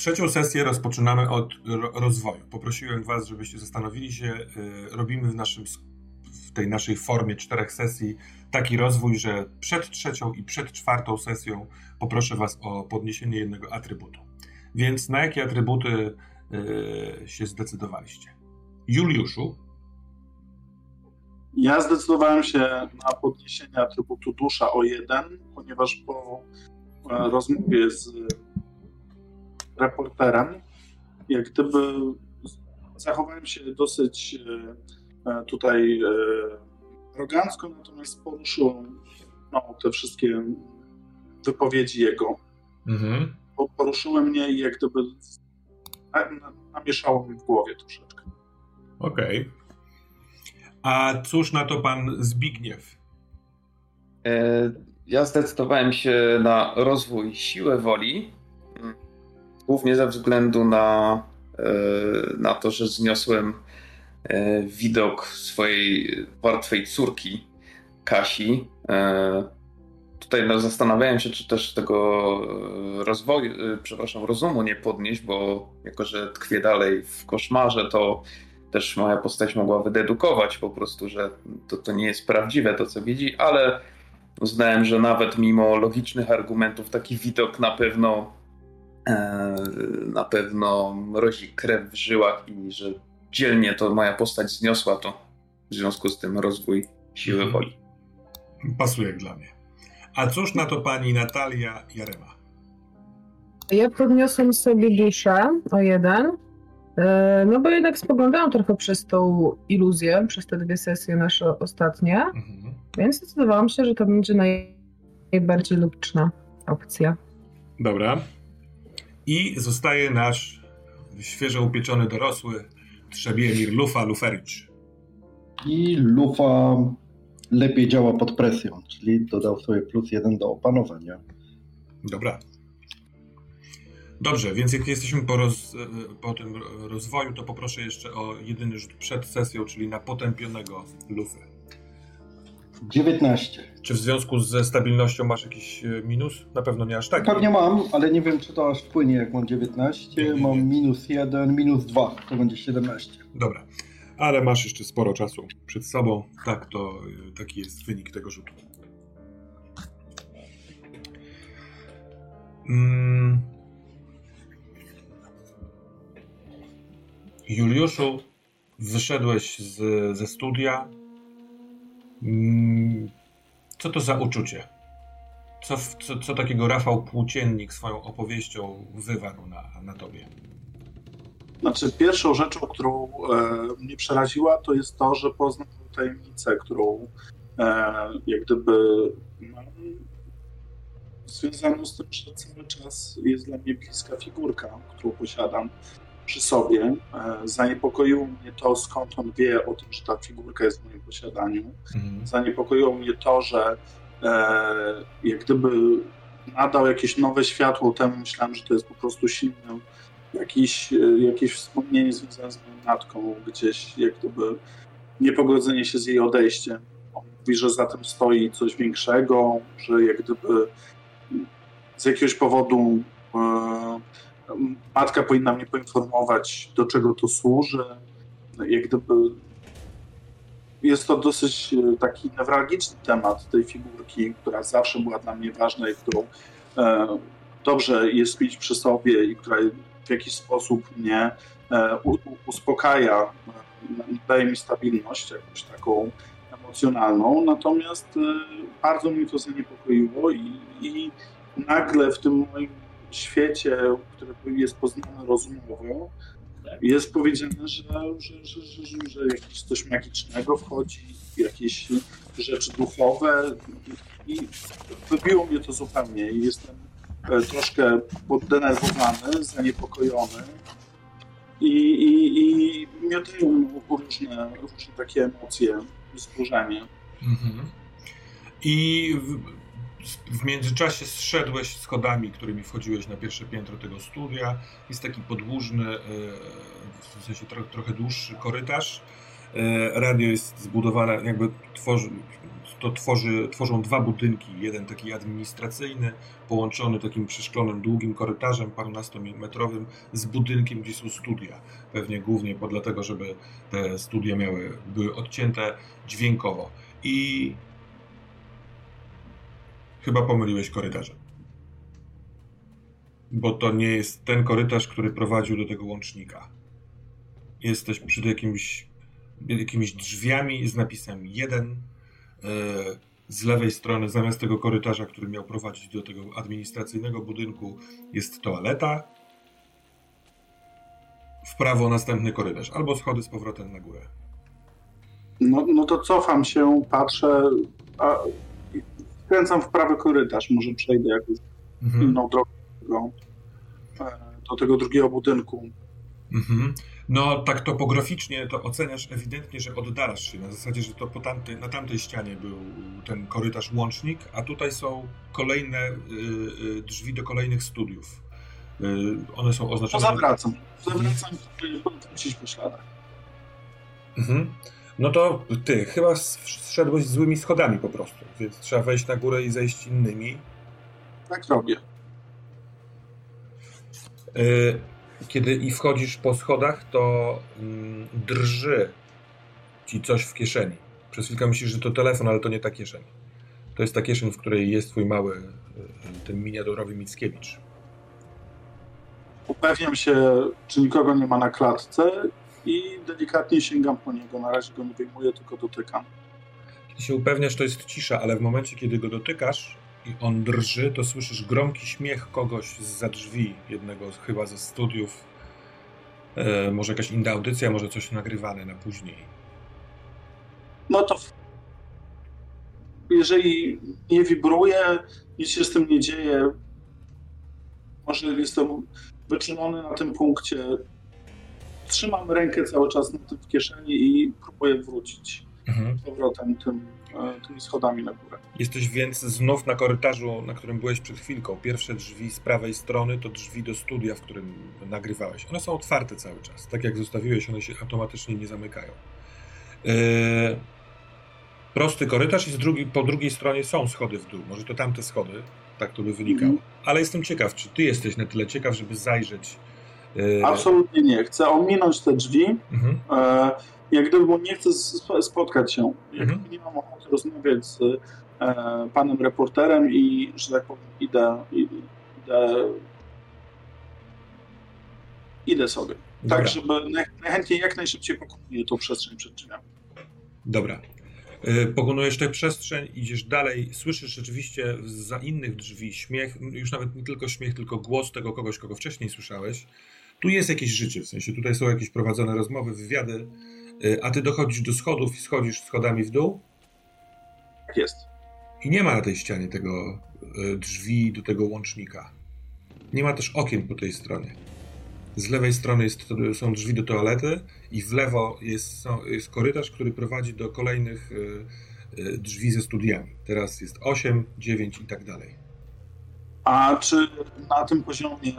Trzecią sesję rozpoczynamy od rozwoju. Poprosiłem Was, żebyście zastanowili się, y, robimy w, naszym, w tej naszej formie czterech sesji taki rozwój, że przed trzecią i przed czwartą sesją poproszę Was o podniesienie jednego atrybutu. Więc na jakie atrybuty y, się zdecydowaliście? Juliuszu? Ja zdecydowałem się na podniesienie atrybutu dusza o jeden, ponieważ po e, rozmowie z reporterem, jak gdyby zachowałem się dosyć e, e, tutaj arogancko, natomiast poruszył no, te wszystkie wypowiedzi jego. Mhm. Poruszyły mnie i jak gdyby namieszało mi w głowie troszeczkę. Okej. Okay. A cóż na to pan Zbigniew? E, ja zdecydowałem się na rozwój siły woli, głównie ze względu na, e, na to, że zniosłem e, widok swojej martwej córki, Kasi. Tutaj no, zastanawiałem się, czy też tego rozwoju, przepraszam, rozumu nie podnieść, bo jako, że tkwię dalej w koszmarze, to też moja postać mogła wydedukować po prostu, że to, to nie jest prawdziwe to, co widzi, ale uznałem, że nawet mimo logicznych argumentów taki widok na pewno e, na pewno mrozi krew w żyłach i że dzielnie to moja postać zniosła to w związku z tym rozwój siły mhm. woli. Pasuje dla mnie. A cóż na to pani Natalia Jarema? Ja podniosłem sobie duszę o jeden E, no bo jednak spoglądałam trochę przez tą iluzję, przez te dwie sesje nasze ostatnie, mhm. więc zdecydowałam się, że to będzie naj... najbardziej logiczna opcja. Dobra. I zostaje nasz świeżo upieczony dorosły Trzebiemir Lufa Lufericz. I Lufa lepiej działa pod presją, czyli dodał sobie plus jeden do opanowania. Dobra. Dobrze, więc jak jesteśmy po, roz, po tym rozwoju, to poproszę jeszcze o jedyny rzut przed sesją, czyli na potępionego lufy. 19. Czy w związku ze stabilnością masz jakiś e, minus? Na pewno nie aż tak. Pewnie mam, ale nie wiem, czy to aż wpłynie, jak mam 19. Nie, nie, nie. Mam minus 1, minus 2, to będzie 17. Dobra, ale masz jeszcze sporo czasu przed sobą. Tak, to e, taki jest wynik tego rzutu. Mm. Juliuszu, wyszedłeś z, ze studia. Mm, co to za uczucie? Co, co, co takiego Rafał Płóciennik swoją opowieścią wywarł na, na tobie? Znaczy, pierwszą rzeczą, którą e, mnie przeraziła, to jest to, że poznał tajemnicę, którą e, jak gdyby mam związaną z tym, że cały czas jest dla mnie bliska figurka, którą posiadam przy sobie. E, zaniepokoiło mnie to, skąd on wie o tym, że ta figurka jest w moim posiadaniu. Mhm. Zaniepokoiło mnie to, że e, jak gdyby nadał jakieś nowe światło temu, myślałem, że to jest po prostu silne jakieś, e, jakieś wspomnienie związane z moją matką, gdzieś jak gdyby niepogodzenie się z jej odejściem. On mówi, że za tym stoi coś większego, że jak gdyby z jakiegoś powodu e, matka powinna mnie poinformować, do czego to służy. Jak gdyby jest to dosyć e, taki newralgiczny temat tej figurki, która zawsze była dla mnie ważna i którą e, dobrze jest mieć przy sobie i która w jakiś sposób mnie e, u, uspokaja, e, daje mi stabilność jakąś taką emocjonalną. Natomiast e, bardzo mnie to zaniepokoiło i, i nagle w tym moim świecie, który jest poznany rozumowo, jest powiedziane, że, że, że, że, że jakieś coś magicznego wchodzi, jakieś rzeczy duchowe i wybiło mnie to zupełnie i jestem e, troszkę poddenerwowany, zaniepokojony i, i, i miotają różne, różne takie emocje, wzburzenie. Mhm. I w międzyczasie zszedłeś schodami, którymi wchodziłeś na pierwsze piętro tego studia. Jest taki podłużny, e, w sensie trochę, dłuższy korytarz. E, radio jest zbudowane, jakby tworzy, to tworzy, tworzą dwa budynki. Jeden taki administracyjny, połączony takim przeszklonym, długim korytarzem parunastometrowym z budynkiem, gdzie są studia. Pewnie głównie dlatego, żeby te studia miały, były odcięte dźwiękowo. I chyba pomyliłeś korytarze. Bo to nie jest ten korytarz, który prowadził do tego łącznika. Jesteś przed jakimś, jakimiś drzwiami z napisem 1. E, z lewej strony, zamiast tego korytarza, który miał prowadzić do tego administracyjnego budynku, jest toaleta. W prawo następny korytarz, albo schody z powrotem na górę. No, no to cofam się, patrzę, a skręcam w prawy korytarz, może przejdę jakąś mhm. inną drogą do, e, do tego drugiego budynku. Mhm. No tak topograficznie to oceniasz ewidentnie, że oddalasz się, na zasadzie, że to po tamty, na tamtej ścianie był ten korytarz łącznik, a tutaj są kolejne y, y, drzwi do kolejnych studiów. Y, one są oznaczone... To zawracam. Zawracam, wrócić po śladach. Mhm. No to ty chyba zszedłeś złymi schodami po prostu, więc trzeba wejść na górę i zejść innymi. Tak robię. Y, kiedy i wchodzisz po schodach, to mm, drży ci coś w kieszeni. Przez chwilkę myślisz, że to telefon, ale to nie ta kieszeń. To jest ta kieszeń, w której jest twój mały, y, ten miniaturowy Mickiewicz. Upewniam się, czy nikogo nie ma na klatce i delikatnie sięgam po niego. Na razie go nie wyjmuję, tylko dotykam. Kiedy się upewniasz, to jest cisza, ale w momencie, kiedy go dotykasz i on drży, to słyszysz gromki śmiech kogoś za drzwi, jednego chyba ze studiów. E, może jakaś inna audycja, może coś nagrywane na później. No to jeżeli nie wibruje, nic się z tym nie dzieje, może jestem wyczulony na tym punkcie, trzymam rękę cały czas na tym w kieszeni i próbuję wrócić mhm. powrotem tym, e, tymi schodami na górę. Jesteś więc znów na korytarzu, na którym byłeś przed chwilką. Pierwsze drzwi z prawej strony to drzwi do studia, w którym nagrywałeś. One są otwarte cały czas. Tak jak zostawiłeś, one się automatycznie nie zamykają. Yy... Prosty korytarz i drugi, po drugiej stronie są schody w dół. Może to tamte schody, tak to by wynikało. Mhm. Ale jestem ciekaw, czy ty jesteś na tyle ciekaw, żeby zajrzeć Absolutnie nie. Chcę ominąć te drzwi. Mhm. E, jak gdyby, bo nie chcę spotkać się. Jak mhm. nie mam ochoty rozmawiać z e, panem reporterem i, że tak powiem, idę, idę, idę sobie. Dobra. Tak, żeby najchętniej jak najszybciej pokonuję tą przestrzeń przed drzwiami. Dobra. Pokonujesz tę przestrzeń, idziesz dalej, słyszysz rzeczywiście za innych drzwi śmiech, już nawet nie tylko śmiech, tylko głos tego kogoś, kogo wcześniej słyszałeś tu jest jakieś życie, w sensie tutaj są jakieś prowadzone rozmowy, wywiady, y, a ty dochodzisz do schodów i schodzisz schodami w dół? Tak jest. I nie ma na tej ścianie tego y, drzwi do tego łącznika. Nie ma też okien po tej stronie. Z lewej strony jest, są drzwi do toalety i w lewo jest, jest korytarz, który prowadzi do kolejnych y, drzwi ze studiami. Teraz jest 8, 9 i tak dalej. A czy na tym poziomie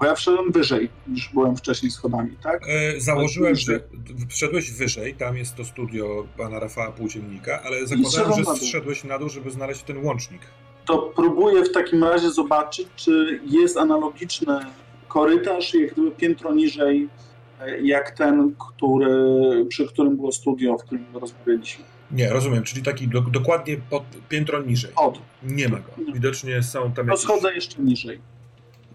bo ja wszedłem wyżej niż byłem wcześniej schodami, tak? E, założyłem, że wszedłeś wyżej, tam jest to studio pana Rafała Płóciennika, ale zakładałem, że zszedłeś na dół, żeby znaleźć ten łącznik. To próbuję w takim razie zobaczyć, czy jest analogiczny korytarz, jak gdyby piętro niżej, e, jak ten, który, przy którym było studio, w którym rozmawialiśmy. Nie, rozumiem, czyli taki do, dokładnie pod, piętro niżej. Od. Nie ma go. Widocznie są tam jakieś... To schodzę jeszcze niżej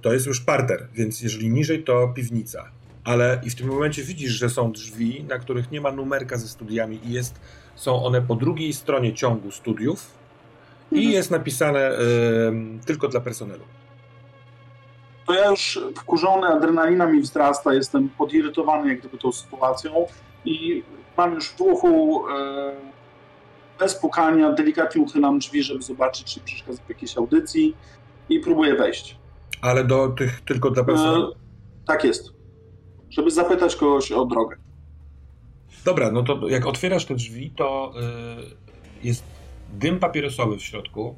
to jest już parter, więc jeżeli niżej, to piwnica. Ale i w tym momencie widzisz, że są drzwi, na których nie ma numerka ze studiami i jest, są one po drugiej stronie ciągu studiów mhm. i jest napisane y, tylko dla personelu. To ja już wkurzony, adrenalina mi wzrasta, jestem podirytowany jak gdyby tą sytuacją i mam już w uchu y, bez pukania, delikatnie uchylam drzwi, żeby zobaczyć, czy przeszkadza w jakiejś audycji i próbuję wejść. Ale do tych tylko dla personelu? E, tak jest. Żeby zapytać kogoś o drogę. Dobra, no to jak otwierasz te drzwi, to y, jest dym papierosowy w środku,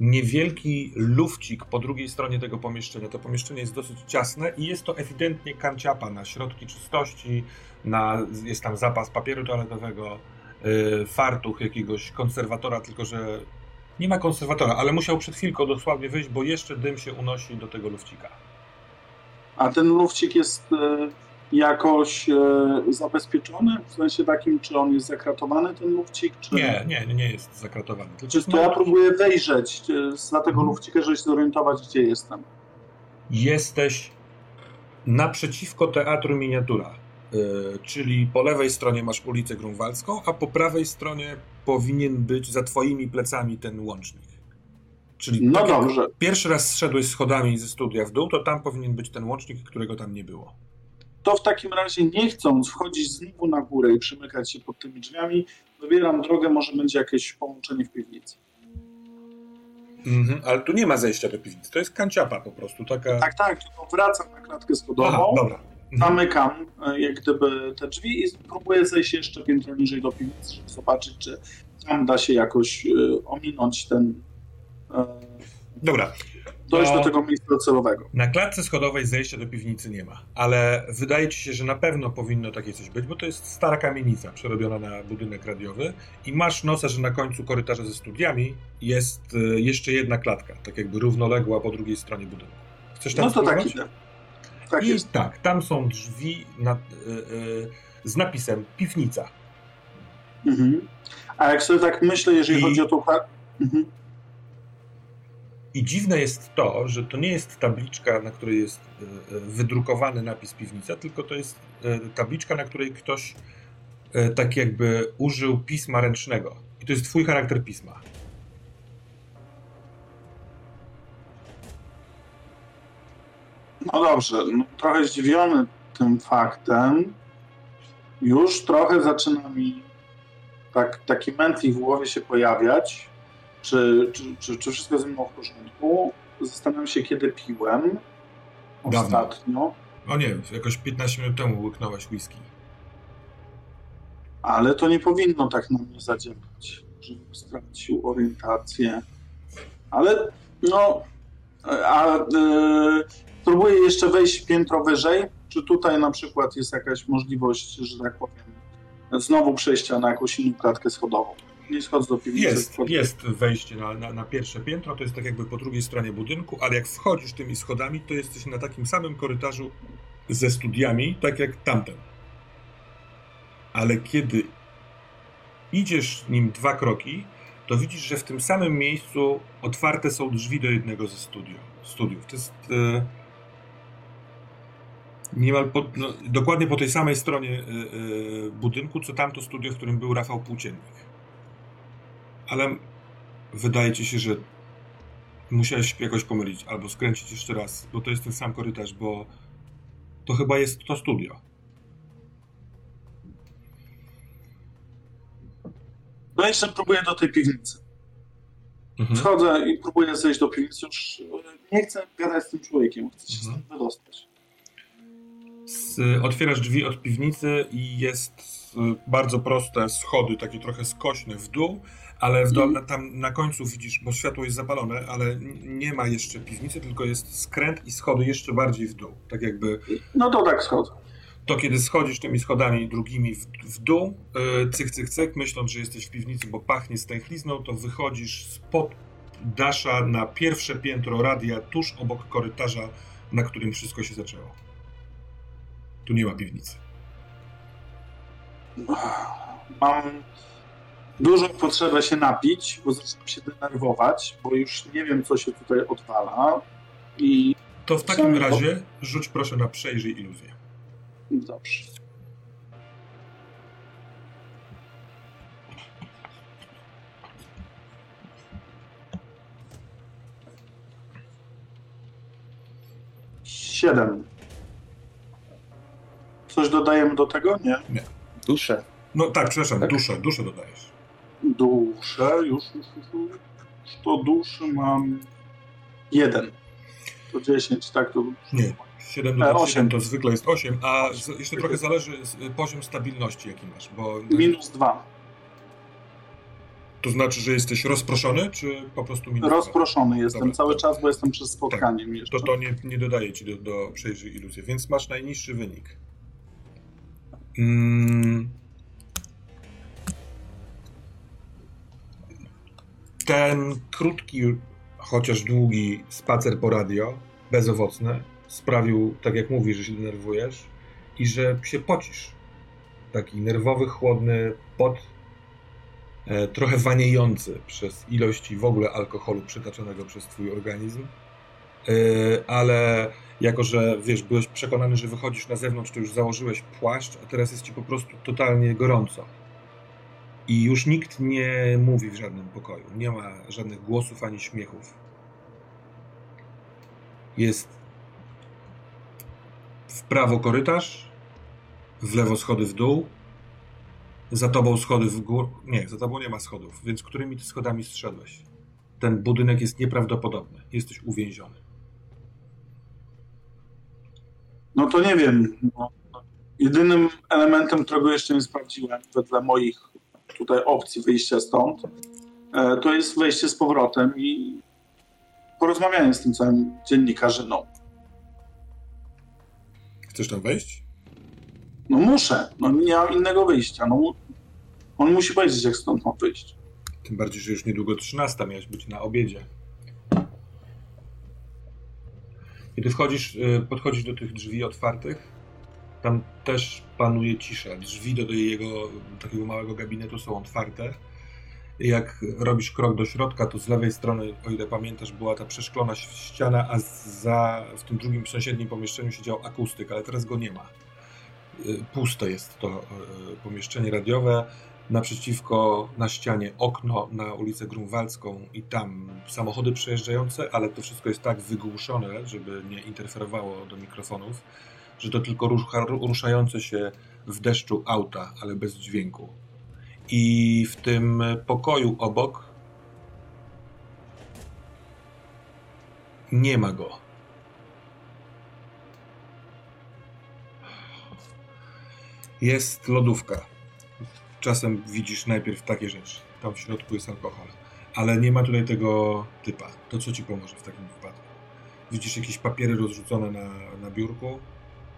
niewielki lufcik po drugiej stronie tego pomieszczenia. To pomieszczenie jest dosyć ciasne i jest to ewidentnie kanciapa na środki czystości, na, jest tam zapas papieru toaletowego yy, fartuch jakiegoś konserwatora, tylko że nie ma konserwatora, ale musiał przed chwilką dosłownie wyjść, bo jeszcze dym się unosi do tego lufcika. A ten lufcik jest e, jakoś e, zabezpieczony? W sensie takim, czy on jest zakratowany, ten lufcik? Czy... Nie, nie, nie jest zakratowany. Czy to ja próbuję wejrzeć z tego hmm. lufcika, żeby się zorientować, gdzie jestem. Jesteś naprzeciwko teatru miniatura. Yy, czyli po lewej stronie masz ulicę Grunwaldzką, a po prawej stronie powinien być za twoimi plecami ten łącznik. Czyli no tak dobrze. pierwszy raz zszedłeś schodami ze studia w dół, to tam powinien być ten łącznik, którego tam nie było. To w takim razie nie chcąc wchodzić znowu na górę i przymykać się pod tymi drzwiami, wybieram drogę, może będzie jakieś połączenie w piwnicy. Mhm, ale tu nie ma zejścia do piwnicy, to jest kanciapa po prostu, taka... Tak, tak, tylko wracam na klatkę schodową, Aha, dobra. Mhm. zamykam e, jak gdyby te drzwi i próbuję zejść jeszcze piętro niżej do piwnicy, żeby zobaczyć, czy tam da się jakoś e, ominąć ten... E, dobra. Dojść do tego miejsca docelowego. Na klatce schodowej zejścia do piwnicy nie ma, ale wydaje ci się, że na pewno powinno takie coś być, bo to jest stara kamienica przerobiona na budynek radiowy i masz nosa, że na końcu korytarza ze studiami jest jeszcze jedna klatka, tak jakby równoległa po drugiej stronie budynku. Chcesz tam No to tak idę. Tak I jest. tak, tam są drzwi na, yy, z napisem piwnica. Mhm. A jak sobie tak myślę, jeżeli I, chodzi o tą... Mhm. I dziwne jest to, że to nie jest tabliczka, na której jest yy, wydrukowany napis piwnica, tylko to jest tabliczka, na której ktoś tak jakby użył pisma ręcznego. I to jest twój charakter pisma. No dobrze, no, trochę zdziwiony tym faktem. Już trochę zaczyna mi tak, taki mętlik w głowie się pojawiać. Czy, czy, czy, czy wszystko ze mną w porządku? Zastanawiam się, kiedy piłem ostatnio. O nie, jakoś 15 minut temu łyknąłeś whisky. Ale to nie powinno tak na mnie zadziałać, żebym stracił orientację. Ale no, a yy, Spróbuję jeszcze wejść piętro wyżej. Czy tutaj na przykład jest jakaś możliwość, że tak powiem, znowu przejścia na jakąś inną klatkę schodową? Nie schodzę do piwnicy. Jest, jest wejście na, na, na, pierwsze piętro, to jest tak jakby po drugiej stronie budynku, ale jak wchodzisz tymi schodami, to jesteś na takim samym korytarzu ze studiami, tak jak tamten. Ale kiedy idziesz nim dwa kroki, to widzisz, że w tym samym miejscu otwarte są drzwi do jednego ze studiów. studiów. To jest... Yy Niemal po, no, dokładnie po tej samej stronie y, y, budynku, co tamto studio, w którym był Rafał Płóciennik. Ale wydaje ci się, że musiałeś jakoś pomylić, albo skręcić jeszcze raz, bo to jest ten sam korytarz, bo to chyba jest to studio. No jeszcze próbuję do tej piwnicy. Mhm. Schodzę i próbuję zejść do piwnicy. Już nie chcę gadać z tym człowiekiem, chcę się mhm. stąd wydostać otwierasz drzwi od piwnicy i jest bardzo proste schody, takie trochę skośne w dół, ale w dole, tam na końcu widzisz, bo światło jest zapalone, ale nie ma jeszcze piwnicy, tylko jest skręt i schody jeszcze bardziej w dół. Tak jakby. No to tak schodzę. To kiedy schodzisz tymi schodami drugimi w, w dół, yy, cyk, cyk, cyk, myśląc, że jesteś w piwnicy, bo pachnie stęchlizną, to wychodzisz spod dasza na pierwsze piętro radia, tuż obok korytarza, na którym wszystko się zaczęło. Tu nie ma piwnicy. Mam dużą potrzebę się napić, bo zaczynam się denerwować, bo już nie wiem, co się tutaj odwala. I... To w takim razie rzuć proszę na przejrzyj iluzję. Dobrze. Siedem. Coś dodajemy do tego? Nie. Nie. Duszę. No tak, przepraszam, tak? duszę, duszę dodajesz. Duszę, już, już, już. To duszy mam jeden. To 10, tak? To... Nie. 7 do 8 to zwykle jest 8, a z, jeszcze trochę zależy poziom stabilności, jaki masz, bo... Minus 2. To znaczy, że jesteś rozproszony, czy po prostu minus Rozproszony 2? jestem Dobra, cały to, czas, bo jestem przez spotkanie tak, jeszcze. To to nie, nie dodaje ci do, do przejrzyj iluzji, więc masz najniższy wynik. Mm. Ten krótki, chociaż długi spacer po radio, bezowocny, sprawił, tak jak mówisz, że się denerwujesz i że się pocisz. Taki nerwowy, chłodny pot, e, trochę waniejący przez ilości w ogóle alkoholu przytaczonego przez twój organizm, e, ale jako, że wiesz, byłeś przekonany, że wychodzisz na zewnątrz, to już założyłeś płaszcz, a teraz jest ci po prostu totalnie gorąco. I już nikt nie mówi w żadnym pokoju. Nie ma żadnych głosów ani śmiechów. Jest w prawo korytarz, w lewo schody w dół, za tobą schody w górę. Nie, za tobą nie ma schodów, więc którymi ty schodami zszedłeś? Ten budynek jest nieprawdopodobny. Jesteś uwięziony. No to nie wiem. No, jedynym elementem, którego jeszcze nie sprawdziłem, wedle moich tutaj opcji wyjścia stąd, e, to jest wejście z powrotem i porozmawianie z tym całym dziennikarzyną. Chcesz tam wejść? No muszę. No nie mam innego wyjścia. No, on musi powiedzieć, jak stąd mam wyjść. Tym bardziej, że już niedługo 13 miałeś być na obiedzie. Kiedy wchodzisz, y, podchodzisz do tych drzwi otwartych, tam też panuje cisza. Drzwi do jego takiego małego gabinetu są otwarte. Jak robisz krok do środka, to z lewej strony, o ile pamiętasz, była ta przeszklona ściana, a za, w tym drugim sąsiednim pomieszczeniu siedział akustyk, ale teraz go nie ma. Y, puste jest to y, pomieszczenie radiowe naprzeciwko na ścianie okno na ulicę Grunwaldzką i tam samochody przejeżdżające, ale to wszystko jest tak wygłuszone, żeby nie interferowało do mikrofonów, że to tylko rusza, ruszające się w deszczu auta, ale bez dźwięku. I w tym pokoju obok nie ma go. Jest lodówka czasem widzisz najpierw takie rzeczy. Tam w środku jest alkohol. Ale nie ma tutaj tego typa. To co ci pomoże w takim wypadku? Widzisz jakieś papiery rozrzucone na, na biurku.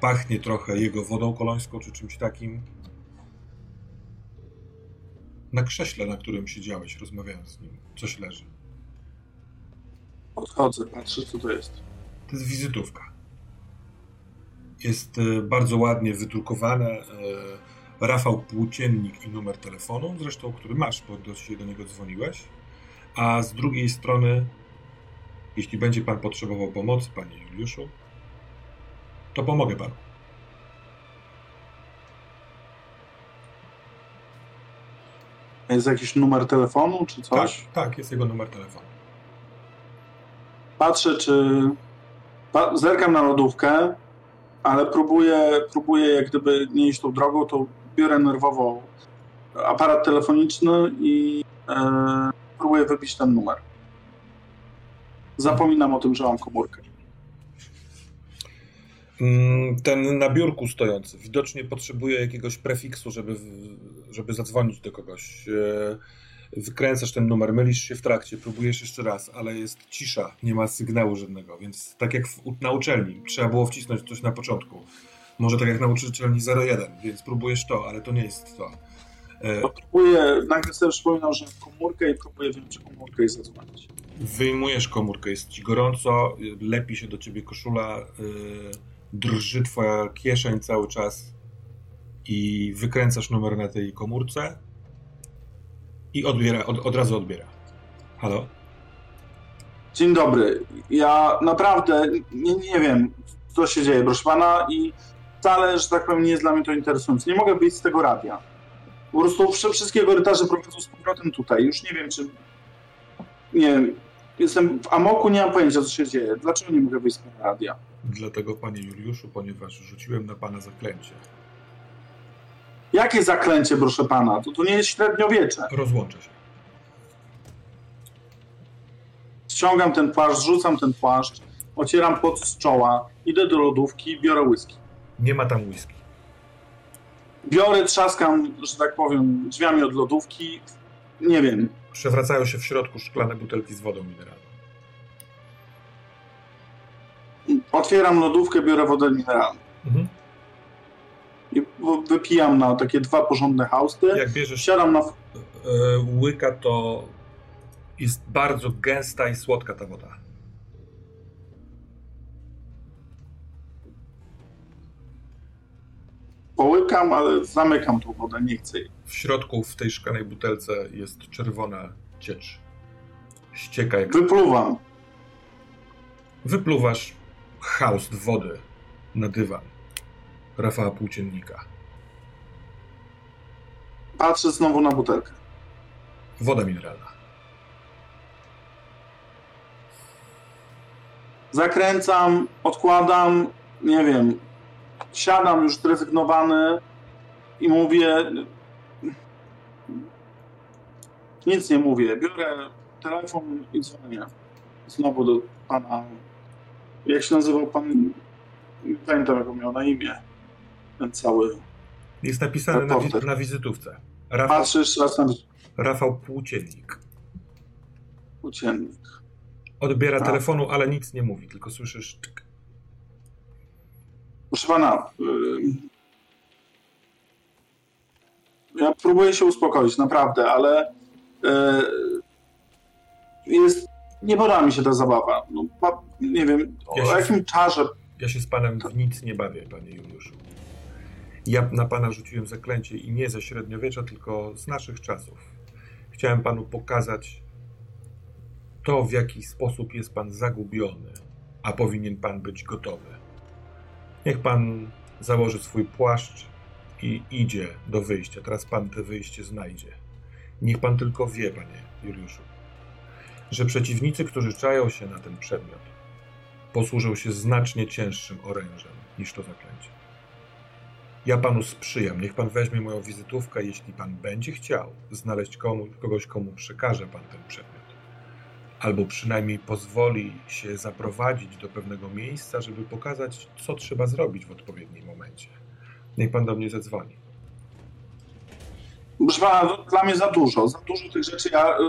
Pachnie trochę jego wodą kolońską czy czymś takim. Na krześle, na którym siedziałeś, rozmawiając z nim, coś leży. Podchodzę, patrzę, co to jest. To jest wizytówka. Jest e, bardzo ładnie wydrukowane. E, Rafał Płóciennik i numer telefonu, zresztą który masz, bo do, się do niego dzwoniłeś. A z drugiej strony, jeśli będzie Pan potrzebował pomocy, Panie Juliuszu, to pomogę Panu. Jest jakiś numer telefonu, czy coś? Tak, tak, jest jego numer telefonu. Patrzę, czy... Zerkam na lodówkę, ale próbuję, próbuję jak gdyby nie iść tą drogą, to biorę nerwowo aparat telefoniczny i e, próbuję wybić ten numer. Zapominam o tym, że mam komórkę. Mm, ten na biurku stojący widocznie potrzebuje jakiegoś prefiksu, żeby, żeby zadzwonić do kogoś. E, wykręcasz ten numer, mylisz się w trakcie, próbujesz jeszcze raz, ale jest cisza, nie ma sygnału żadnego, więc tak jak w, na uczelni, trzeba było wcisnąć coś na początku. Może tak jak nauczycielni 01, więc próbujesz to, ale to nie jest to. E... Próbuję, nagle sobie przypominam, że komórkę i próbuję wyjąć komórkę i zadzwonić. Wyjmujesz komórkę, jest ci gorąco, lepi się do ciebie koszula, yy, drży twoja kieszeń cały czas i wykręcasz numer na tej komórce i odbiera, od, od razu odbiera. Halo? Dzień dobry. Ja naprawdę nie, nie wiem, co się dzieje, proszę pana, i wcale, że tak powiem, nie jest dla mnie to interesujące. Nie mogę wyjść z tego radia. Po prostu wszystkie korytarze prowadzą z powrotem tutaj. Już nie wiem, czy... Nie wiem, jestem w amoku, nie mam pojęcia, co się dzieje. Dlaczego nie mogę wyjść z tego radia? Dlatego, panie Juliuszu, ponieważ rzuciłem na pana zaklęcie. Jakie zaklęcie, proszę pana? To, to nie jest średniowiecze. Rozłączę się. Ściągam ten płaszcz, rzucam ten płaszcz, ocieram pot z czoła, idę do lodówki, biorę whisky. Nie ma tam whisky. Biorę, trzaskam, że tak powiem, drzwiami od lodówki. Nie wiem. Przewracają się w środku szklane butelki z wodą mineralną. Otwieram lodówkę, biorę wodę mineralną. Mhm. I wypijam na takie dwa porządne hausty. Jak bierzesz siadam na... E, łyka, to Jest bardzo gęsta i słodka ta woda. Połykam, ale zamykam tą wodę, nie chcę jej. W środku, w tej szklanej butelce jest czerwona ciecz. Ścieka jak... Wypluwam. Wypluwasz chaos wody na dywan Rafała Płóciennika. Patrzę znowu na butelkę. Woda mineralna. Zakręcam, odkładam, nie wiem, siadam już zrezygnowany i mówię. Nic nie mówię. Biorę telefon i dzwonię. Znowu do pana. Jak się nazywał pan? Nie pamiętam, jak miał na imię. Ten cały. Jest napisane na, wi na, wizytówce. Rafał, Patrzę jeszcze raz na... Rafał Płóciennik. Płóciennik. Odbiera A. telefonu, ale nic nie mówi, tylko słyszysz. Proszę pana, ja próbuję się uspokoić, naprawdę, ale jest. Nie podoba mi się ta zabawa. No, nie wiem, ja o jakim czarze. Ja się z panem w nic nie bawię, panie Juliuszu. Ja na pana rzuciłem zaklęcie i nie ze średniowiecza, tylko z naszych czasów. Chciałem panu pokazać to, w jaki sposób jest pan zagubiony, a powinien pan być gotowy. Niech pan założy swój płaszcz i idzie do wyjścia. Teraz pan te wyjście znajdzie. Niech pan tylko wie, panie Juliuszu, że przeciwnicy, którzy czają się na ten przedmiot, posłużą się znacznie cięższym orężem niż to zaklęcie. Ja panu sprzyjam. Niech pan weźmie moją wizytówkę, jeśli pan będzie chciał znaleźć komu, kogoś, komu przekaże pan ten przedmiot. Albo przynajmniej pozwoli się zaprowadzić do pewnego miejsca, żeby pokazać, co trzeba zrobić w odpowiednim momencie. Niech pan do mnie zadzwoni. Proszę pana, dla mnie za dużo, za dużo tych rzeczy. Ja y,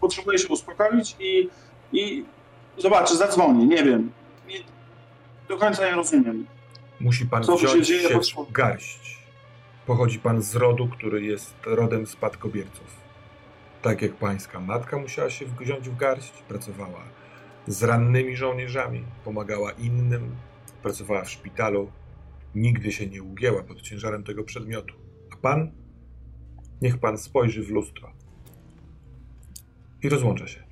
potrzebuję się uspokoić i, i zobaczę, zadzwoni, nie wiem. Nie, do końca nie rozumiem. Musi pan Co wziąć się, dzieje, się w garść. Pochodzi pan z rodu, który jest rodem spadkobierców. Tak jak pańska matka musiała się wziąć w garść, pracowała z rannymi żołnierzami, pomagała innym, pracowała w szpitalu, nigdy się nie ugięła pod ciężarem tego przedmiotu. A pan? Niech pan spojrzy w lustro. I rozłącza się.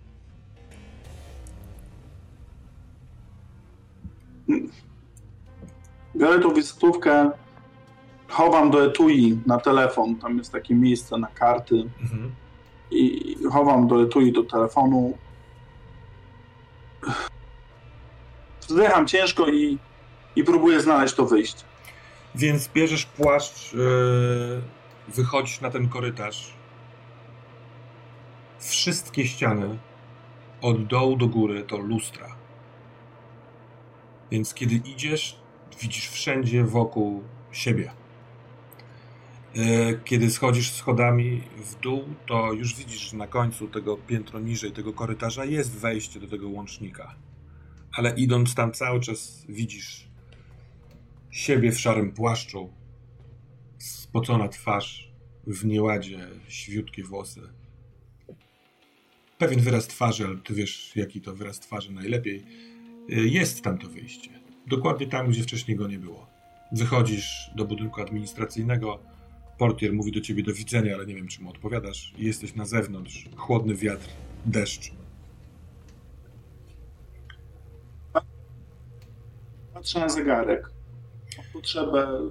Biorę tą wizytówkę, chowam do etui na telefon, tam jest takie miejsce na karty mhm. I chowam do etui do telefonu. Wzdycham ciężko i, i próbuję znaleźć to wyjście. Więc bierzesz płaszcz, yy, wychodzisz na ten korytarz. Wszystkie ściany od dołu do góry to lustra. Więc kiedy idziesz, widzisz wszędzie wokół siebie. E, kiedy schodzisz schodami w dół, to już widzisz, że na końcu tego piętro niżej, tego korytarza jest wejście do tego łącznika. Ale idąc tam cały czas widzisz siebie w szarym płaszczu, spocona twarz, w nieładzie, świutkie włosy. Pewien wyraz twarzy, ale ty wiesz, jaki to wyraz twarzy najlepiej. E, jest tam to wyjście dokładnie tam, gdzie wcześniej go nie było. Wychodzisz do budynku administracyjnego, portier mówi do ciebie do widzenia, ale nie wiem, czy mu odpowiadasz. Jesteś na zewnątrz, chłodny wiatr, deszcz. Patrzę na zegarek. Potrzebę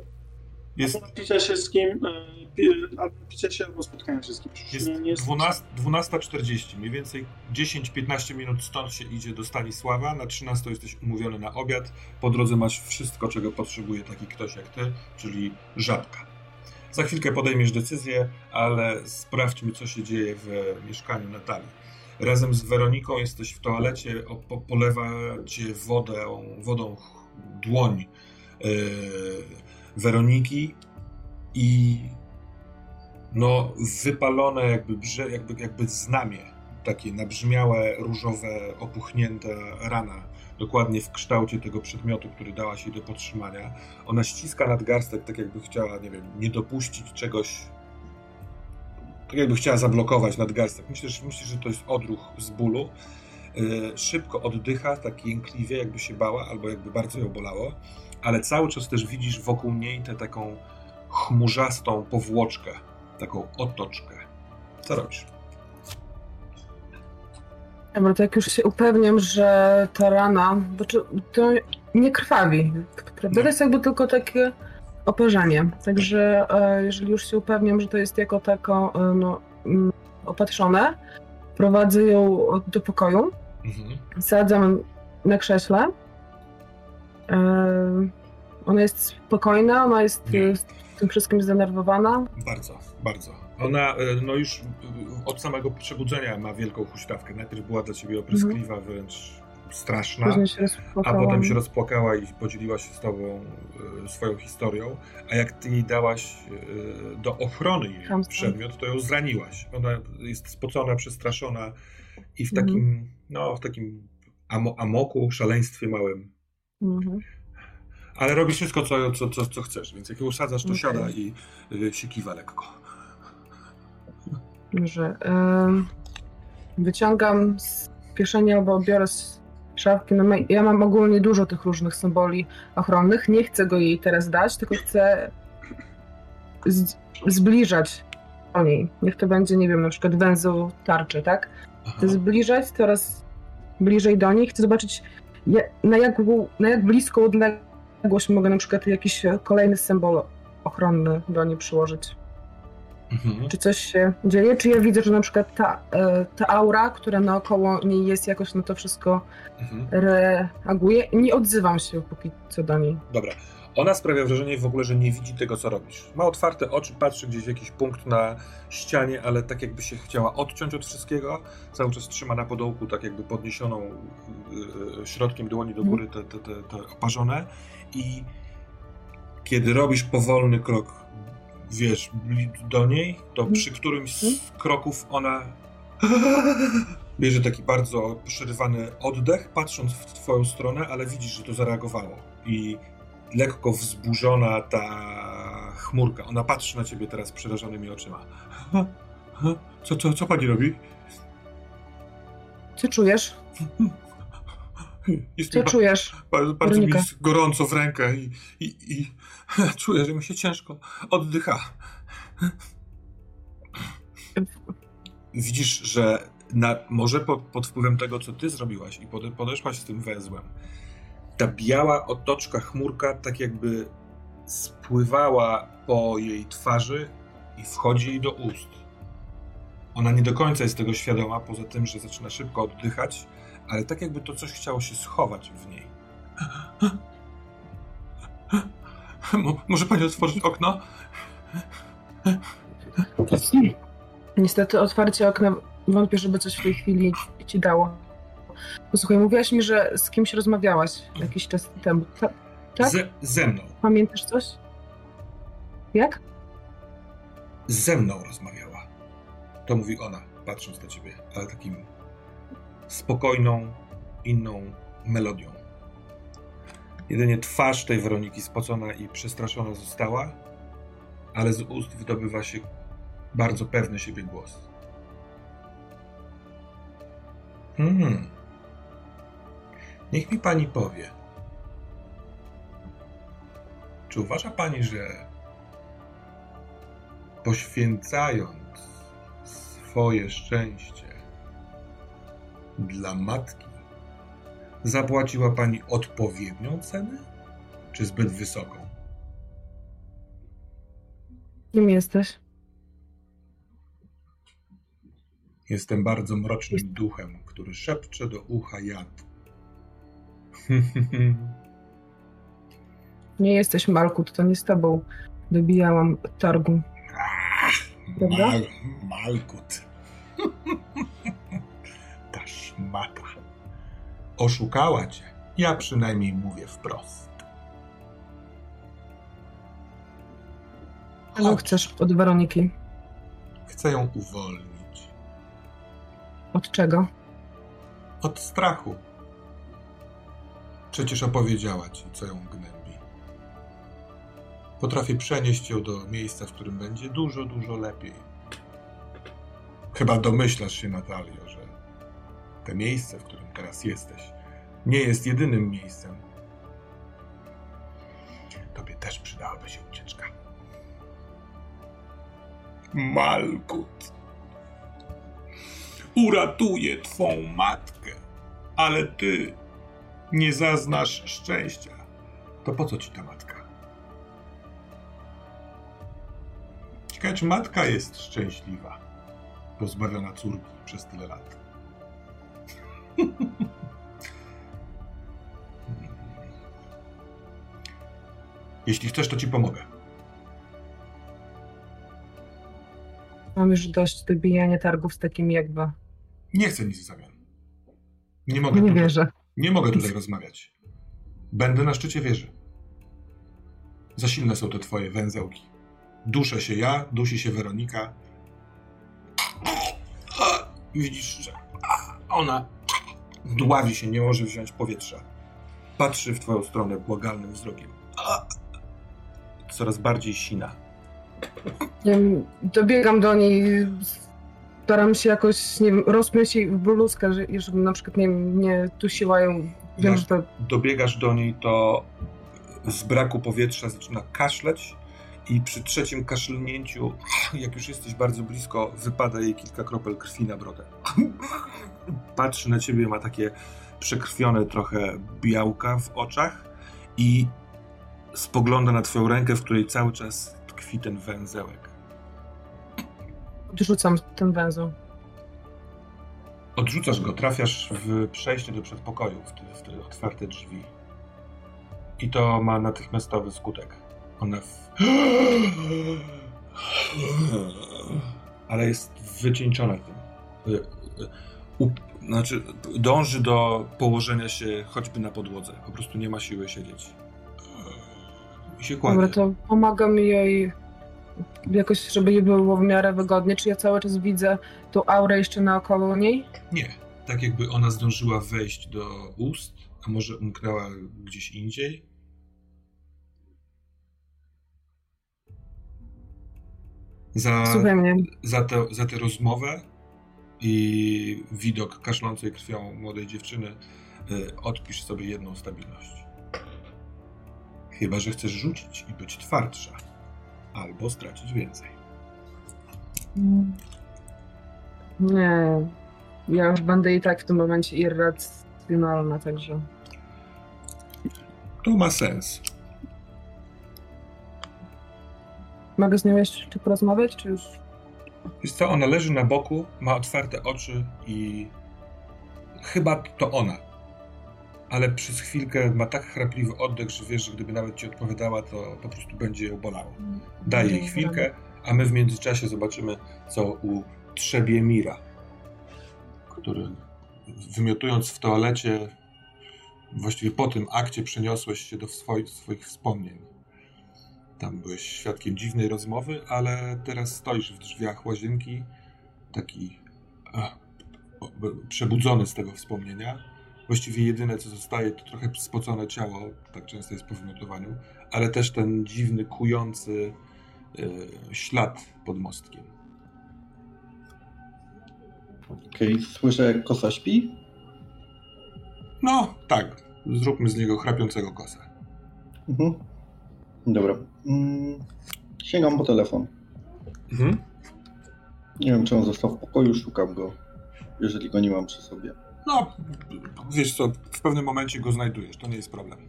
jest... napicia się z kim, e, napicia się albo spotkania się z kimś. Jest nie 12.40, mniej więcej 10-15 minut stąd się idzie do Stanisława, na 13 jesteś umówiony na obiad, po drodze masz wszystko, czego potrzebuje taki ktoś jak ty, czyli żabka. Za chwilkę podejmiesz decyzję, ale sprawdźmy, co się dzieje w mieszkaniu Natalii. Razem z Weroniką jesteś w toalecie, polewa cię wodą, wodą dłoń. Yy, Weroniki i no wypalone jakby, jakby, jakby znamie, takie nabrzmiałe, różowe, opuchnięta rana, dokładnie w kształcie tego przedmiotu, który dała się do podtrzymania. Ona ściska nadgarstek, tak jakby chciała, nie wiem, nie dopuścić czegoś tak jakby chciała zablokować nadgarstek. Myślisz, myślisz że to jest odruch z bólu. Yy, szybko oddycha, tak jękliwie, jakby się bała, albo jakby bardzo ją bolało, ale cały czas też widzisz wokół niej tę taką chmurzastą powłoczkę, taką otoczkę. Co robisz? Dobra, to jak już się upewniam, że ta rana, bo to nie krwawi, prawda? To jest jakby tylko takie oparzenie. Także e, jeżeli już się upewniam, że to jest jako tako e, no, mm, opatrzone, prowadzę ją do pokoju, mhm. sadzam na krześle. E, ona jest spokojna, ona jest nie. tym wszystkim zdenerwowana. Bardzo, bardzo. Ona no już od samego przebudzenia ma wielką huśtawkę. Najpierw była dla ciebie opryskliwa, mhm. wręcz straszna, a potem się rozpłakała i podzieliła się z tobą y, swoją historią, a jak ty jej dałaś do ochrony jej przedmiot, to ją zraniłaś. Ona jest spocona, przestraszona i w takim, mhm. no, w takim amo amoku, szaleństwie małym. Mhm. Ale robi wszystko, co, co, co, co chcesz, więc jak ją usadzasz, to okay. siada i y, się kiwa lekko. Y, wyciągam z kieszeni albo biorę z szafki. No ja mam ogólnie dużo tych różnych symboli ochronnych. Nie chcę go jej teraz dać, tylko chcę zbliżać do niej. Niech to będzie, nie wiem, na przykład węzeł tarczy, tak? Chcę zbliżać coraz bliżej do niej. Chcę zobaczyć, na jak, na jak bliską odległość mogę na przykład jakiś kolejny symbol ochronny do niej przyłożyć. Mhm. Czy coś się dzieje? Czy ja widzę, że na przykład ta, e, ta aura, która naokoło niej jest, jakoś na to wszystko mhm. reaguje? Nie odzywam się póki co do niej. Dobra. Ona sprawia wrażenie w ogóle, że nie widzi tego, co robisz. Ma otwarte oczy, patrzy gdzieś w jakiś punkt na ścianie, ale tak jakby się chciała odciąć od wszystkiego. Cały czas trzyma na podołku, tak jakby podniesioną yy, środkiem dłoni do góry te, te, te, te oparzone. I kiedy robisz powolny krok wiesz, do niej, to mhm. przy którymś z mhm. kroków ona bierze taki bardzo przerywany oddech, patrząc w twoją stronę, ale widzisz, że to zareagowało. I lekko wzburzona ta chmurka, ona patrzy na ciebie teraz przerażonymi oczyma. Co, co, co pani robi? Co czujesz? Jest Co czujesz? Bardzo, bardzo mi gorąco w rękę i, i, i czuję, że mi się ciężko oddycha. Widzisz, że na, może pod, pod wpływem tego, co ty zrobiłaś i pod, podeszłaś z tym węzłem, ta biała otoczka, chmurka tak jakby spływała po jej twarzy i wchodzi jej do ust. Ona nie do końca jest tego świadoma, poza tym, że zaczyna szybko oddychać, ale tak jakby to coś chciało się schować w niej. Może pani otworzyć okno? Niestety otwarcie okna wątpię, żeby coś w tej chwili ci dało. Posłuchaj, mówiłaś mi, że z kimś rozmawiałaś jakiś czas temu. Ta, tak? Ze, ze mną. Pamiętasz coś? Jak? Ze mną rozmawiała. To mówi ona, patrząc na ciebie, ale takim spokojną, inną melodią. Jedynie twarz tej Weroniki spocona i przestraszona została, ale z ust wydobywa się bardzo pewny siebie głos. Hmm. Niech mi pani powie. Czy uważa pani, że poświęcając swoje szczęście dla matki zapłaciła pani odpowiednią cenę, czy zbyt wysoką? Kim jesteś? Jestem bardzo mrocznym duchem, który szepcze do ucha jad. nie jesteś Malkut, to nie z tobą dobijałam targu. Mal, Malkut. Ta szmata. Oszukała cię. Ja przynajmniej mówię wprost. Czego chcesz od Weroniki? Chcę ją uwolnić. Od czego? Od strachu. Przecież opowiedziała ci, co ją gnębi. Potrafię przenieść ją do miejsca, w którym będzie dużo, dużo lepiej. Chyba domyślasz się, Natalio, że to miejsce, w którym teraz jesteś, nie jest jedynym miejscem. Tobie też przydałaby się ucieczka. Malkut. Uratuję twą matkę, ale ty nie zaznasz szczęścia. To po co ci ta matka? Ciekawe, czy matka jest szczęśliwa, pozbawiona córki przez tyle lat. Jeśli chcesz, to ci pomogę. Mam już dość dobijania targów z takimi jak wy. Nie chcę nic w zamian. Nie mogę. Nie tutaj, wierzę. Nie mogę tutaj rozmawiać. Będę na szczycie wieży. Za silne są te twoje węzełki. Duszę się ja, dusi się Weronika. Widzisz, że ona dławi się, nie może wziąć powietrza. Patrzy w twoją stronę błagalnym wzrokiem. Coraz bardziej sina. Nie wiem, dobiegam do niej, staram się jakoś, nie wiem, rozpiąć jej w bluzkę, że- żeby na przykład nie, nie tusiła ją. Wiem, Jak że to dobiegasz do niej, to z braku powietrza zaczyna kaszleć i przy trzecim kaszlnięciu, jak już jesteś bardzo blisko, wypada jej kilka kropel krwi na brodę. Patrzy na ciebie, ma takie przekrwione trochę białka w oczach i spogląda na twoją rękę, w której cały czas tkwi ten węzełek. odrzucam ten węzeł. Odrzucasz go, trafiasz w przejście do przedpokoju, w te, otwarte drzwi. I to ma natychmiastowy skutek. Ona w... Ale jest wycieńczona tym. U, znaczy, dąży do położenia się choćby na podłodze. Po prostu nie ma siły siedzieć. I się kładzie. Dobra, to pomagam jej jakoś, żeby jej było w miarę wygodnie. Czy ja cały czas widzę tą aurę jeszcze naokoło niej? Nie. Tak jakby ona zdążyła wejść do ust, a może umknęła gdzieś indziej. Za, Słuchaj mnie. za, tę, za tę rozmowę i widok kaszlącej krwią młodej dziewczyny y, odpisz sobie jedną stabilność. Chyba, że chcesz rzucić i być twardsza. Albo stracić więcej. Nie. Ja już będę i tak w tym momencie irracjonalna, także. To ma sens. Mogę z nią jeszcze porozmawiać, czy już? Wiesz co, ona leży na boku, ma otwarte oczy i chyba to ona. Ale przez chwilkę ma tak chrapliwy oddech, że wiesz, że gdyby nawet ci odpowiadała, to po prostu będzie ją bolało. Daj jej chwilkę, a my w międzyczasie zobaczymy, co u trzebie Mira, który wymiotując w toalecie, właściwie po tym akcie przeniosłeś się do swoich, swoich wspomnień. Tam byłeś świadkiem dziwnej rozmowy, ale teraz stoisz w drzwiach łazienki, taki ach, przebudzony z tego wspomnienia. Właściwie jedyne, co zostaje, to trochę spocone ciało, tak często jest po wymiotowaniu, ale też ten dziwny, kujący y, ślad pod mostkiem. Okej, słyszę jak kosa śpi. No, tak, zróbmy z niego chrapiącego kosę. Mhm. Dobra. Mm, sięgam po telefon. Mhm. Nie wiem, czy on został w pokoju, szukam go, jeżeli go nie mam przy sobie. No, wiesz co, w pewnym momencie go znajdujesz, to nie jest problem.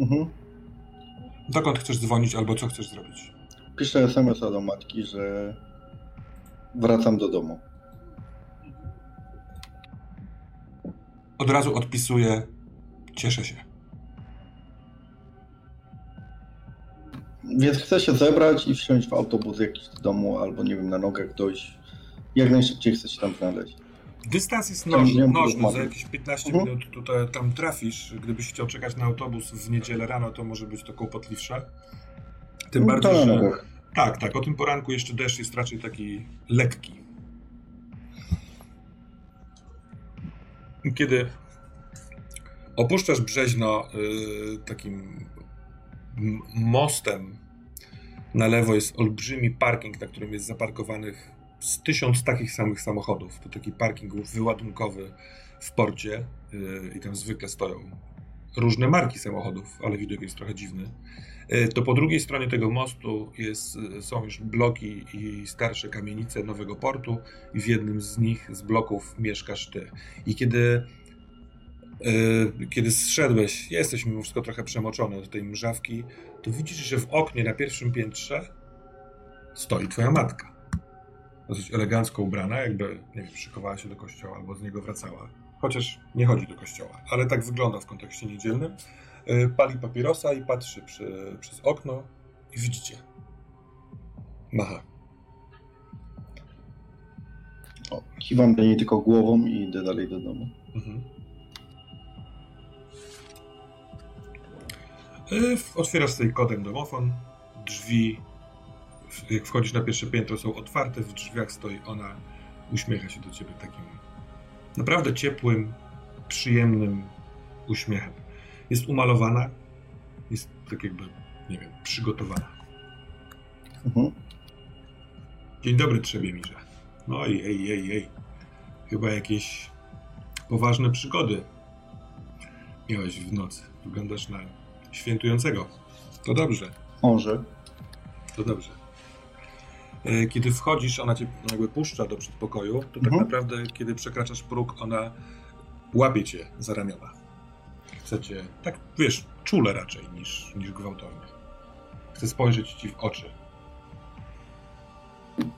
Mhm. Dokąd chcesz dzwonić albo co chcesz zrobić? Piszę SMS-a do matki, że wracam do domu. Od razu odpisuję, cieszę się. Więc chcę się zebrać i wsiąść w autobus jakiś do domu, albo nie wiem, na nogach dojść. Jak najszybciej chcę się tam znaleźć. Dystans jest nożny, nożny. za jakieś 15 Mhm. minut tutaj tam trafisz. Gdybyś chciał czekać na autobus w niedzielę rano, to może być to kłopotliwsze. Tym No, bardziej, na że... nogach. Tak, tak, o tym poranku jeszcze deszcz jest raczej taki lekki. Kiedy opuszczasz Brzeźno y, takim mostem, na lewo jest olbrzymi parking, na którym jest zaparkowanych z tysiąc takich samych samochodów. To taki parking wyładunkowy w porcie yy, i tam zwykle stoją różne marki samochodów, ale widok jest trochę dziwny. Yy, to po drugiej stronie tego mostu jest, yy, są już bloki i starsze kamienice nowego portu i w jednym z nich, z bloków mieszkasz ty. I kiedy kiedy zszedłeś, jesteś mimo wszystko trochę przemoczony do tej mrzawki, to widzisz, że w oknie na pierwszym piętrze stoi twoja matka dosyć elegancko ubrana, jakby, nie wiem, szykowała się do kościoła albo z niego wracała. Chociaż nie chodzi do kościoła, ale tak wygląda w kontekście niedzielnym. Y, pali papierosa i patrzy przy, przez okno i widzicie. Macha. O, kiwam do niej tylko głową i idę dalej do domu. Mhm. Otwierasz sobie kodem domofon, drzwi jak wchodzisz na pierwsze piętro, są otwarte, w drzwiach stoi ona, uśmiecha się do ciebie takim naprawdę ciepłym, przyjemnym uśmiechem. Jest umalowana, jest tak jakby, nie wiem, przygotowana. Mhm. Dzień dobry, Trzebiemirze. No i ej, ej, ej. Chyba jakieś poważne przygody miałeś w nocy. Wyglądasz na świętującego. To dobrze. Może. To dobrze. E, kiedy wchodzisz, ona cię jakby puszcza do przedpokoju, to tak mhm. naprawdę, kiedy przekraczasz próg, ona łapie cię za ramiona. Chcecie, tak wiesz, czule raczej niż, niż gwałtownie. Chce spojrzeć ci w oczy.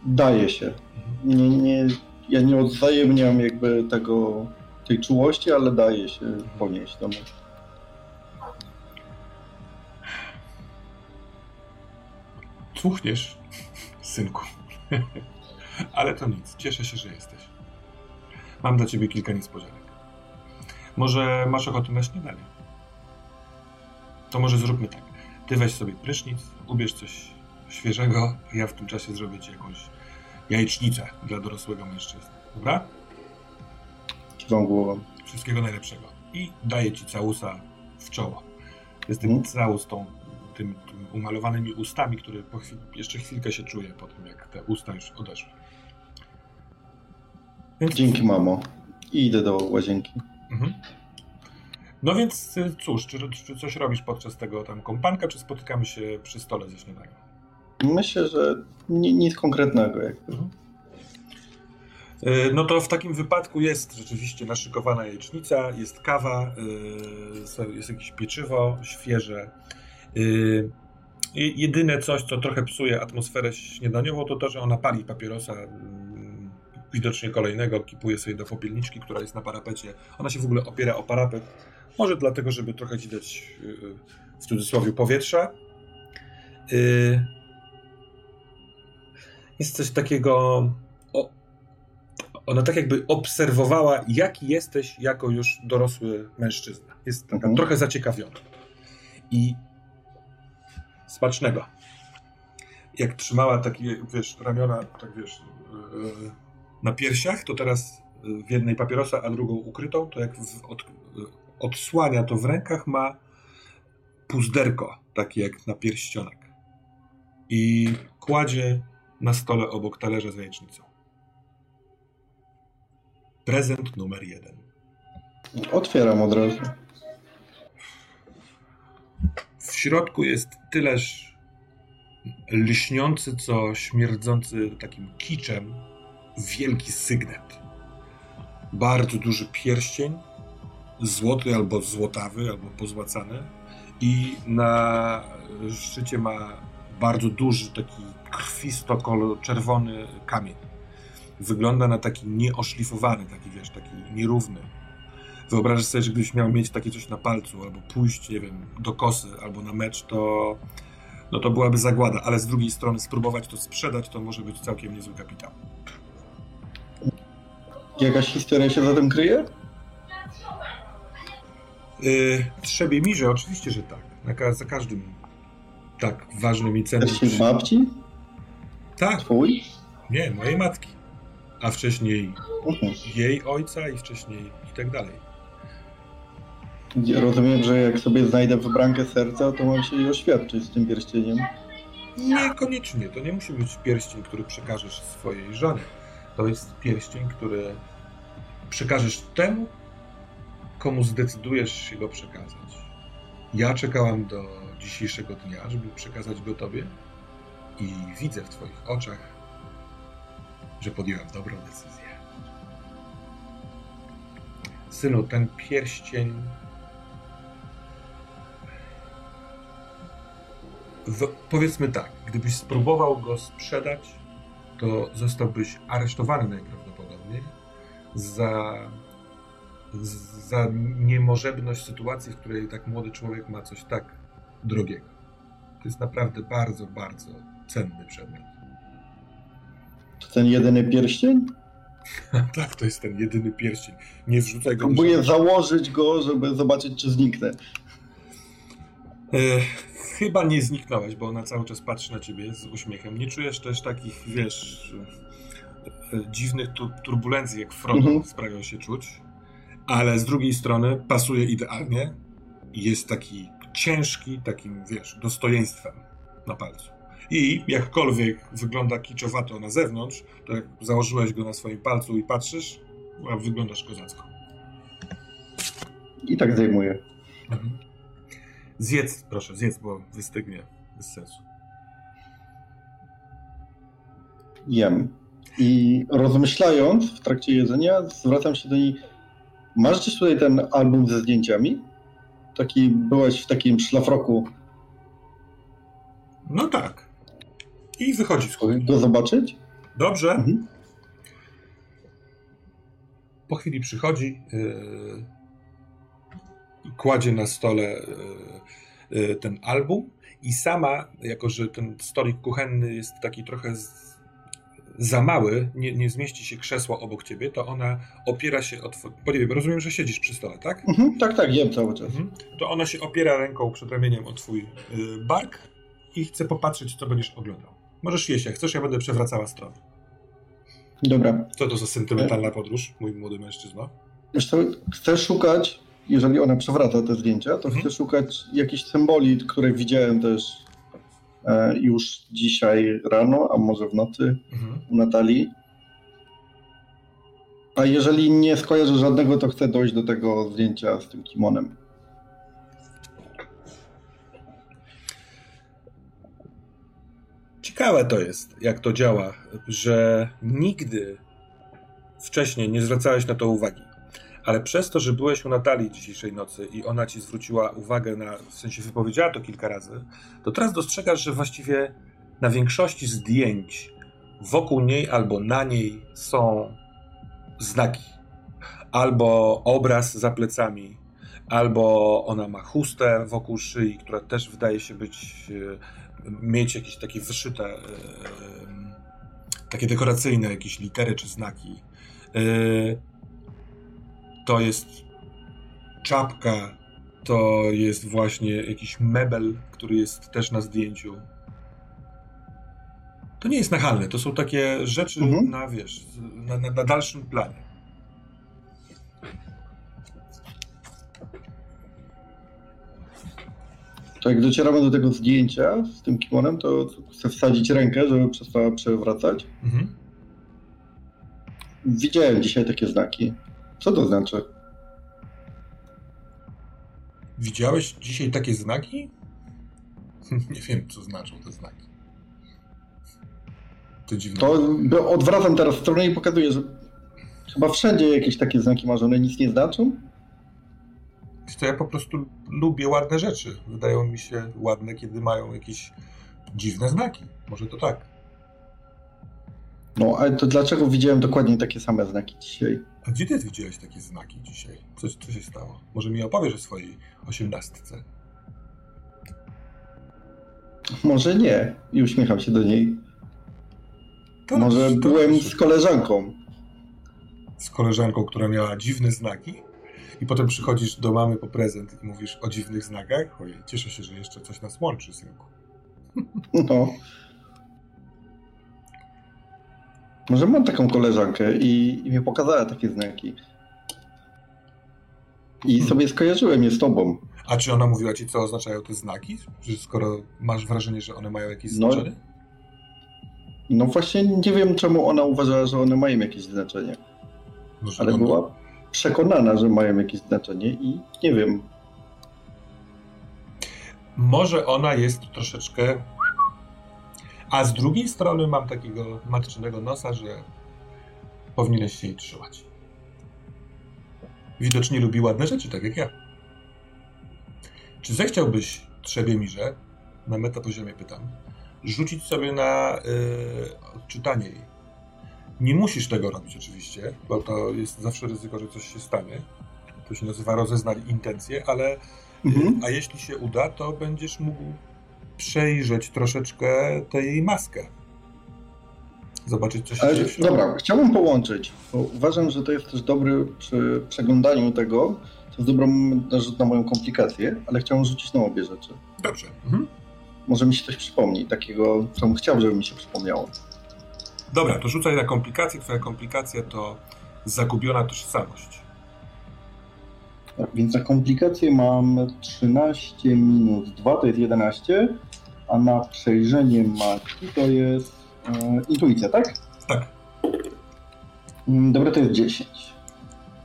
Daje się. Mhm. Nie, nie, ja nie odzajemniam jakby tego, tej czułości, ale daje się ponieść do mnie. Cuchniesz synku. Ale to nic, cieszę się, że jesteś. Mam dla ciebie kilka niespodzianek. Może masz ochotę na śniadanie? To może zróbmy tak. Ty weź sobie prysznic, ubierz coś świeżego, a ja w tym czasie zrobię ci jakąś jajecznicę dla dorosłego mężczyzny. Dobra? Kiwam głową. Wszystkiego najlepszego. I daję ci całusa w czoło. Jest ten hmm? całus tą tym, tym umalowanymi ustami, które chwil, jeszcze chwilkę się czuje po tym, jak te usta już odeszły. Więc... Dzięki, mamo. I idę do łazienki. Mhm. No więc y, cóż, czy, czy, coś robisz podczas tego tam kompanka, czy spotykamy się przy stole ze śniadaniem? Myślę, że nic konkretnego. Jakby. Mhm. Y, no to w takim wypadku jest rzeczywiście naszykowana jajecznica, jest kawa, y, jest jakieś pieczywo świeże, Yy, jedyne coś, co trochę psuje atmosferę śniadaniową, to to, że ona pali papierosa mm, widocznie kolejnego, kipuje sobie do popielniczki, która jest na parapecie. Ona się w ogóle opiera o parapet. Może dlatego, żeby trochę ci dać yy, w cudzysłowie powietrza. Yy, jest coś takiego. ona tak jakby obserwowała, jaki jesteś jako już dorosły mężczyzna. Jest taka mhm. trochę zaciekawiona. I smacznego. Jak trzymała takie, wiesz, ramiona, tak wiesz, yy, na piersiach, to teraz w jednej papierosa, a drugą ukrytą, to jak w, od, odsłania to w rękach ma puzderko, takie jak na pierścionek. I kładzie na stole obok talerza z jajecznicą. Prezent numer jeden. Otwieram od razu. Środku jest tyleż lśniący, co śmierdzący takim kiczem wielki sygnet. Bardzo duży pierścień, złoty albo złotawy, albo pozłacany i na szczycie ma bardzo duży, taki krwisto-czerwony kamień. Wygląda na taki nieoszlifowany, taki wiesz, taki nierówny wyobrażasz sobie, że gdybyś miał mieć takie coś na palcu, albo pójść, nie wiem, do kosy, albo na mecz, to no to byłaby zagłada, ale z drugiej strony spróbować to sprzedać, to może być całkiem niezły kapitał. Jakaś historia się za tym kryje? Yy, trzebie mi, że oczywiście, że tak. Na, za każdym tak ważnym i cennym... Też babci? Tak. Twój? Nie, mojej matki. A wcześniej uh mhm. -huh. jej ojca i wcześniej i tak dalej. Rozumiem, że jak sobie znajdę wybrankę serca, to mam się jej oświadczyć z tym pierścieniem. Niekoniecznie. To nie musi być pierścień, który przekażesz swojej żonie. To jest pierścień, który przekażesz temu, komu zdecydujesz się go przekazać. Ja czekałam do dzisiejszego dnia, żeby przekazać go tobie i widzę w twoich oczach, że podjąłem dobrą decyzję. Synu, ten pierścień w, powiedzmy tak, gdybyś spróbował go sprzedać, to zostałbyś aresztowany najprawdopodobniej za, za niemożebność sytuacji, w której tak młody człowiek ma coś tak drogiego. To jest naprawdę bardzo, bardzo cenny przedmiot. To ten jedyny pierścień? tak, to jest ten jedyny pierścień. Nie wrzucaj go Próbuję założyć go, żeby zobaczyć, czy zniknę. E, chyba nie zniknąłeś, bo ona cały czas patrzy na ciebie z uśmiechem. Nie czujesz też takich, wiesz, e, dziwnych tu turbulencji, jak Frodo mhm. sprawiał się czuć, ale z drugiej strony pasuje idealnie i jest taki ciężki, takim, wiesz, dostojeństwem na palcu. I jakkolwiek wygląda kiczowato na zewnątrz, to jak założyłeś go na swoim palcu i patrzysz, wyglądasz kozacko. I tak zdejmuję. Mhm. Zjedz, proszę, zjedz, bo wystygnie bez sensu. Jem. I rozmyślając w trakcie jedzenia, zwracam się do niej. Masz gdzieś tutaj ten album ze zdjęciami? Taki, byłeś w takim szlafroku. No tak. I wychodzi z kuchni. Go zobaczyć? Dobrze. Mhm. Po chwili przychodzi. Yy kładzie na stole e, e, ten album i sama, jako że ten stolik kuchenny jest taki trochę za mały, nie, nie zmieści się krzesło obok ciebie, to ona opiera się o twój... rozumiem, że siedzisz przy stole, tak? Mhm, tak, tak, jem cały czas. Mhm. To ona się opiera ręką przed ramieniem o twój y, bark i chce popatrzeć, co będziesz oglądał. Możesz jeść, jak chcesz, ja będę przewracała stronę. Dobra. Co to za sentymentalna podróż, mój młody mężczyzna? Zresztą chcę szukać jeżeli ona przewraca te zdjęcia, to mhm. chcę szukać jakichś symboli, które widziałem też e, już dzisiaj rano, a może w nocy mhm. u Natalii. A jeżeli nie skojarzę żadnego, to chcę dojść do tego zdjęcia z tym kimonem. Ciekawe to jest, jak to działa, że nigdy wcześniej nie zwracałeś na to uwagi ale przez to, że byłeś u Natalii dzisiejszej nocy i ona ci zwróciła uwagę na, w sensie wypowiedziała to kilka razy, to teraz dostrzegasz, że właściwie na większości zdjęć wokół niej albo na niej są znaki. Albo obraz za plecami, albo ona ma chustę wokół szyi, która też wydaje się być, e, mieć jakieś takie wyszyte, e, takie dekoracyjne jakieś litery czy znaki. To jest czapka, to jest właśnie jakiś mebel, który jest też na zdjęciu. To nie jest nachalne, to są takie rzeczy mhm. na, wiesz, na, na, na dalszym planie. To jak docieramy do tego zdjęcia z tym kimonem, to chcę wsadzić rękę, żeby przestała przewracać. Mhm. Widziałem dzisiaj takie znaki. Co to znaczy? Widziałeś dzisiaj takie znaki? Nie wiem, co znaczą te znaki. To dziwne. To odwracam teraz stronę i pokazuję, że chyba wszędzie jakieś takie znaki masz, one nic nie znaczą? To ja po prostu lubię ładne rzeczy. Wydają mi się ładne, kiedy mają jakieś dziwne znaki. Może to tak. No, ale to dlaczego widziałem dokładnie takie same znaki dzisiaj? A gdzie ty widziałeś takie znaki dzisiaj? Co, co się stało? Może mi opowiesz o swojej osiemnastce? Może nie. I uśmiecham się do niej. To Może to byłem z koleżanką. Z koleżanką, która miała dziwne znaki? I potem przychodzisz do mamy po prezent i mówisz o dziwnych znakach? Ojej, cieszę się, że jeszcze coś nas łączy, synku. No. Może mam taką koleżankę i, i mi pokazała takie znaki. I hmm. sobie skojarzyłem je z tobą. A czy ona mówiła ci, co oznaczają te znaki? Że skoro masz wrażenie, że one mają jakieś no, znaczenie? No właśnie nie wiem, czemu ona uważała, że one mają jakieś znaczenie. Może Ale była przekonana, że mają jakieś znaczenie i nie wiem. Może ona jest troszeczkę. A z drugiej strony mam takiego matczynego nosa, że powinieneś się jej trzymać. Widocznie lubi ładne rzeczy, tak jak ja. Czy zechciałbyś, trzebie mirze, na metapoziomie pytam, rzucić sobie na yy, odczytanie jej? Nie musisz tego robić oczywiście, bo to jest zawsze ryzyko, że coś się stanie. To się nazywa rozeznali intencje, ale mhm. a jeśli się uda, to będziesz mógł przejrzeć troszeczkę tę jej maskę. Zobaczyć, co się dzieje. Dobra, chciałbym połączyć, bo uważam, że to jest też dobry przy przeglądaniu tego, to jest dobry rzut na moją komplikację, ale chciałbym rzucić na obie rzeczy. Dobrze. Mhm. Może mi się coś przypomni, takiego, co bym chciał, żeby mi się przypomniało. Dobra, to rzucaj na komplikację. Twoja komplikacja to zagubiona tożsamość. Tak, więc za komplikację mam 13 minus 2 to jest 11, a na przejrzenie matki to jest e, intuicja, tak? Tak. Mm, dobra, to jest 10.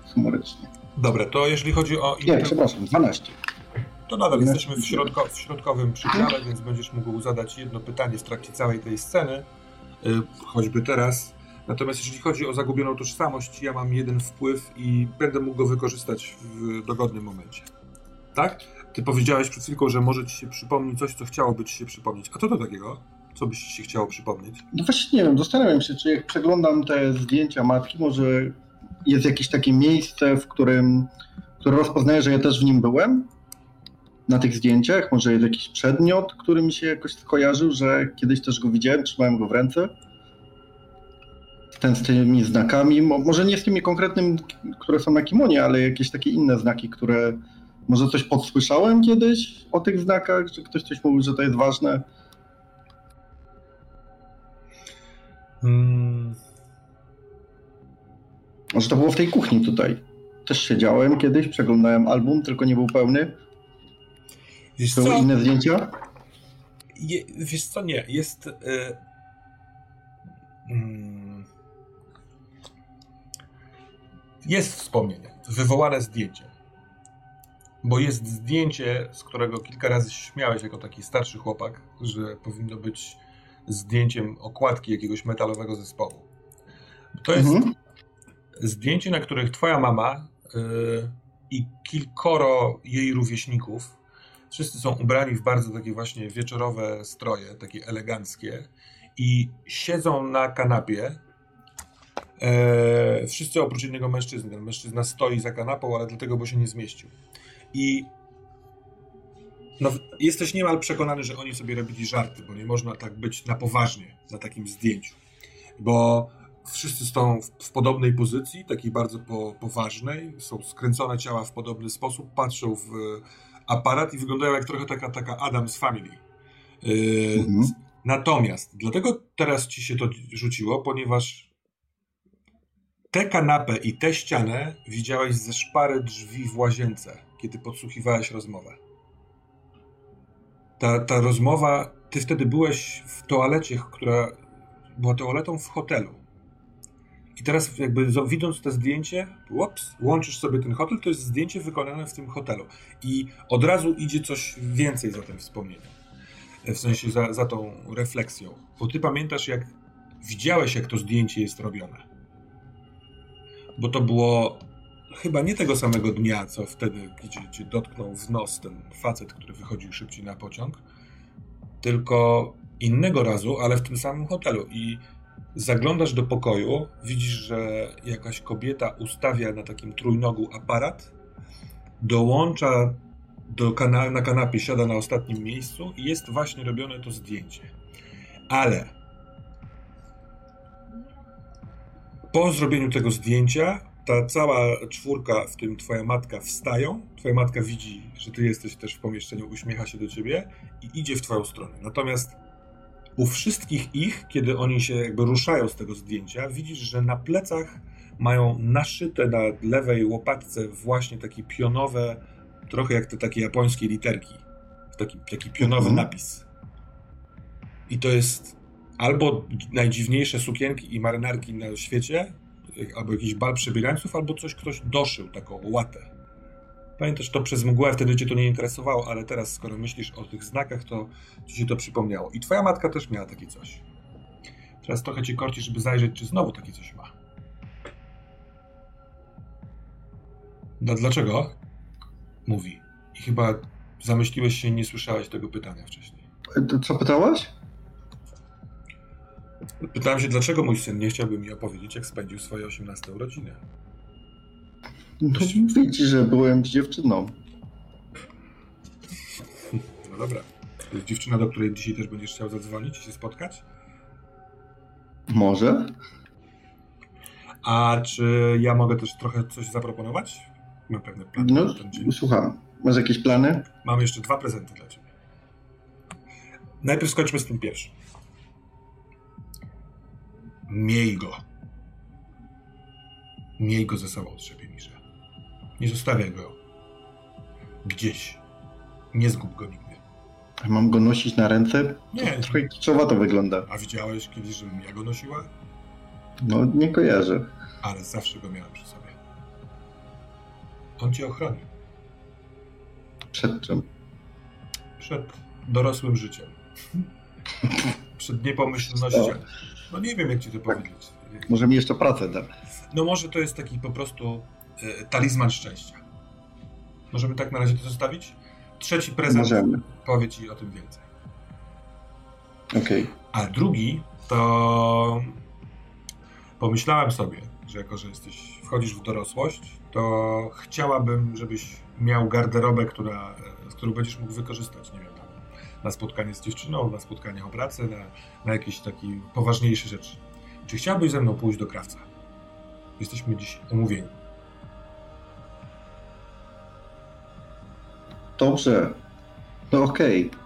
Sumarycznie. Dobra, to jeżeli chodzi o... Nie, przepraszam, 12. To nadal jesteśmy w, środko, w środkowym przydziale, więc będziesz mógł zadać jedno pytanie w trakcie całej tej sceny. Y, choćby teraz. Natomiast jeżeli chodzi o zagubioną tożsamość, ja mam jeden wpływ i będę mógł go wykorzystać w dogodnym momencie. Tak? Ty powiedziałeś przed chwilką, że może ci się przypomnieć coś, co chciałoby ci się przypomnieć. A co to takiego? Co byś ci się chciało przypomnieć? No właśnie nie wiem, zastanawiam się, czy jak przeglądam te zdjęcia matki, może jest jakieś takie miejsce, w którym, które rozpoznaję, że ja też w nim byłem? Na tych zdjęciach? Może jest jakiś przedmiot, który mi się jakoś skojarzył, że kiedyś też go widziałem, trzymałem go w ręce? Ten z tymi znakami, może nie z tymi konkretnymi, które są na kimonie, ale jakieś takie inne znaki, które może coś podsłyszałem kiedyś o tych znakach, że ktoś coś mówił, że to jest ważne. Hmm. Może to było w tej kuchni tutaj. Też siedziałem kiedyś, przeglądałem album, tylko nie był pełny. Wiesz Były co? inne zdjęcia? Je, wiesz co, nie. Jest... Y, mm, jest wspomnienie. Wywołane zdjęcie. Bo jest zdjęcie, z którego kilka razy śmiałeś jako taki starszy chłopak, że powinno być zdjęciem okładki jakiegoś metalowego zespołu. To jest mhm. zdjęcie, na których twoja mama y, i kilkoro jej rówieśników Wszyscy są ubrani w bardzo takie właśnie wieczorowe stroje, takie eleganckie i siedzą na kanapie. E, wszyscy oprócz jednego mężczyzny. Ten mężczyzna stoi za kanapą, ale dlatego, bo się nie zmieścił. I no, jesteś niemal przekonany, że oni sobie robili żarty, bo nie można tak być na poważnie na takim zdjęciu. Bo wszyscy są w, w podobnej pozycji, takiej bardzo po, poważnej, są skręcone ciała w podobny sposób, patrzą w aparat i wyglądają jak trochę taka, taka Adams Family. Yy, mhm. Natomiast, dlatego teraz ci się to rzuciło, ponieważ tę kanapę i tę ścianę widziałeś ze szpary drzwi w łazience, kiedy podsłuchiwałeś rozmowę. Ta, ta rozmowa, ty wtedy byłeś w toalecie, która była toaletą w hotelu. I teraz jakby widząc to zdjęcie, ups, łączysz sobie ten hotel, to jest zdjęcie wykonane w tym hotelu. I od razu idzie coś więcej za tym wspomnieniem. W sensie za, za tą refleksją. Bo ty pamiętasz, jak widziałeś, jak to zdjęcie jest robione. Bo to było chyba nie tego samego dnia, co wtedy, gdzie cię dotknął w nos ten facet, który wychodził szybciej na pociąg, tylko innego razu, ale w tym samym hotelu. I Zaglądasz do pokoju, widzisz, że jakaś kobieta ustawia na takim trójnogu aparat, dołącza do kana na kanapie, siada na ostatnim miejscu i jest właśnie robione to zdjęcie. Ale po zrobieniu tego zdjęcia, ta cała czwórka, w tym twoja matka, wstają. Twoja matka widzi, że ty jesteś też w pomieszczeniu, uśmiecha się do ciebie i idzie w twoją stronę. Natomiast u wszystkich ich, kiedy oni się jakby ruszają z tego zdjęcia, widzisz, że na plecach mają naszyte na lewej łopatce właśnie takie pionowe trochę jak te takie japońskie literki. Taki, taki pionowy mhm. napis. I to jest albo najdziwniejsze sukienki i marynarki na świecie, albo jakiś bal przebiegańców, albo coś ktoś doszył, taką łatę. Pamiętasz, to przez mgłę wtedy cię to nie interesowało, ale teraz, skoro myślisz o tych znakach, to ci się to przypomniało. I twoja matka też miała takie coś. Teraz trochę ci korci, żeby zajrzeć, czy znowu takie coś ma. No dlaczego? Mówi. I chyba zamyśliłeś się i nie słyszałeś tego pytania wcześniej. Co pytałaś? Pytałem się, dlaczego mój syn nie chciałby mi opowiedzieć, jak spędził swoje 18 urodziny. No, widzi, że byłem dziewczyną. No dobra. To jest dziewczyna, do której dzisiaj też będziesz chciał zadzwonić i się spotkać? Może. A czy ja mogę też trochę coś zaproponować? Mam pewne plany no, na ten dzień. Słucham. Masz jakieś plany? Mam jeszcze dwa prezenty dla ciebie. Najpierw skończmy z tym pierwszym. Miej go. Miej go ze sobą, trzebie Mirze. Nie zostawiaj go gdzieś. Nie zgub go nigdy. A mam go nosić na ręce? Nie. Trochę kiczowa to wygląda. A widziałeś kiedyś, żebym ja go nosiła? No, nie kojarzę. Ale zawsze go miałem przy sobie. On cię ochronił. Przed czym? Przed dorosłym życiem. Przed niepomyślnością. No nie wiem, jak ci to tak. powiedzieć. Może mi jeszcze pracę da. No może to jest taki po prostu e, talizman szczęścia. Możemy tak na razie to zostawić? Trzeci prezent Możemy. powie ci o tym więcej. Okej. Okay. A drugi to pomyślałem sobie, że jako, że jesteś, wchodzisz w dorosłość, to chciałabym, żebyś miał garderobę, która, z którą będziesz mógł wykorzystać, nie wiem, tam, na spotkanie z dziewczyną, na spotkanie o pracy, na, na jakieś takie poważniejsze rzeczy. Czy chciałbyś ze mną pójść do krawca? Jesteśmy dziś umówieni. Dobrze. No okej. Okay.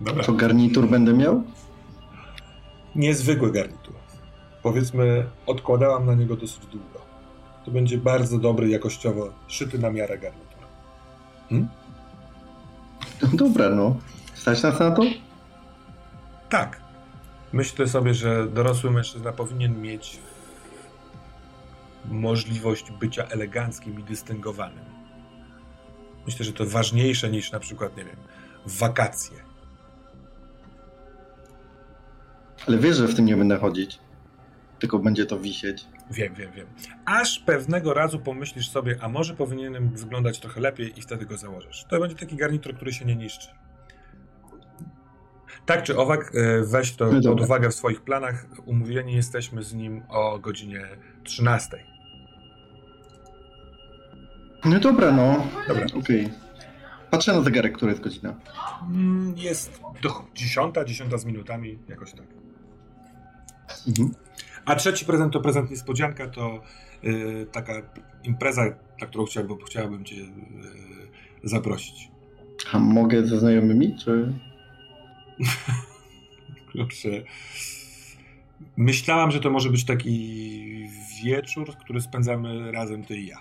Dobra. To garnitur będę miał? Niezwykły garnitur. Powiedzmy, odkładałam na niego dosyć długo. To będzie bardzo dobry, jakościowo szyty na miarę garnitur. Hmm? No dobra, no. Stać nas na to? Tak. Myślę sobie, że dorosły mężczyzna powinien mieć możliwość bycia eleganckim i dystyngowanym. Myślę, że to ważniejsze niż na przykład, nie wiem, wakacje. Ale wiesz, że w tym nie będę chodzić. Tylko będzie to wisieć. Wiem, wiem, wiem. Aż pewnego razu pomyślisz sobie, a może powinienem wyglądać trochę lepiej i wtedy go założysz. To będzie taki garnitur, który się nie niszczy. Tak czy owak, e, weź to no pod uwagę w swoich planach. Umówieni jesteśmy z nim o godzinie 13. No dobra, no. Dobra. Okej. Okay. Patrzę na zegarek, która jest godzina. Mm, jest do 10, 10 z minutami, jakoś tak. Mhm. A trzeci prezent to prezent niespodzianka, to yy, taka impreza, na którą chciałbym, chciałbym cię yy, zaprosić. A mogę ze znajomymi, czy... Kurczę. Myślałam, że to może być taki wieczór, który spędzamy razem ty i ja.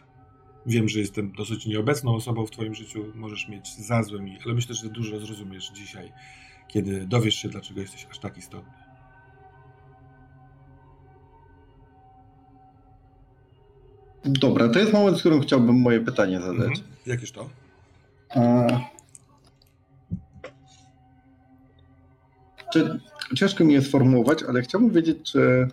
Wiem, że jestem dosyć nieobecną osobą w twoim życiu, możesz mieć za złe mi, ale myślę, że dużo zrozumiesz dzisiaj, kiedy dowiesz się, dlaczego jesteś aż tak istotny. Dobra, to jest moment, w którym chciałbym moje pytanie zadać. Mhm. Jakież to? A... Czy, ciężko mi je sformułować, ale chciałbym wiedzieć, czy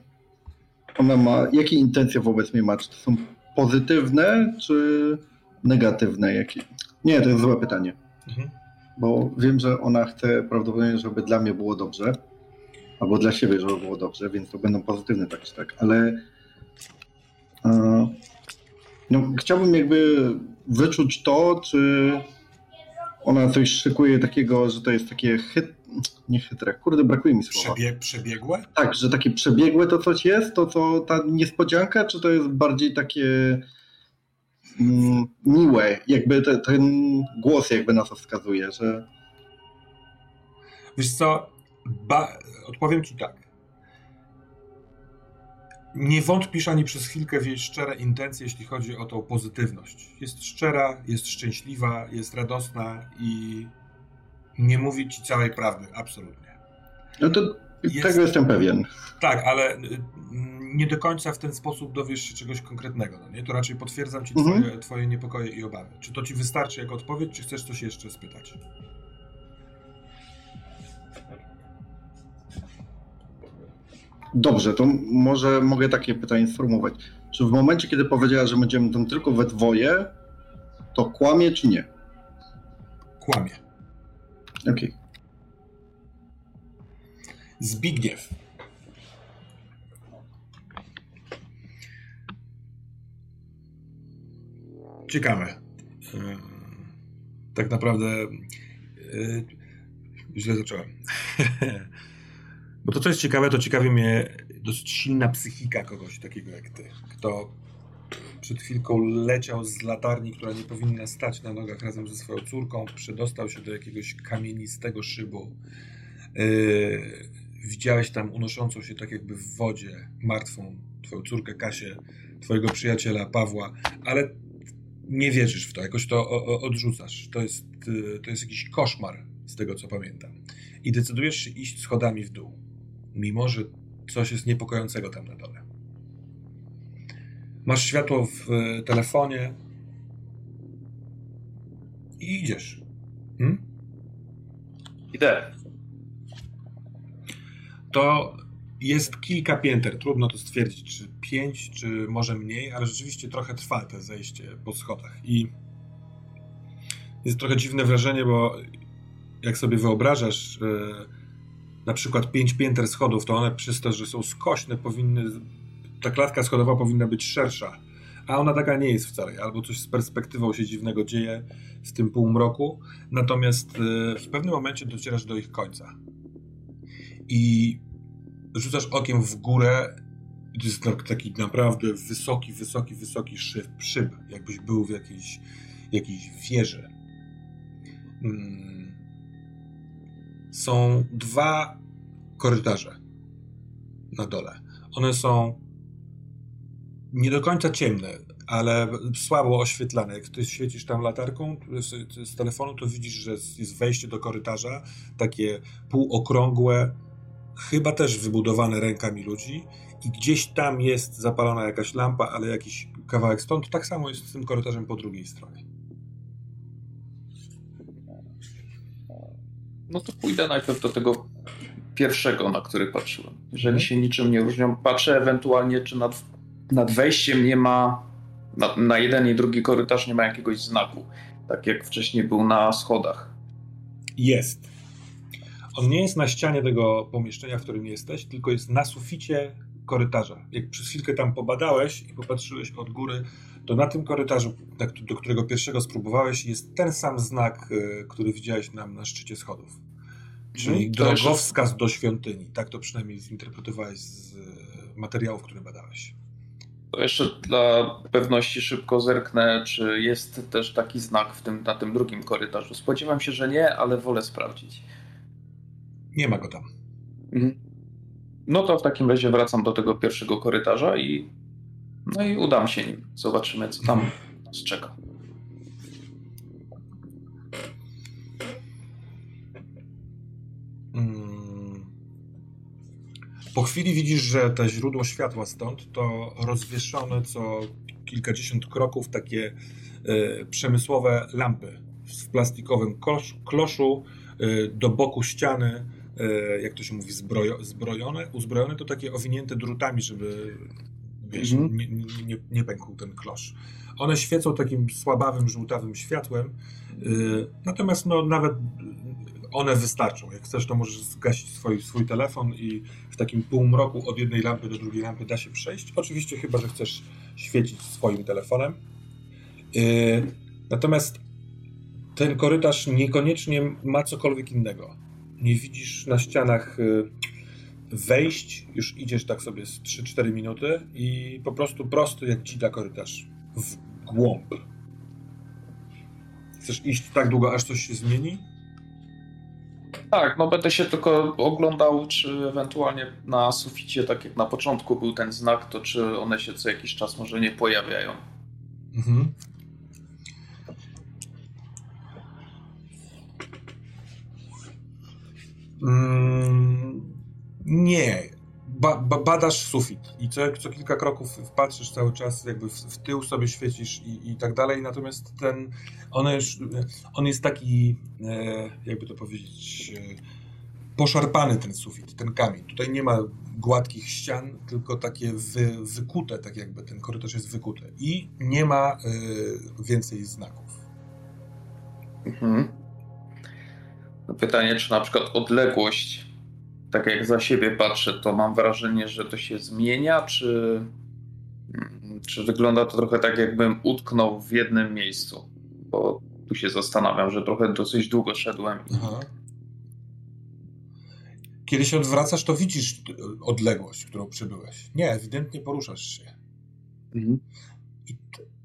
ona ma, jakie intencje wobec mnie ma? Czy to są pozytywne, czy negatywne? Jakie? Nie, to jest złe pytanie. Mhm. Bo wiem, że ona chce prawdopodobnie, żeby dla mnie było dobrze, albo dla siebie, żeby było dobrze, więc to będą pozytywne tak czy tak, ale no, chciałbym jakby wyczuć to, czy ona coś szykuje takiego, że to jest takie chyt... nie chytre, kurde, brakuje mi słowa. Przebie przebiegłe? Tak, że takie przebiegłe to coś jest, to co ta niespodzianka, czy to jest bardziej takie mm, miłe, jakby te, ten głos jakby na to wskazuje, że... Wiesz co, ba... odpowiem ci tak. Nie wątpisz ani przez chwilkę w jej szczere intencje, jeśli chodzi o tą pozytywność. Jest szczera, jest szczęśliwa, jest radosna i nie mówi ci całej prawdy, absolutnie. No to jest, tego jestem pewien. Tak, ale y, nie do końca w ten sposób dowiesz się czegoś konkretnego. No nie? To raczej potwierdzam ci mhm. twoje, twoje niepokoje i obawy. Czy to ci wystarczy jako odpowiedź, czy chcesz coś jeszcze spytać? Dobrze, to może mogę takie pytanie sformułować. Czy w momencie, kiedy powiedziała, że będziemy tam tylko we dwoje, to kłamie czy nie? Kłamie. Okej. Okay. Zbigniew. Ciekawe. Tak naprawdę yy, źle zacząłem. Bo to, co jest ciekawe, to ciekawi mnie dosyć silna psychika kogoś takiego jak ty, kto przed chwilką leciał z latarni, która nie powinna stać na nogach razem ze swoją córką, przedostał się do jakiegoś kamienistego szybu. Yy, widziałeś tam unoszącą się tak jakby w wodzie martwą twoją córkę Kasię, twojego przyjaciela Pawła, ale nie wierzysz w to, jakoś to odrzucasz. To jest, yy, to jest jakiś koszmar, z tego co pamiętam. I decydujesz się iść schodami w dół mimo że coś jest niepokojącego tam na dole. Masz światło w e, telefonie i idziesz. Hmm? Idę. To jest kilka pięter. Trudno to stwierdzić, czy pięć, czy może mniej, ale rzeczywiście trochę trwa to zejście po schodach. I jest trochę dziwne wrażenie, bo jak sobie wyobrażasz, yy, na przykład pięć pięter schodów, to one przez to, że są skośne, powinny, ta klatka schodowa powinna być szersza, a ona taka nie jest wcale, albo coś z perspektywą się dziwnego dzieje w tym półmroku, natomiast e, w pewnym momencie docierasz do ich końca. I rzucasz okiem w górę to jest taki naprawdę wysoki, wysoki, wysoki szyb, szyb. Jakbyś był w jakiejś, jakiejś wieży. Hmm są dwa korytarze na dole. One są nie do końca ciemne, ale słabo oświetlane. Jak ty świecisz tam latarką z, z telefonu, to widzisz, że jest wejście do korytarza, takie półokrągłe, chyba też wybudowane rękami ludzi i gdzieś tam jest zapalona jakaś lampa, ale jakiś kawałek stąd. Tak samo jest z tym korytarzem po drugiej stronie. No to pójdę najpierw do tego pierwszego, na który patrzyłem. Jeżeli mhm. się niczym nie różnią, patrzę ewentualnie, czy nad, nad wejściem nie ma, na, na jeden i drugi korytarz nie ma jakiegoś znaku, tak jak wcześniej był na schodach. Jest. On nie jest na ścianie tego pomieszczenia, w którym jesteś, tylko jest na suficie korytarza. Jak przez chwilkę tam pobadałeś i popatrzyłeś od góry, to na tym korytarzu, do którego pierwszego spróbowałeś, jest ten sam znak, e, który widziałeś nam na szczycie schodów. Czyli hmm, drogowskaz do świątyni. Tak to przynajmniej zinterpretowałeś z e, materiałów, które badałeś. To jeszcze dla pewności szybko zerknę, czy jest też taki znak w tym, na tym drugim korytarzu. Spodziewam się, że nie, ale wolę sprawdzić. Nie ma go tam. Mhm. No to w takim razie wracam do tego pierwszego korytarza i no i udam się nim. Zobaczymy, co tam nas czeka. Mm. Po chwili widzisz, że to źródło światła stąd to rozwieszone co kilkadziesiąt kroków takie y, przemysłowe lampy w plastikowym kloszu y, do boku ściany, y, jak to się mówi, zbrojo, zbrojone. Uzbrojone to takie owinięte drutami, żeby wiesz, mm. nie, nie, nie, nie pękł ten klosz. One świecą takim słabawym, żółtawym światłem, yy, natomiast no, nawet one wystarczą. Jak chcesz, to możesz zgasić swój, swój telefon i w takim półmroku od jednej lampy do drugiej lampy da się przejść. Oczywiście chyba, że chcesz świecić swoim telefonem. Yy, natomiast ten korytarz niekoniecznie ma cokolwiek innego. Nie widzisz na ścianach... Yy, wejść, już idziesz tak sobie z 3-4 minuty i po prostu prosty jak dzida korytarz w głąb. Chcesz iść tak długo, aż coś się zmieni? Tak, no będę się tylko oglądał, czy ewentualnie na suficie, tak jak na początku był ten znak, to czy one się co jakiś czas może nie pojawiają. Mhm. Mm, nie. Ba, ba, badasz sufit i co, co kilka kroków patrzysz cały czas, jakby w, w tył sobie świecisz i, i, tak dalej, natomiast ten, on, już, on jest taki, e, jakby to powiedzieć, e, poszarpany ten sufit, ten kamień. Tutaj nie ma gładkich ścian, tylko takie wy, wykute, tak jakby ten korytarz jest wykuty i nie ma e, więcej znaków. Mhm. No pytanie, czy na przykład odległość, tak jak za siebie patrzę, to mam wrażenie, że to się zmienia, czy, mm, czy wygląda to trochę tak, jakbym utknął w jednym miejscu? Bo tu się zastanawiam, że trochę dosyć długo szedłem. Aha. Kiedy się odwracasz, to widzisz odległość, którą przybyłeś. Nie, ewidentnie poruszasz się. Mhm.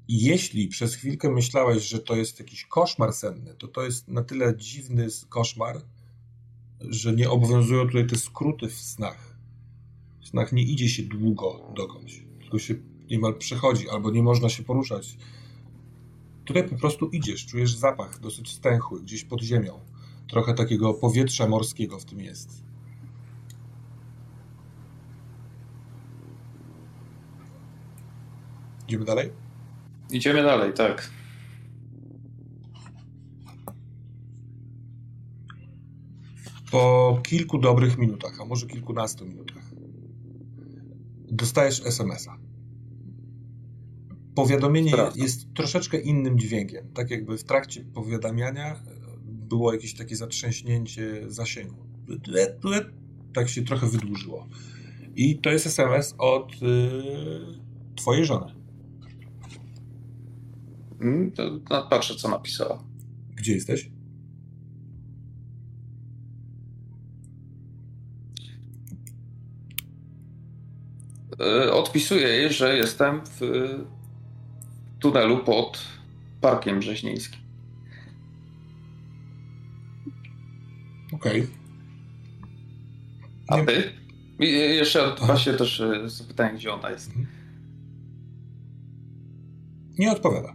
Jeśli przez chwilkę myślałeś, że to jest jakiś koszmar senny, to to jest na tyle dziwny koszmar, że nie obowiązują tutaj te skróty w snach. W snach nie idzie się długo dokądś, tylko się niemal przechodzi, albo nie można się poruszać. Tutaj po prostu idziesz, czujesz zapach dosyć stęchły, gdzieś pod ziemią. Trochę takiego powietrza morskiego w tym jest. Idziemy dalej? Idziemy dalej, tak. Po kilku dobrych minutach, a może kilkunastu minutach, dostajesz SMS-a. Powiadomienie jest troszeczkę innym dźwiękiem. Tak jakby w trakcie powiadamiania było jakieś takie zatrzęśnięcie zasięgu. Tak się trochę wydłużyło. I to jest SMS od yy, twojej żony. Mm, to patrzę, co napisała. Gdzie jesteś? Odpisuję jej, że jestem w tunelu pod Parkiem Brzeźnieńskim. Okej. Okay. A ty? I jeszcze właśnie też e, zapytałem, gdzie ona jest. Mhm. Nie odpowiada.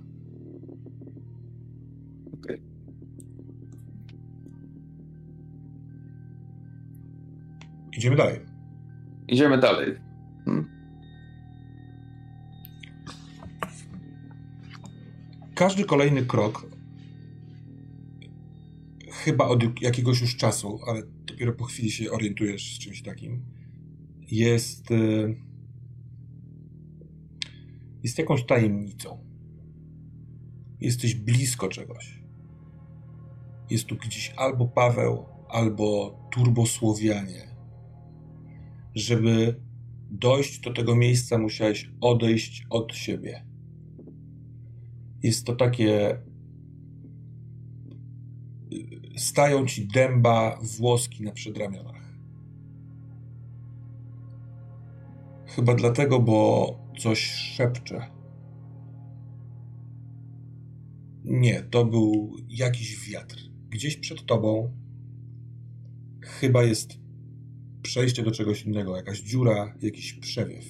Idziemy dalej. Idziemy dalej. Hmm? Każdy kolejny krok, chyba od jakiegoś już czasu, ale dopiero po chwili się orientujesz z czymś takim, jest, e, jest jakąś tajemnicą. Jesteś blisko czegoś. Jest tu gdzieś albo Paweł, albo turbosłowianie żeby dojść do tego miejsca, musiałeś odejść od siebie. Jest to takie. Stają ci dęba włoski na przedramionach. Chyba dlatego, bo coś szepcze. Nie, to był jakiś wiatr. Gdzieś przed tobą chyba jest przejście do czegoś innego, jakaś dziura, jakiś przewiew.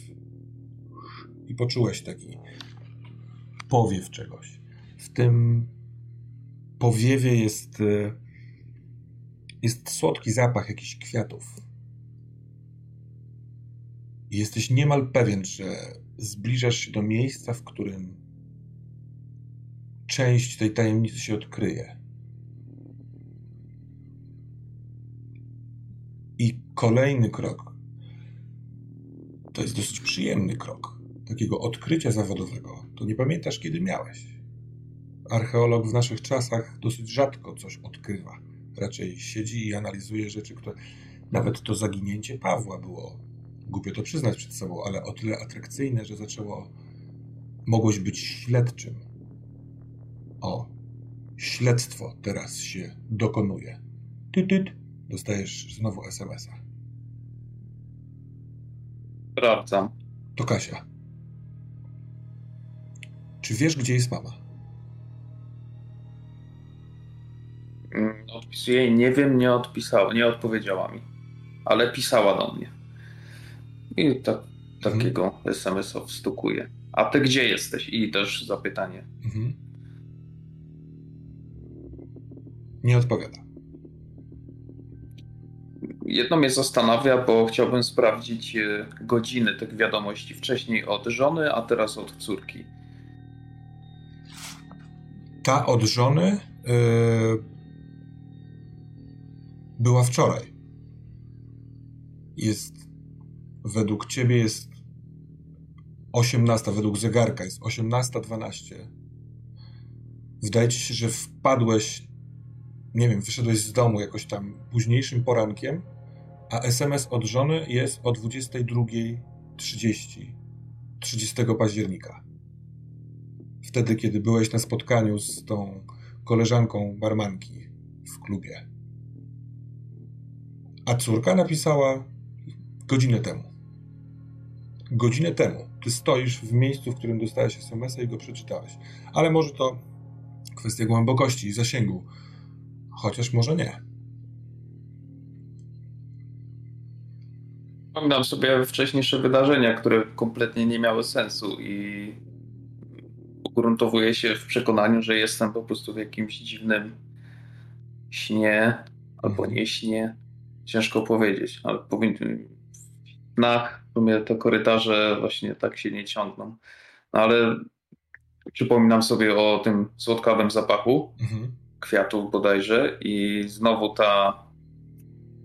I poczułeś taki powiew czegoś. W tym powiewie jest, e, jest słodki zapach jakichś kwiatów. I jesteś niemal pewien, że zbliżasz się do miejsca, w którym część tej tajemnicy się odkryje. Kolejny krok to jest dosyć przyjemny krok takiego odkrycia zawodowego. To nie pamiętasz, kiedy miałeś. Archeolog w naszych czasach dosyć rzadko coś odkrywa. Raczej siedzi i analizuje rzeczy, które nawet to zaginięcie Pawła było, głupio to przyznać przed sobą, ale o tyle atrakcyjne, że zaczęło, mogłeś być śledczym. O, śledztwo teraz się dokonuje. Tyt, tyt dostajesz znowu SMS-a. Sprawdzam. To Kasia. Czy wiesz, gdzie jest mama? Mm, odpisuję nie wiem, nie odpisała, nie odpowiedziała mi, ale pisała do mnie. I tak, takiego mhm. SMS-a wstukuje. A ty gdzie jesteś? I też zapytanie. Mhm. Nie odpowiada. Jedno mnie zastanawia, bo chciałbym sprawdzić e, godziny tych wiadomości. Wcześniej od żony, a teraz od córki. Ta od żony yy, była wczoraj. Jest według ciebie jest 18, według zegarka jest 18.12. Wydaje ci się, że wpadłeś, nie wiem, wyszedłeś z domu jakoś tam późniejszym porankiem, a SMS od żony jest o 22.30 30 października. Wtedy, kiedy byłeś na spotkaniu z tą koleżanką barmanki w klubie. A córka napisała godzinę temu. Godzinę temu. Ty stoisz w miejscu, w którym dostałeś SMS-a i go przeczytałeś. Ale może to kwestia głębokości i zasięgu. Chociaż może nie. Pamiętam sobie wcześniejsze wydarzenia, które kompletnie nie miały sensu i ugruntowuję się w przekonaniu, że jestem po prostu w jakimś dziwnym śnie albo nie śnie. Ciężko powiedzieć, ale powinien w sumie te korytarze właśnie tak się nie ciągną. No ale przypominam sobie o tym słodkawym zapachu mhm. kwiatów bodajże i znowu ta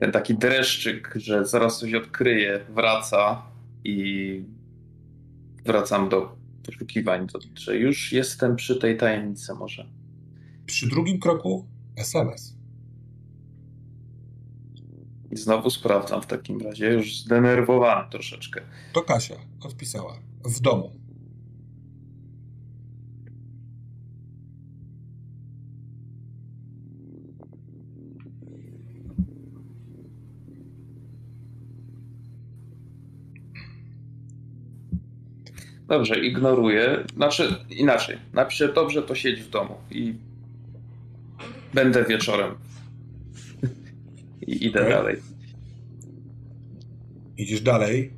ten taki dreszczyk, że zaraz coś odkryję, wraca i wracam do poszukiwań, to, że już jestem przy tej tajemnicy może. Przy drugim kroku SMS. I znowu sprawdzam w takim razie, już zdenerwowany troszeczkę. To Kasia odpisała. W domu. Dobrze, ignoruję. Znaczy, inaczej. Napiszę dobrze, to siedź w domu i będę wieczorem. I idę okay. dalej. Idziesz dalej.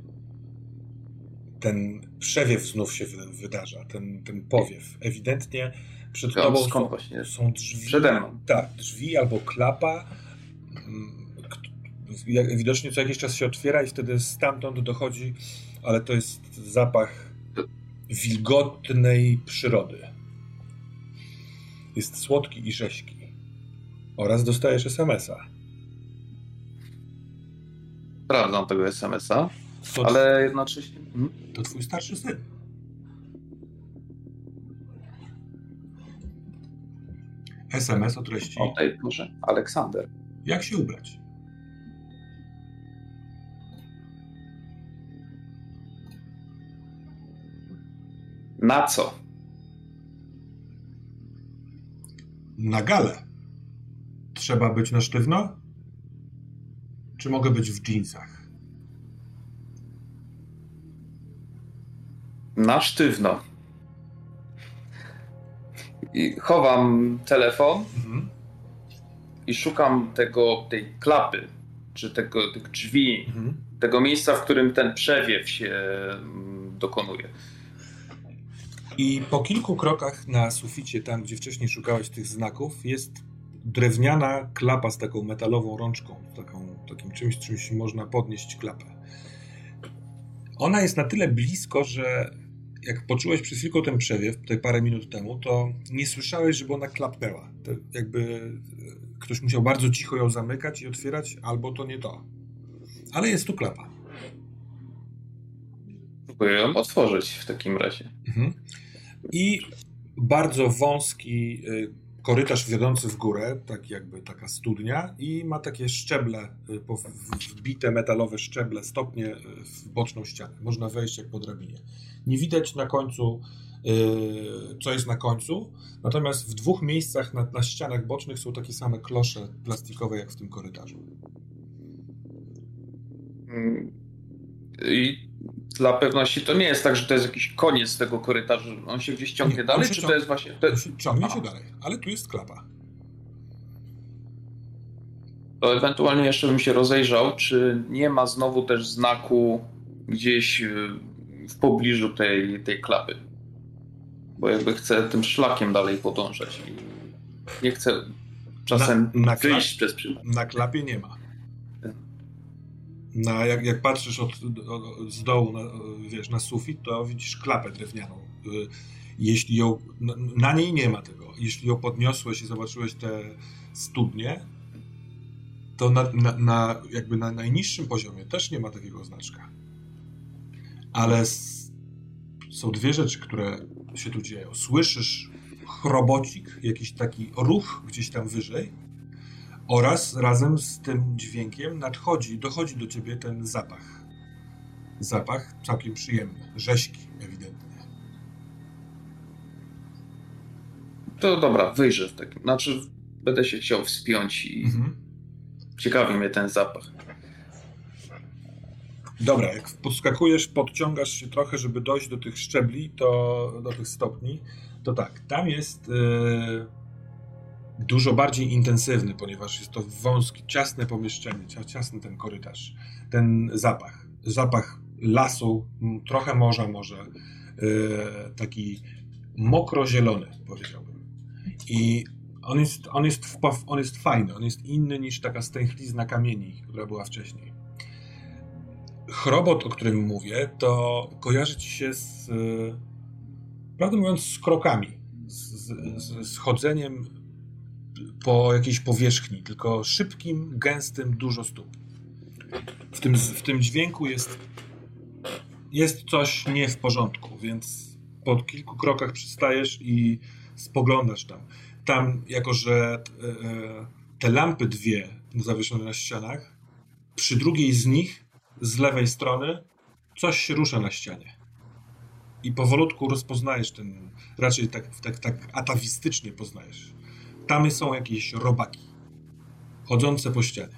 Ten przewiew znów się wydarza, ten, ten powiew. Ewidentnie przed tobą są, właśnie? są drzwi. Przede mną. Tak, drzwi albo klapa. Mm, widocznie co jakiś czas się otwiera i wtedy stamtąd dochodzi, ale to jest zapach wilgotnej przyrody. Jest słodki i rześki. Oraz dostajesz SMS-a. Sprawdzam tego SMS-a, to ale jednocześnie... Hmm? To twój starszy syn. SMS o treści. O tej porze. Aleksander. Jak się ubrać? Na co? Na galę. Trzeba być na sztywno? Czy mogę być w jeansach? Na sztywno. I chowam telefon mhm. i szukam tego, tej klapy, czy tego, tych drzwi, mhm. tego miejsca, w którym ten przewiew się mm, dokonuje. I po kilku krokach na suficie, tam gdzie wcześniej szukałeś tych znaków, jest drewniana klapa z taką metalową rączką, taką, takim czymś, czymś można podnieść klapę. Ona jest na tyle blisko, że jak poczułeś przez chwilkę ten przewiew, tutaj parę minut temu, to nie słyszałeś, żeby ona klapnęła. To jakby e, ktoś musiał bardzo cicho ją zamykać i otwierać, albo to nie to. Ale jest tu klapa. Próbuję ją otworzyć w takim razie. Mhm. I bardzo wąski y, korytarz wiodący w górę, tak jakby taka studnia i ma takie szczeble, y, wbite metalowe szczeble, stopnie y, w boczną ścianę. Można wejść jak po drabinie. Nie widać na końcu, co jest na końcu, natomiast w dwóch miejscach na, na ścianach bocznych są takie same klosze plastikowe jak w tym korytarzu. Mm. I dla pewności to nie jest tak, że to jest jakiś koniec tego korytarza, on się gdzieś ciągnie nie, dalej, czy to jest właśnie... To... Ciągnie się dalej, ale tu jest klapa. to ewentualnie jeszcze bym się rozejrzał, czy nie ma znowu też znaku gdzieś y, w pobliżu tej, tej klapy. Bo jakby chcę tym szlakiem dalej podążać nie chcę czasem na, na wyjść przez przypadek. Na klapie nie ma. Na, jak, jak patrzysz od, z dołu na, wiesz, na sufit, to widzisz klapę drewnianą. Y, jeśli ją, na, na niej nie ma tego. Jeśli ją podniosłeś i zobaczyłeś te studnie, to na, na, na, jakby na najniższym poziomie też nie ma takiego znaczka. Ale s, są dwie rzeczy, które się tu dzieją. Słyszysz chrobocik, jakiś taki ruch gdzieś tam wyżej oraz razem z tym dźwiękiem nadchodzi, dochodzi do ciebie ten zapach. Zapach całkiem przyjemny, rzeźki ewidentnie. To dobra, wyjrzę w takim. Znaczy, będę się chciał wspiąć i mhm. ciekawi mnie ten zapach. Dobra, jak podskakujesz, podciągasz się trochę, żeby dojść do tych szczebli, to do tych stopni, to tak, tam jest yy, dużo bardziej intensywny, ponieważ jest to wąskie, ciasne pomieszczenie, ciasny ten korytarz, ten zapach, zapach lasu, trochę morza może, yy, taki mokro-zielony, powiedziałbym. I on jest, on, jest, on jest fajny, on jest inny niż taka stęchlizna kamieni, która była wcześniej. Chrobot, o którym mówię, to kojarzy ci się z, prawdę mówiąc, z krokami, z, z, z chodzeniem po jakiejś powierzchni, tylko szybkim, gęstym, dużo stóp. W tym, w tym dźwięku jest, jest coś nie w porządku, więc po kilku krokach przystajesz i spoglądasz tam. Tam, jako że e, e, te lampy dwie zawieszone na ścianach, przy drugiej z nich, z lewej strony, coś się rusza na ścianie. I powolutku rozpoznajesz ten, raczej tak, tak, tak atawistycznie poznajesz. Tam są jakieś robaki, chodzące po ścianie.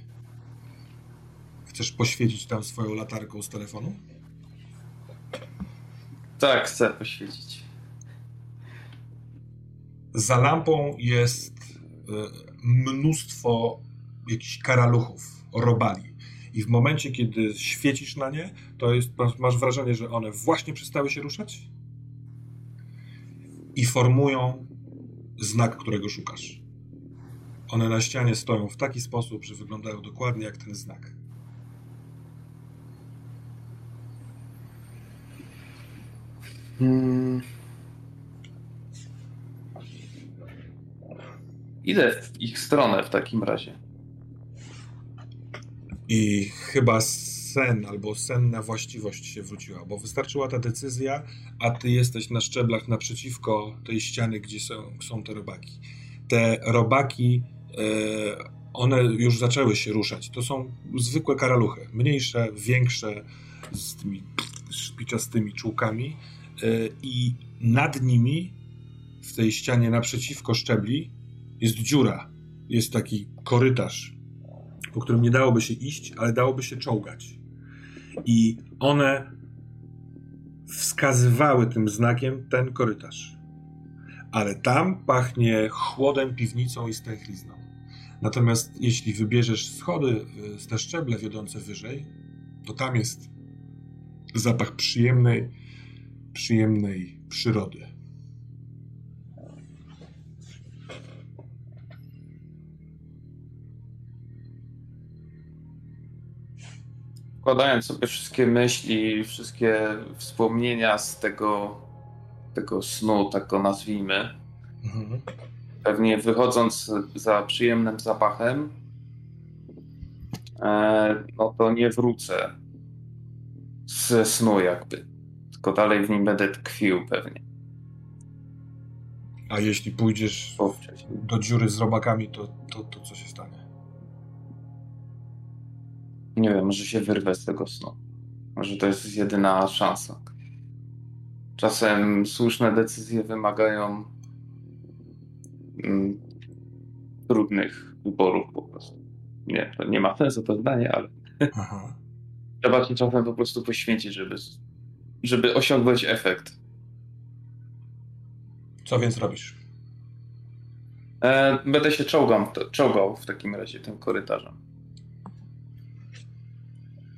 Chcesz poświecić tam swoją latarką z telefonu? Tak, chcę poświecić. Za lampą jest e, mnóstwo jakichś karaluchów, robali. I w momencie, kiedy świecisz na nie, to jest, masz wrażenie, że one właśnie przestały się ruszać i formują znak, którego szukasz. One na ścianie stoją w taki sposób, że wyglądają dokładnie jak ten znak. Hmm. Idę w ich stronę w takim razie. I chyba sen albo senna właściwość się wróciła, bo wystarczyła ta decyzja, a ty jesteś na szczeblach naprzeciwko tej ściany, gdzie są, są te robaki. Te robaki, one już zaczęły się ruszać. To są zwykłe karaluchy, mniejsze, większe, z tymi szpiczastymi czułkami e, i nad nimi w tej ścianie naprzeciwko szczebli jest dziura, jest taki korytarz, po którym nie dałoby się iść, ale dałoby się czołgać. I one wskazywały tym znakiem ten korytarz. Ale tam pachnie chłodem, piwnicą i stęchlizną. Natomiast jeśli wybierzesz schody, y, te szczeble wiodące wyżej, to tam jest zapach przyjemnej, przyjemnej przyrody. Składając sobie wszystkie myśli, wszystkie wspomnienia z tego, tego snu, tak go nazwijmy, mhm. Pewnie wychodząc za przyjemnym zapachem, e, no to nie wrócę ze snu jakby, tylko dalej w nim będę tkwił pewnie. A jeśli pójdziesz do dziury z robakami, to, to, to co się stanie? Nie wiem, może się wyrwę z tego snu. Może to jest jedyna szansa. Czasem słuszne decyzje wymagają mm, trudnych wyborów po prostu. Nie, to nie ma sensu to zdanie, ale Aha. trzeba się czasem po prostu poświęcić, żeby, żeby osiągnąć efekt. Co więc robisz? E, będę się czołgał, czołgał w takim razie tym korytarzem.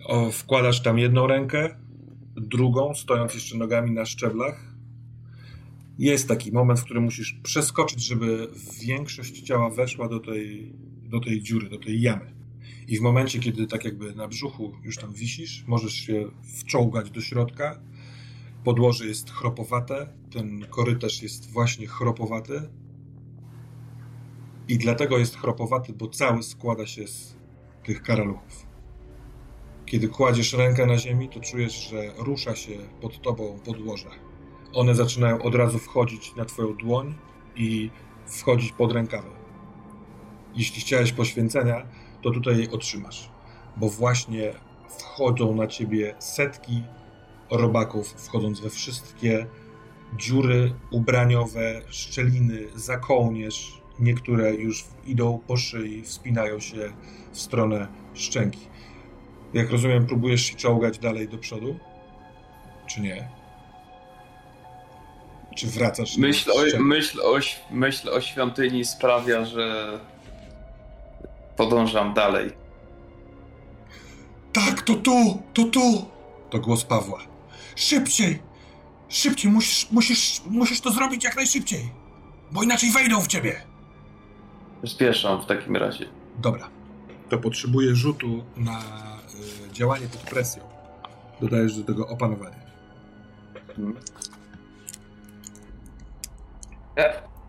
O, wkładasz tam jedną rękę, drugą, stojąc jeszcze nogami na szczeblach. Jest taki moment, w którym musisz przeskoczyć, żeby większość ciała weszła do tej, do tej dziury, do tej jamy. I w momencie, kiedy tak jakby na brzuchu już tam wisisz, możesz się wczołgać do środka. Podłoże jest chropowate, ten korytarz jest właśnie chropowaty. I dlatego jest chropowaty, bo cały składa się z tych karaluchów. Kiedy kładziesz rękę na ziemi, to czujesz, że rusza się pod tobą podłoże. One zaczynają od razu wchodzić na twoją dłoń i wchodzić pod rękawy. Jeśli chciałeś poświęcenia, to tutaj je otrzymasz, bo właśnie wchodzą na ciebie setki robaków, wchodząc we wszystkie dziury ubraniowe, szczeliny, za kołnierz. Niektóre już idą po szyi, wspinają się w stronę szczęki. Jak rozumiem, próbujesz się czołgać dalej do przodu? Czy nie? Czy wracasz? Myśl o, myśl, o, myśl o świątyni sprawia, że podążam dalej. Tak, to tu, to tu! To głos Pawła. Szybciej! Szybciej, musisz, musisz, musisz to zrobić jak najszybciej, bo inaczej wejdą w ciebie. Spieszam w takim razie. Dobra. To potrzebuję rzutu na y, działanie pod presją. Dodajesz do tego opanowanie. Hmm.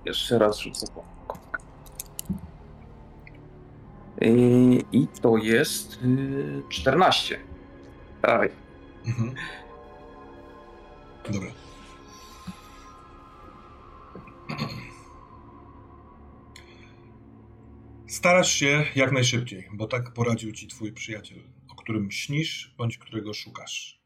Jeszcze raz rzucę. Yy, I to jest 14. Yy, Dawaj. Mhm. Dobra. Starasz się jak najszybciej, bo tak poradził ci twój przyjaciel, o którym śnisz bądź którego szukasz.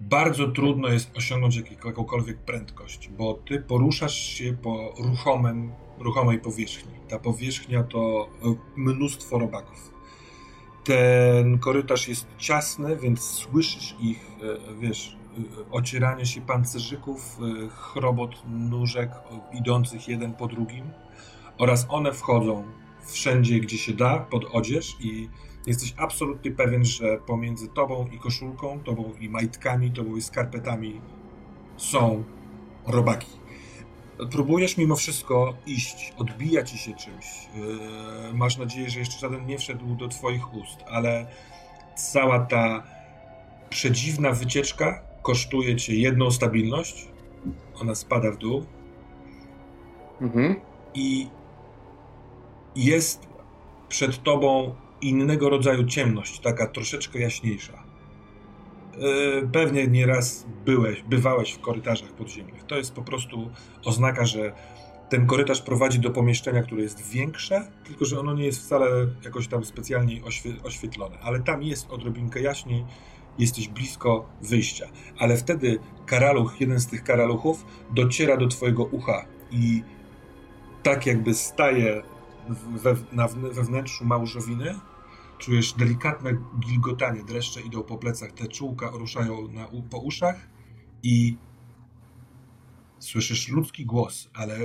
Bardzo trudno jest osiągnąć jakąkolwiek prędkość, bo ty poruszasz się po ruchomym, ruchomej powierzchni. Ta powierzchnia to e, mnóstwo robaków. Ten korytarz jest ciasny, więc słyszysz ich, e, wiesz, e, ocieranie się pancerzyków, chrobot nóżek idących jeden po drugim oraz one wchodzą wszędzie, gdzie się da, pod odzież i jesteś absolutnie pewien, że pomiędzy tobą i koszulką, tobą i majtkami, tobą i skarpetami są robaki. Próbujesz mimo wszystko iść, odbija ci się czymś. Yy, masz nadzieję, że jeszcze żaden nie wszedł do twoich ust, ale cała ta przedziwna wycieczka kosztuje cię jedną stabilność. Ona spada w dół. Mhm. I jest przed tobą innego rodzaju ciemność, taka troszeczkę jaśniejsza. E, pewnie nieraz byłeś, bywałeś w korytarzach podziemnych. To jest po prostu oznaka, że ten korytarz prowadzi do pomieszczenia, które jest większe, tylko że ono nie jest wcale jakoś tam specjalnie oświetlone. Ale tam jest odrobinkę jaśniej, jesteś blisko wyjścia. Ale wtedy karaluch, jeden z tych karaluchów, dociera do twojego ucha i tak jakby staje we, na, we wnętrzu małżowiny, czujesz delikatne gilgotanie, dreszcze idą po plecach, te czółka ruszają na, po uszach i słyszysz ludzki głos, ale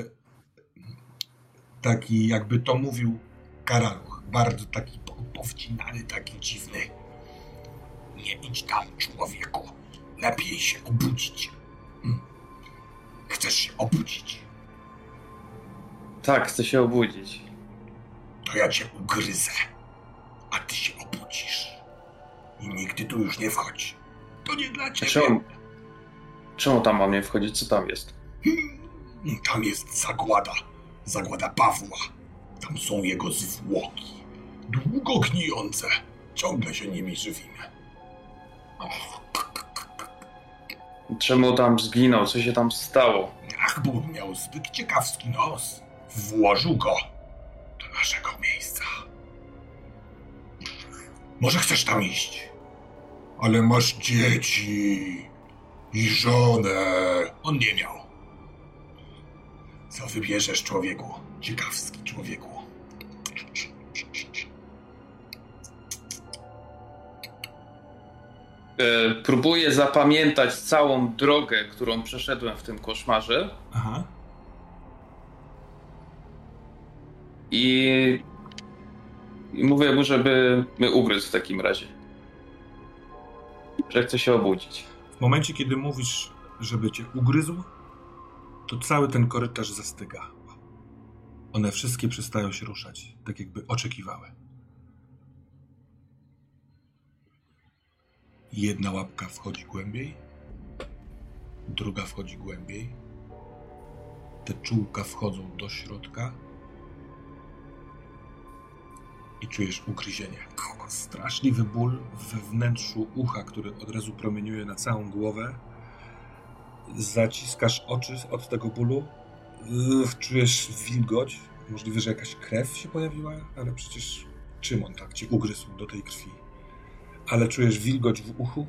taki jakby to mówił Karaluch, bardzo taki powcinany, taki dziwny. Nie idź tam, człowieku. Lepiej się obudzić. Hmm. Chcesz się obudzić? Tak, chcę się obudzić to ja cię ugryzę, a ty się obudzisz. I nigdy tu już nie wchodź. To nie dla ciebie. Czemu, czemu tam mam nie wchodzić? Co tam jest? Hmm, tam jest zagłada. Zagłada Pawła. Tam są jego zwłoki. Długo gnijące. Ciągle się nimi żywimy. Czemu tam zginął? Co się tam stało? Ach, bo miał zbyt ciekawski nos. Włożył go naszego miejsca. Może chcesz tam iść, ale masz dzieci i żonę. On nie miał. Co wybierzesz, człowieku? Ciekawski człowieku. E, próbuję zapamiętać całą drogę, którą przeszedłem w tym koszmarze. Aha. I, i mówię mu, żeby mnie ugryzł w takim razie. że chce się obudzić. W momencie, kiedy mówisz, żeby cię ugryzł, to cały ten korytarz zastyga. One wszystkie przestają się ruszać, tak jakby oczekiwały. Jedna łapka wchodzi głębiej, druga wchodzi głębiej. Te czułka wchodzą do środka i czujesz ugryzienie. Straszliwy ból we wnętrzu ucha, który od razu promieniuje na całą głowę. Zaciskasz oczy od tego bólu. Czujesz wilgoć. Możliwe, że jakaś krew się pojawiła, ale przecież czym on tak cię ugryzł do tej krwi? Ale czujesz wilgoć w uchu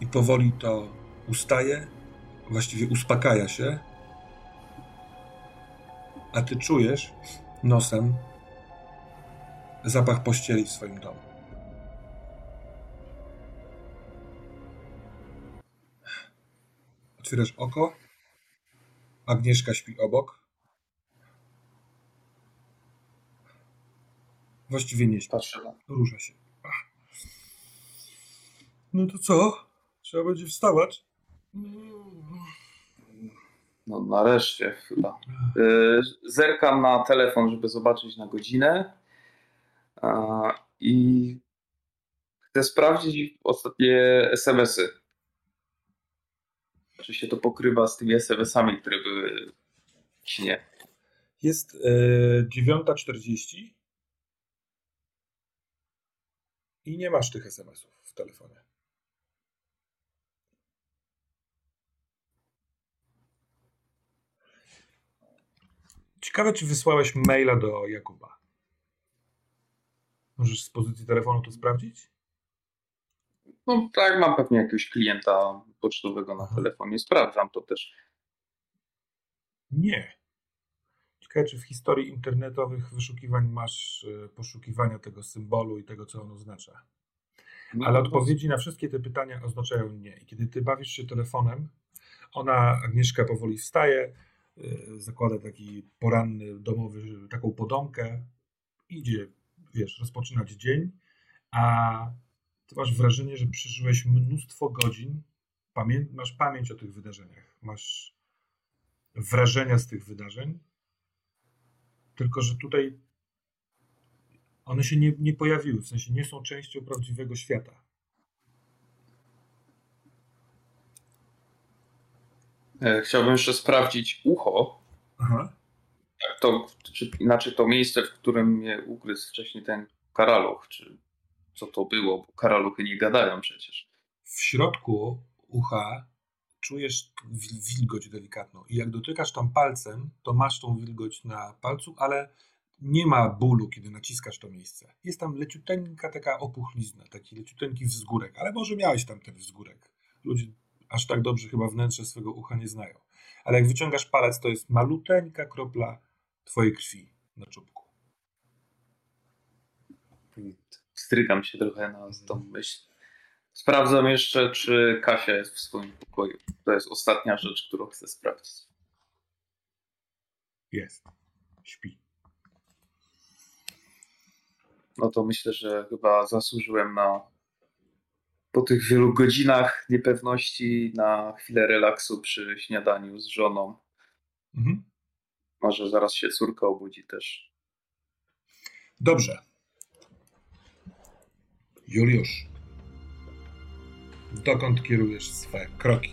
i powoli to ustaje, właściwie uspokaja się, a ty czujesz nosem zapach pościeli w swoim domu. Otwierasz oko. Agnieszka śpi obok. Właściwie nie śpi. Patrzę. Rusza się. No to co? Trzeba będzie wstawać. No nareszcie chyba. Yy, zerkam na telefon, żeby zobaczyć na godzinę. I chcę sprawdzić ostatnie SMS-y. Czy się to pokrywa z tymi SMS-ami, które były w śnie. Jest e, 9.40 i nie masz tych SMS-ów w telefonie. Ciekawe, czy wysłałeś maila do Jakuba. Możesz z pozycji telefonu to sprawdzić? No tak, mam pewnie jakiegoś klienta pocztowego na telefonie. Sprawdzam to też. Nie. Ciekawe, czy w historii internetowych wyszukiwań masz e, poszukiwania tego symbolu i tego, co on oznacza. No, Ale odpowiedzi na wszystkie te pytania oznaczają nie. I kiedy ty bawisz się telefonem, ona, Agnieszka, powoli wstaje, zakłada taki poranny, domowy, taką podomkę, idzie, wiesz, rozpoczynać dzień, a ty masz wrażenie, że przeżyłeś mnóstwo godzin, pamię masz pamięć o tych wydarzeniach, masz wrażenia z tych wydarzeń, tylko że tutaj one się nie, nie pojawiły, w sensie nie są częścią prawdziwego świata. Chciałbym jeszcze sprawdzić ucho. Aha. To, czy inaczej to miejsce, w którym mnie ugryzł wcześniej ten karaluch, czy co to było, bo karaluchy nie gadają przecież. W środku ucha czujesz wilgoć delikatną i jak dotykasz tam palcem, to masz tą wilgoć na palcu, ale nie ma bólu, kiedy naciskasz to miejsce. Jest tam leciuteńka taka opuchlizna, taki leciuteńki wzgórek, ale może miałeś tam ten wzgórek. Ludzie aż tak dobrze chyba wnętrze swego ucha nie znają. Ale jak wyciągasz palec, to jest maluteńka kropla twojej krwi na czubku. Strygam się trochę na tą myśl. Sprawdzam jeszcze, czy Kasia jest w swoim pokoju. To jest ostatnia rzecz, którą chcę sprawdzić. Jest. Śpi. No to myślę, że chyba zasłużyłem na po tych wielu godzinach niepewności na chwilę relaksu przy śniadaniu z żoną. Mhm. Może zaraz się córka obudzi też. Dobrze. Juliusz, dokąd kierujesz swoje kroki?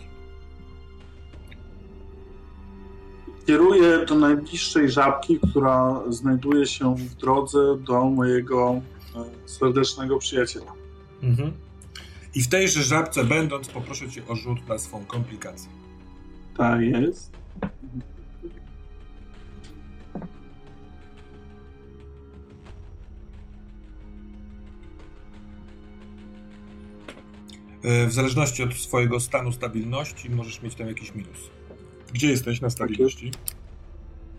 Kieruję do najbliższej żabki, która znajduje się w drodze do mojego e, serdecznego przyjaciela. Mhm. I w tejże żabce będąc, poproszę cię o rzut na swą komplikację. Tak jest. E, w zależności od swojego stanu stabilności możesz mieć tam jakiś minus. Gdzie jesteś na stabilności?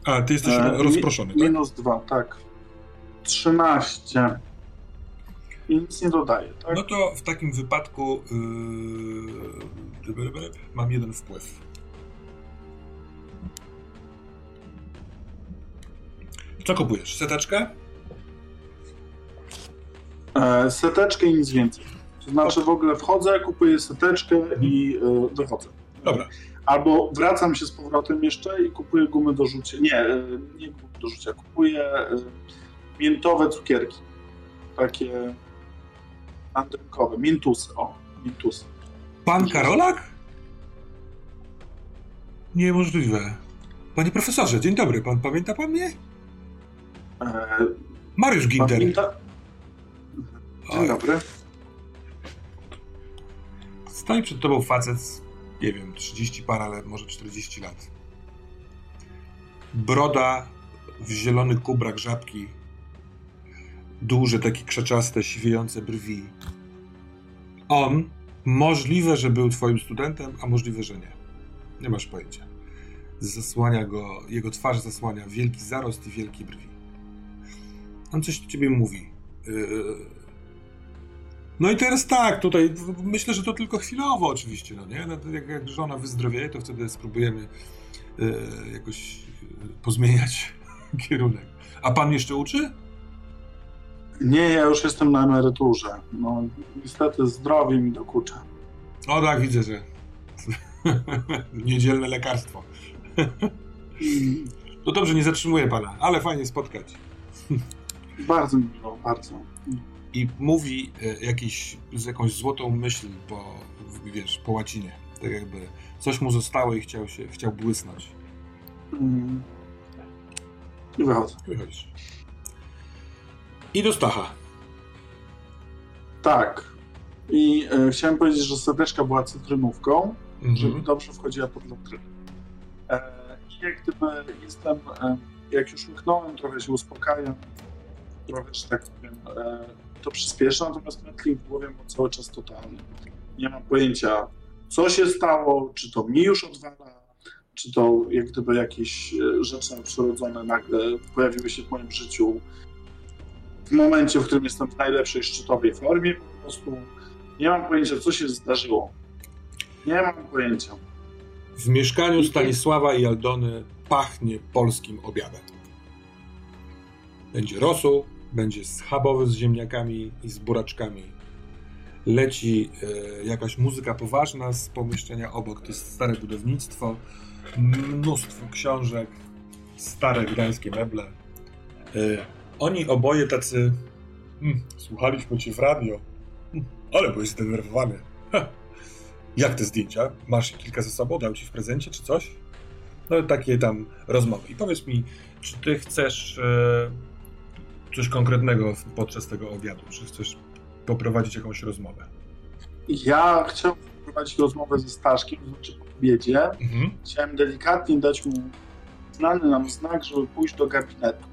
A, ty jesteś e, rozproszony, mi, tak? Minus dwa, tak. 13 i nic nie dodaje. Tak? No to w takim wypadku yy, mam jeden wpływ. Co kupujesz? Seteczkę? E, seteczkę i nic więcej. To znaczy w ogóle wchodzę, kupuję seteczkę i e, wychodzę. Dobra. Albo wracam się z powrotem jeszcze i kupuję gumy do rzucia. Nie, e, nie gumy do rzucia. Kupuję e, miętowe cukierki. Takie andrynkowe. Mintusy, o. Mintusy. Pan Karolak? Niemożliwe. Panie profesorze, dzień dobry. Pan pamięta pan mnie? E, Mariusz Ginter. pamięta... Dzień Oj. dobry. Stoi przed tobą facet, z, nie wiem, 30 parę lat, może 40 lat. Broda w zielony kubrak żabki. Duże, takie krzaczaste, siwiejące brwi. On możliwe, że był twoim studentem, a możliwe, że nie. Nie masz pojęcia. Zasłania go, jego twarz zasłania wielki zarost i wielkie brwi. On coś do ciebie mówi. Yy, no i teraz tak, tutaj myślę, że to tylko chwilowo oczywiście, no nie? No jak, jak żona wyzdrowieje, to wtedy spróbujemy e, jakoś e, pozmieniać kierunek. A pan jeszcze uczy? Nie, ja już jestem na emeryturze. No, niestety zdrowie mi dokucza. O tak, widzę, że niedzielne lekarstwo. No dobrze, nie zatrzymuję pana, ale fajnie spotkać. Bardzo mi miło, bardzo. I mówi e, jakiś, z jakąś złotą myśl po, wiesz, po łacinie. Tak jakby coś mu zostało i chciał się, chciał błysnąć. Mm. I wychodzę. Wychodzisz. I do Stacha. Tak. I e, chciałem powiedzieć, że seteczka była cytrynówką, żeby Mhm. dobrze wchodziła pod lutry. E, I jak gdyby jestem, e, jak już łyknąłem, trochę się uspokajam, trochę, że tak powiem, to przyspiesza, natomiast mętli w głowie mam cały czas totalny. Nie mam pojęcia, co się stało, czy to mi już odwala, czy to jak gdyby jakieś e, rzeczy nadprzyrodzone nagle pojawiły się w moim życiu w momencie, w którym jestem w najlepszej szczytowej formie, po prostu nie mam pojęcia, co się zdarzyło. Nie mam pojęcia. W mieszkaniu Stanisława i Aldony pachnie polskim obiadem. Będzie rosół, będzie schabowy z ziemniakami i z buraczkami. Leci e, jakaś muzyka poważna z pomieszczenia obok. To jest stare budownictwo, mnóstwo książek, stare gdańskie meble. E, oni oboje tacy. Hmm, słuchaliśmy cię w radio, hmm, ale byłeś zdenerwowany. Ha. Jak te zdjęcia? Masz kilka ze sobą? Dał ci w prezencie czy coś? No takie tam rozmowy. I powiedz mi, czy ty chcesz e, coś konkretnego podczas tego obiadu? Czy chcesz poprowadzić jakąś rozmowę? Ja chciałem prowadzić rozmowę ze Staszkiem, to znaczy po obiedzie. Mhm. Chciałem delikatnie dać mu znany nam znak, żeby pójść do gabinetu.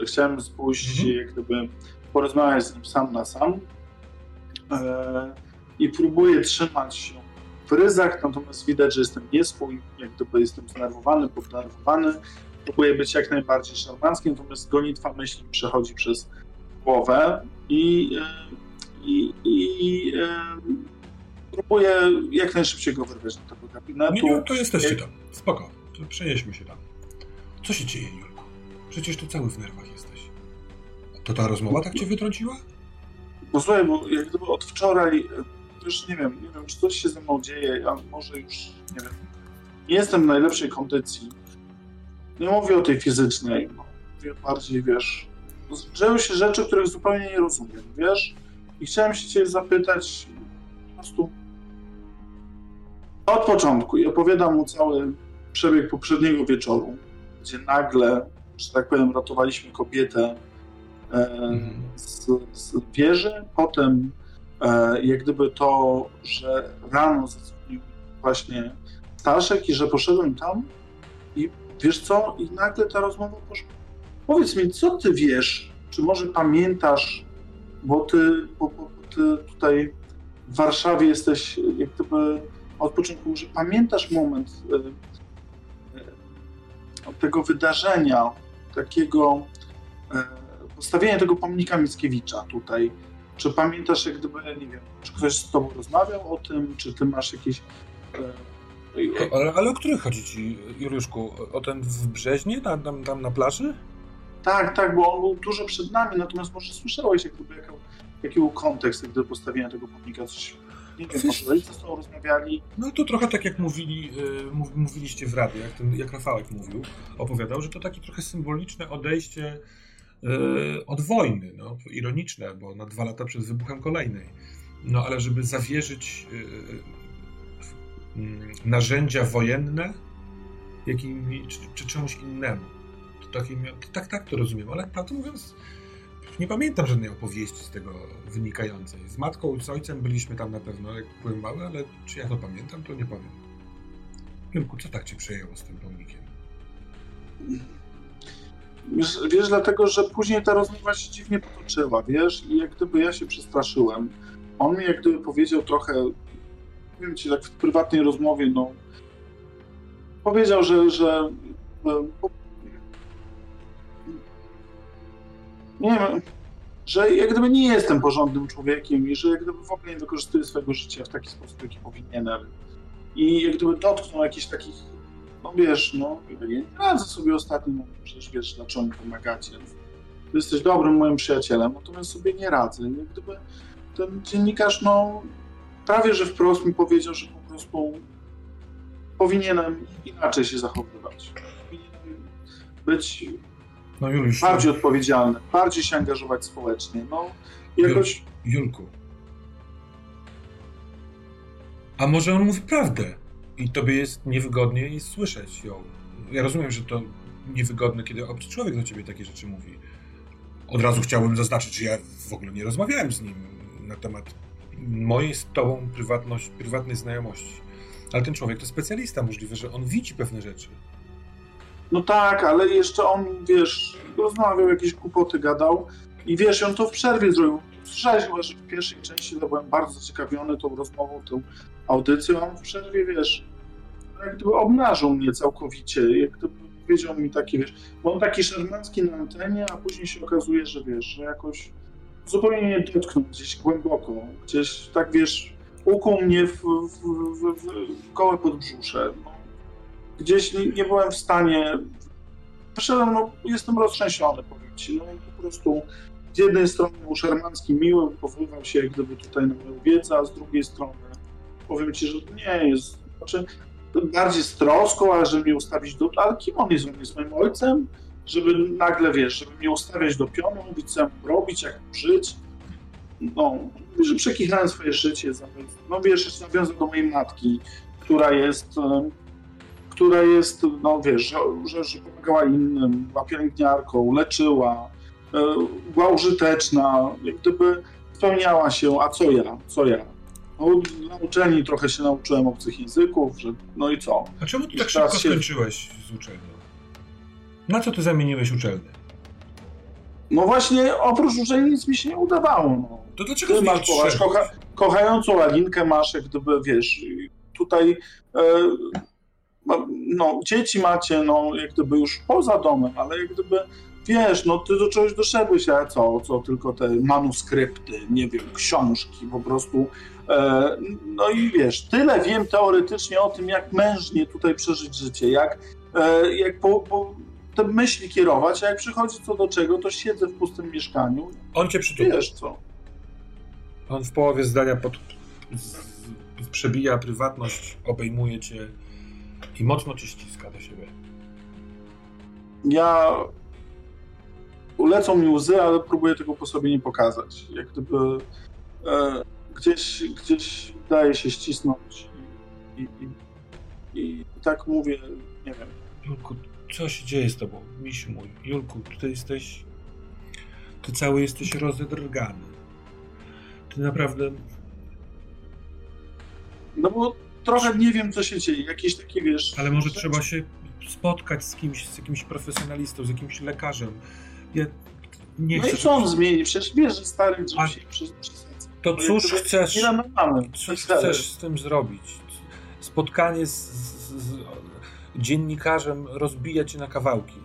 Że chciałem pójść, Mhm. jak gdyby porozmawiać z nim sam na sam. E, I próbuję trzymać się w ryzach, natomiast widać, że jestem nieswój, jak gdyby jestem zdenerwowany, poddenerwowany. Próbuję być jak najbardziej szarmancki, natomiast gonitwa myśli przechodzi przez głowę i, e, i, i e, próbuję jak najszybciej go wyrwać do tego gabinetu. Nie, nie, to jesteście tam. Spoko. To przenieśmy się tam. Co się dzieje, Julku? Przecież tu cały w nerwach jesteś. To ta rozmowa tak cię wytrąciła? Bo słuchaj, bo jak gdyby od wczoraj, e, już nie wiem, nie wiem, czy coś się ze mną dzieje, a może już, nie wiem, nie jestem w najlepszej kondycji. Nie mówię o tej fizycznej, no, mówię bardziej, wiesz, dzieją się rzeczy, których zupełnie nie rozumiem, wiesz? I chciałem się cię zapytać po prostu od początku i opowiadam mu cały przebieg poprzedniego wieczoru, gdzie nagle, że tak powiem, ratowaliśmy kobietę e, z, z wieży, potem e, jak gdyby to, że rano zadzwonił właśnie Staszek i że poszedłem tam i wiesz co, i nagle ta rozmowa poszła. Powiedz mi, co ty wiesz, czy może pamiętasz, bo ty, bo, bo, ty tutaj w Warszawie jesteś jak gdyby od początku, że pamiętasz moment e, tego wydarzenia, takiego e, postawienia tego pomnika Mickiewicza tutaj. Czy pamiętasz, jak gdyby, nie wiem, czy ktoś z tobą rozmawiał o tym, czy ty masz jakieś... E, Ale, ale o który chodzi ci, Juliuszku? O ten w Brzeźnie, tam, tam, tam na plaży? tak, tak, bo on był dużo przed nami, natomiast może słyszałeś, jak gdyby, jaki był kontekst gdy postawienia tego pomnika? Coś, nie wiem, może rodzice z tobą rozmawiali? No to trochę tak jak mówili, yy, mówiliście w radiu, jak, ten, jak Rafałek mówił, opowiadał, że to takie trochę symboliczne odejście yy, od wojny, no, ironiczne, bo na dwa lata przed wybuchem kolejnej. No ale żeby zawierzyć yy, narzędzia wojenne jakimi, czy, czy czemuś innemu. To takie, tak, tak to rozumiem, ale prawdę mówiąc, nie pamiętam żadnej opowieści z tego wynikającej. Z matką z ojcem byliśmy tam na pewno, jak byłem mały, ale czy ja to pamiętam, to nie powiem. Jurku, co tak cię przejęło z tym pomnikiem? Wiesz, wiesz, dlatego, że później ta rozmowa się dziwnie potoczyła, wiesz, i jak gdyby ja się przestraszyłem. On mi jak gdyby powiedział trochę, powiem ci tak w prywatnej rozmowie, no, powiedział, że, że nie wiem, że jak gdyby nie jestem porządnym człowiekiem i że jak gdyby w ogóle nie wykorzystuję swojego życia w taki sposób, jaki powinienem. I jak gdyby dotknął jakichś takich, no wiesz, no, nie radzę sobie ostatnio, no przecież wiesz, dlaczego mi pomagacie. Ty jesteś dobrym moim przyjacielem, natomiast sobie nie radzę. Jak gdyby ten dziennikarz, no, prawie że wprost mi powiedział, że po prostu powinienem inaczej się zachowywać. Powinienem być no Juliusz, bardziej odpowiedzialny, bardziej się angażować społecznie. No, jakoś... Julku, a może on mówi prawdę i tobie jest niewygodnie i słyszeć ją. Ja rozumiem, że to niewygodne, kiedy obcy człowiek do ciebie takie rzeczy mówi. Od razu chciałbym zaznaczyć, że ja w ogóle nie rozmawiałem z nim na temat mojej z tobą prywatność, prywatnej znajomości. Ale ten człowiek to specjalista, możliwe, że on widzi pewne rzeczy. No tak, ale jeszcze on, wiesz, rozmawiał, jakieś głupoty gadał i wiesz, on to w przerwie zrobił. Słyszałeś że w pierwszej części to byłem bardzo zaciekawiony tą rozmową, tą audycją, on w przerwie, wiesz, jak gdyby obnażył mnie całkowicie, jak gdyby powiedział mi taki, wiesz, bo on taki szarmancki na antenie, a później się okazuje, że wiesz, że jakoś zupełnie nie dotknął gdzieś głęboko, gdzieś tak, wiesz, ukuł mnie w, w, w, w koło podbrzusze. No, gdzieś nie, nie, byłem w stanie. Poszedłem, no, jestem roztrzęsiony, powiem ci. No, po prostu z jednej strony był szermancki miły, powoływał się jak gdyby tutaj na moją wiedzę, a z drugiej strony powiem ci, że nie jest. Znaczy, bardziej z troską, ale żeby mnie ustawić do. Ale kim on jest? On jest moim ojcem? Żeby nagle wiesz, żeby mnie ustawiać do pionu, mówić, co robić, jak żyć no, że przekichałem swoje życie. No wiesz, jeszcze nawiązał do mojej matki, która jest, która jest, no wiesz, że, że, że pomagała innym, była pielęgniarką, leczyła, e, była użyteczna, jak gdyby spełniała się, a co ja, co ja? No, na uczelni trochę się nauczyłem obcych języków, że no i co? A czemu ty I tak szybko się... skończyłeś z uczelnią? Na co ty zamieniłeś uczelnię? No właśnie, oprócz uczelni nic mi się nie udawało. No. To dlaczego Ty masz kocha, kochającą Alinkę masz, jak gdyby, wiesz, tutaj e, no, dzieci macie, no, jak gdyby już poza domem, ale jak gdyby, wiesz, no, ty do czegoś doszedłeś, a co, co tylko te manuskrypty, nie wiem, książki, po prostu, e, no i wiesz, tyle wiem teoretycznie o tym, jak mężnie tutaj przeżyć życie, jak, e, jak po, po te myśli kierować, a jak przychodzi co do czego, to siedzę w pustym mieszkaniu. On cię przytula. Wiesz co. On w połowie zdania pod, z, przebija prywatność, obejmuje cię i mocno cię ściska do siebie. Ja ulecą mi łzy, ale próbuję tego po sobie nie pokazać. Jak gdyby e, gdzieś, gdzieś daje się ścisnąć i, i, i, i tak mówię, nie wiem. Julku, co się dzieje z tobą, misiu mój? Julku, ty jesteś... Ty cały jesteś rozedrgany. Ty naprawdę... No bo trochę nie wiem, co się dzieje. Jakieś takie, wiesz... Ale może trzeba się spotkać z kimś, z jakimś profesjonalistą, z jakimś lekarzem. Ja nie no chcę... i co on zmieni? Przecież wiesz, że stary A... się To cóż chcesz... Cóż chcesz z tym zrobić? Spotkanie z, z, z dziennikarzem rozbija cię na kawałki.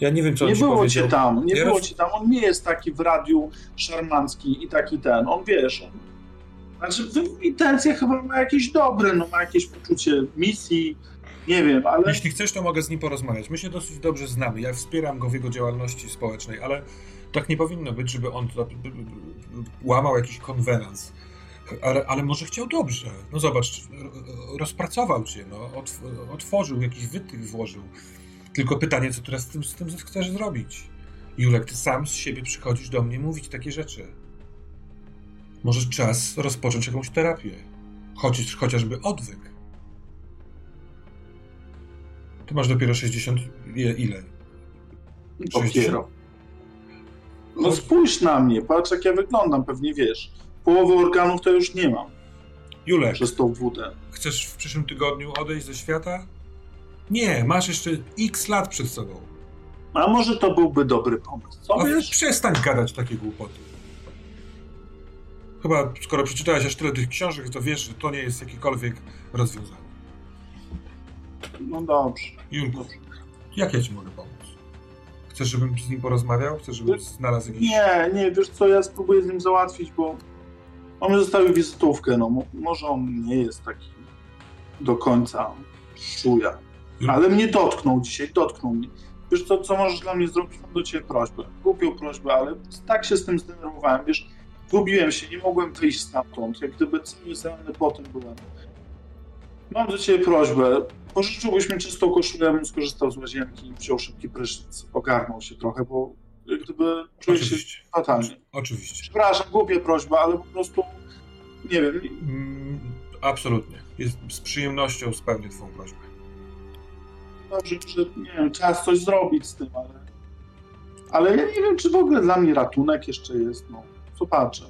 Ja nie wiem, co nie on było powiedział. cię tam, nie ja było roz... cię tam. On nie jest taki w radiu szarmancki i taki ten. On wiesz, on... Znaczy, intencje chyba ma jakieś dobre, no ma jakieś poczucie misji, nie wiem, ale... Jeśli chcesz, to mogę z nim porozmawiać. My się dosyć dobrze znamy. Ja wspieram go w jego działalności społecznej, ale Tak nie powinno być, żeby on łamał jakiś konwenans. Ale, ale może chciał dobrze. No zobacz, rozpracował cię, no, otworzył, jakiś wytych włożył. Tylko pytanie, co teraz z tym, z tym chcesz zrobić? Julek, ty sam z siebie przychodzisz do mnie mówić takie rzeczy. Może czas rozpocząć jakąś terapię. Chociaż, chociażby odwyk. Ty masz dopiero 60... Ile? Dopiero. No spójrz na mnie, patrz jak ja wyglądam, pewnie wiesz. Połowy organów to już nie mam. Julek, przez tą wódę. Chcesz w przyszłym tygodniu odejść ze świata? Nie, masz jeszcze x lat przed sobą. A może to byłby dobry pomysł, co A wiesz? Przestań gadać takie głupoty. Chyba, skoro przeczytałeś aż tyle tych książek, to wiesz, że to nie jest jakiekolwiek rozwiązanie. No dobrze. Julku, dobrze. jak ja ci mogę pomóc? Chcesz, żebym z nim porozmawiał? Chcesz, żebym znalazł jakiś... Nie, nie, wiesz co, ja spróbuję z nim załatwić, bo on mi zostawił wizytówkę, no może on nie jest taki do końca szuja. Ale mnie dotknął dzisiaj, dotknął mnie. Wiesz co, co możesz dla mnie zrobić? Mam do ciebie prośbę. Głupią prośbę, ale tak się z tym zdenerwowałem, wiesz, gubiłem się, nie mogłem wyjść stamtąd, jak gdyby cały zrany potem byłem. Mam do ciebie prośbę, pożyczyłbyś mi czystą koszulę, bym skorzystał z łazienki i wziął szybki prysznic, ogarnął się trochę, bo jak gdyby czuję się fatalnie. Oczywiście. Przepraszam, głupia prośba, ale po prostu nie wiem. Mm, absolutnie. Jest, z przyjemnością spełnię twoją prośbę dobrze, że nie wiem, trzeba coś zrobić z tym, ale. Ale ja nie wiem, czy w ogóle dla mnie ratunek jeszcze jest. No, zobaczę.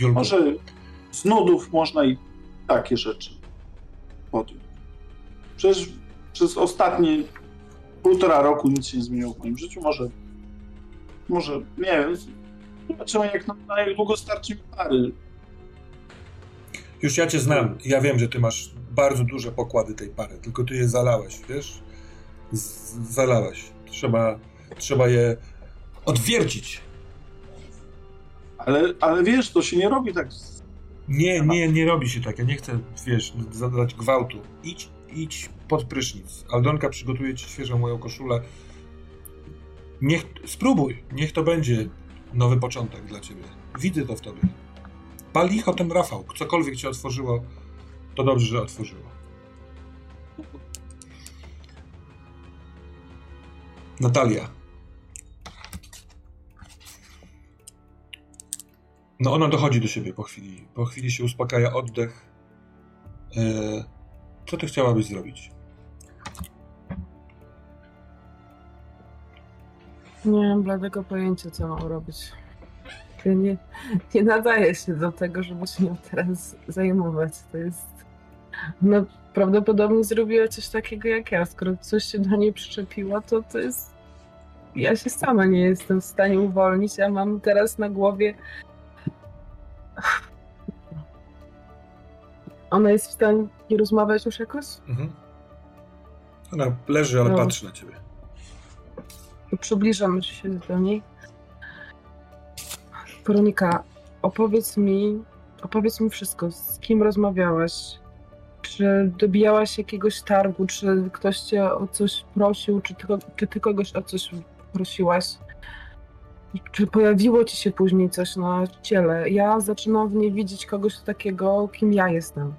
Może, może z nudów można i takie rzeczy podjąć. Przecież przez ostatnie półtora roku nic się nie zmieniło w moim życiu. Może, może nie wiem, zobaczymy jak na, na jak długo starczy mi pary. Już ja cię znam. Ja wiem, że ty masz bardzo duże pokłady tej pary, tylko ty je zalałeś, wiesz? Z zalałeś. Trzeba, trzeba je odwiercić. Ale, ale wiesz, to się nie robi tak. Nie, nie, nie robi się tak. Ja nie chcę, wiesz, zadać gwałtu. Idź, idź pod prysznic. Aldonka przygotuje ci świeżą moją koszulę. Niech, spróbuj. Niech to będzie nowy początek dla ciebie. Widzę to w tobie. Pal licho ten Rafał. Cokolwiek cię otworzyło, to dobrze, że otworzyło. Natalia. No ona dochodzi do siebie po chwili. Po chwili się uspokaja oddech. Eee, co ty chciałabyś zrobić? Nie mam bladego pojęcia, co mam robić. Nie, nie nadaje się do tego, żeby się nią teraz zajmować. To jest no, prawdopodobnie zrobiła coś takiego jak ja. Skoro coś się do niej przyczepiło, to to jest. Ja się sama nie jestem w stanie uwolnić. Ja mam teraz na głowie. Ona jest w stanie nie rozmawiać już jakoś? Mhm. Ona leży, ale no. patrzy na ciebie. Przybliżam się do niej. Weronika, opowiedz mi, opowiedz mi wszystko. Z kim rozmawiałaś? Czy dobijałaś jakiegoś targu, czy ktoś cię o coś prosił, czy ty, czy ty kogoś o coś prosiłaś? Czy pojawiło ci się później coś na ciele? Ja zaczynam w niej widzieć kogoś takiego, kim ja jestem.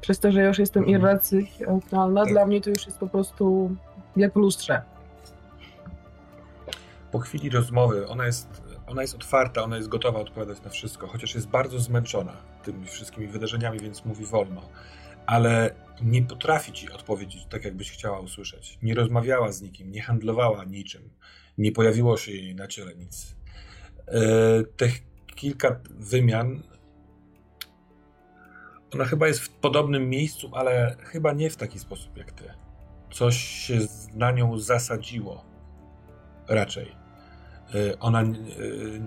Przez to, że ja już jestem mhm. irracjonalna, tak. dla mnie to już jest po prostu jak lustrze. Po chwili rozmowy, ona jest ona jest otwarta, ona jest gotowa odpowiadać na wszystko, chociaż jest bardzo zmęczona tymi wszystkimi wydarzeniami, więc mówi wolno. Ale nie potrafi ci odpowiedzieć tak, jakbyś chciała usłyszeć. Nie rozmawiała z nikim, nie handlowała niczym, nie pojawiło się jej na ciele nic. E, te kilka wymian. Ona chyba jest w podobnym miejscu, ale chyba nie w taki sposób jak ty. Coś się na nią zasadziło. Raczej. Y, ona y,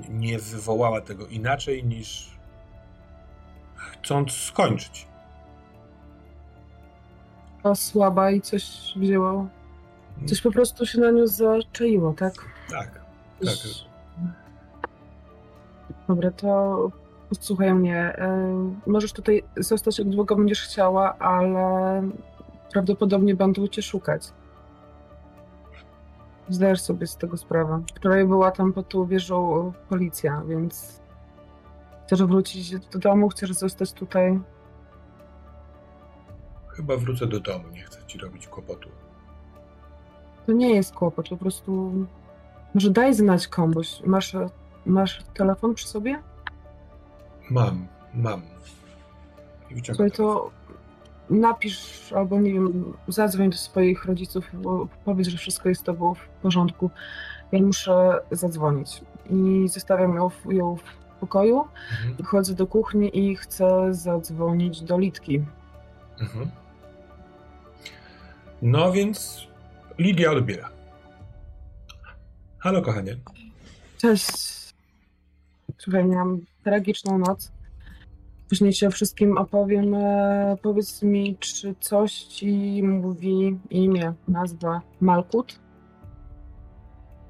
nie wywołała tego inaczej niż chcąc skończyć. A słaba i coś wzięło. Coś po prostu się na nią zaczaiło, tak? Tak, tak. Dobra, to słuchaj mnie. Y, możesz tutaj zostać jak długo będziesz chciała, ale prawdopodobnie będą cię szukać. Zdajesz sobie z tego sprawę. Wczoraj była tam pod tą wieżą policja, więc chcesz wrócić do domu, chcesz zostać tutaj. Chyba wrócę do domu, nie chcę ci robić kłopotu. To nie jest kłopot, po prostu może daj znać komuś. Masz, masz telefon przy sobie? Mam, mam. Słuchaj, to napisz albo nie wiem, zadzwoń do swoich rodziców, bo powiedz, że wszystko jest z tobą w porządku. Ja muszę zadzwonić. I zostawiam ją w, ją w pokoju, mhm. chodzę do kuchni i chcę zadzwonić do Litki. Mhm. No więc Lidia odbiera. Halo, kochanie. Cześć. Słuchaj, miałam tragiczną noc. Później ci o wszystkim opowiem. E, powiedz mi, czy coś ci mówi imię, nazwa Malkut?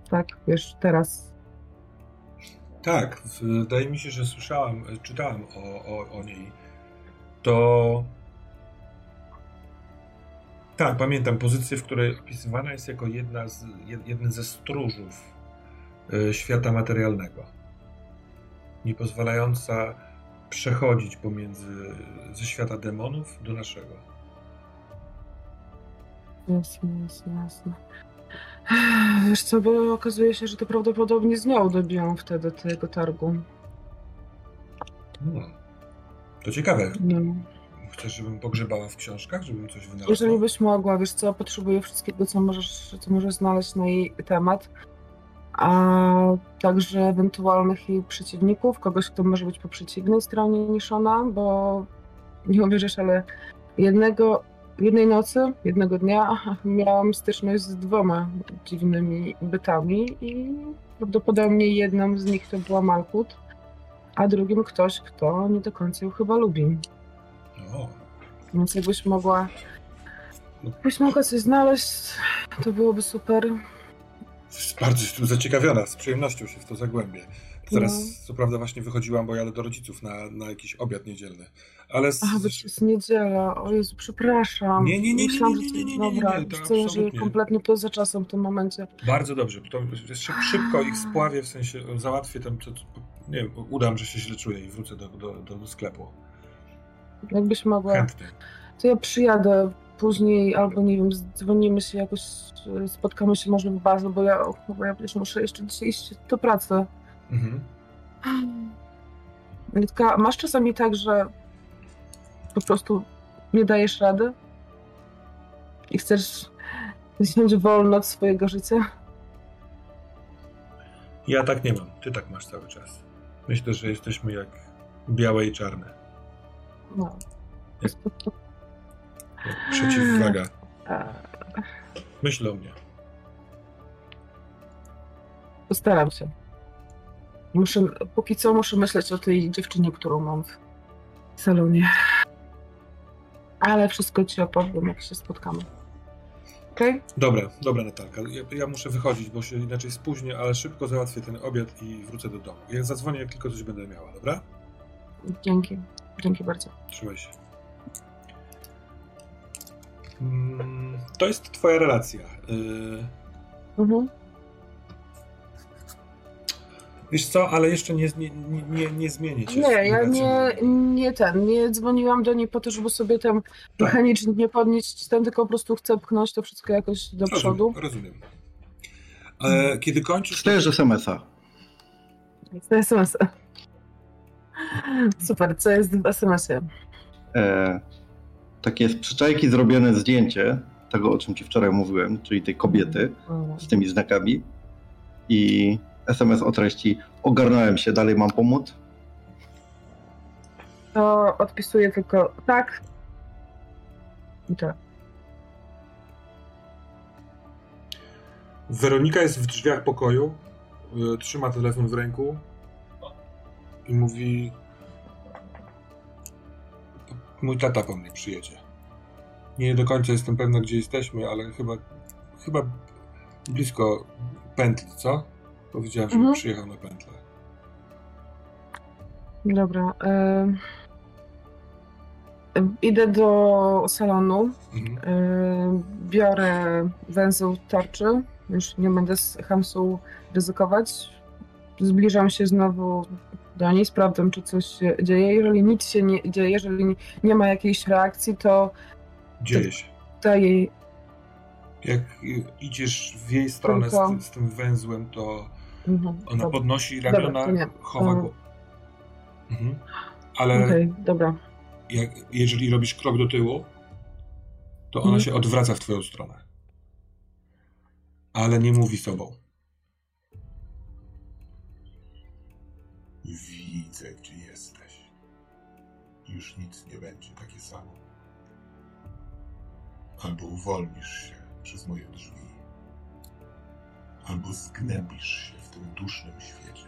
Tak, wiesz, teraz. Tak, wydaje mi się, że słyszałam, czytałam o, o, o niej. To. Tak, pamiętam pozycję, w której opisywana jest jako jedna z, jeden ze stróżów e, świata materialnego. Nie pozwalająca przechodzić pomiędzy ze świata demonów do naszego. Jasne, jasne, jasne. Wiesz co, bo okazuje się, że to prawdopodobnie z nią dobiłam wtedy tego targu. Hmm. To ciekawe. No. Chcesz, żebym pogrzebała w książkach, żebym coś wynalazła? Jeżeli byś mogła, wiesz co, potrzebuję wszystkiego, co możesz, co możesz znaleźć na jej temat a także ewentualnych jej przeciwników, kogoś, kto może być po przeciwnej stronie niż ona, bo nie uwierzysz, ale jednego, jednej nocy, jednego dnia miałam styczność z dwoma dziwnymi bytami i prawdopodobnie jedną z nich to była Malkut, a drugim ktoś, kto nie do końca ją chyba lubi. No. Więc jakbyś mogła. Jakbyś mogła coś znaleźć, to byłoby super. Bardzo jestem zaciekawiona, z przyjemnością się w to zagłębię. Teraz no. co prawda, właśnie wychodziłam, bo jadę do rodziców na, na jakiś obiad niedzielny. Ale z... Aha, bo to jest niedziela. O Jezu, przepraszam. Nie, nie, nie, nie, Myślałam, nie, nie, nie, nie, nie, Dobra, chcę, że kompletnie poza czasem w tym momencie. Bardzo dobrze. To szybko ich spławię, w sensie załatwię tam, nie wiem, udam, że się źle czuję i wrócę do, do, do sklepu. Jakbyś mogła. Chętnie. To ja przyjadę później, albo nie wiem, dzwonimy się jakoś, spotkamy się może w barze, bo ja, bo ja przecież muszę jeszcze dzisiaj iść do pracy. Mhm. Litka, masz czasami tak, że po prostu nie dajesz rady i chcesz wziąć wolno od swojego życia? Ja tak nie mam. Ty tak masz cały czas. Myślę, że jesteśmy jak białe i czarne. No. Przeciwwaga. Myśl o mnie. Postaram się. Muszę, póki co muszę myśleć o tej dziewczynie, którą mam w salonie. Ale wszystko ci opowiem, jak się spotkamy. Okay? Dobra, dobra Natalka. Ja, ja, muszę wychodzić, bo się inaczej spóźnię, ale szybko załatwię ten obiad i wrócę do domu. Ja zadzwonię, jak tylko coś będę miała, dobra? Dzięki. Dzięki bardzo. Trzymaj się. Mm, to jest twoja relacja. Y, mhm. Wiesz co, ale jeszcze nie, nie, nie, nie zmienię cię. Nie, ja nie, nie ten, nie dzwoniłam do niej po to, żeby sobie tam tak. mechanicznie nie podnieść ten, tylko po prostu chcę pchnąć to wszystko jakoś do rozumiem, przodu. Rozumiem. E, kiedy kończysz... Czujesz SMS-a. SMS-a. Super, co jest w SMS-ie? E, takie z przyczajki zrobione zdjęcie tego, o czym ci wczoraj mówiłem, czyli tej kobiety z tymi znakami i SMS o treści ogarnąłem się, dalej mam pomóc? To odpisuję tylko tak i tak. Weronika jest w drzwiach pokoju, y, trzyma telefon w ręku i mówi Mój tata po mnie przyjedzie. Nie do końca jestem pewna, gdzie jesteśmy, ale chyba, chyba blisko pętli, co? Powiedziałem, że mhm. przyjechał na pętlę. Dobra. idę do salonu. Mhm. biorę węzeł tarczy Już nie będę z Hamsą ryzykować. Zbliżam się znowu do niej, sprawdzam, czy coś się dzieje. Jeżeli nic się nie dzieje, jeżeli nie, ma jakiejś reakcji, to. Dzieje się. Daję jej. Jak idziesz w jej stronę Tylko... z, tym, z, tym węzłem, to mhm, ona dobra. podnosi ramiona, dobra, chowa go. Mhm. Ale. Okay, dobra. Jak, jeżeli robisz krok do tyłu, to ona mhm. się odwraca w twoją stronę. Ale nie mówi sobą. Widzę, gdzie jesteś. Już nic nie będzie takie samo. Albo uwolnisz się przez moje drzwi, albo zgnębisz się w tym dusznym świecie.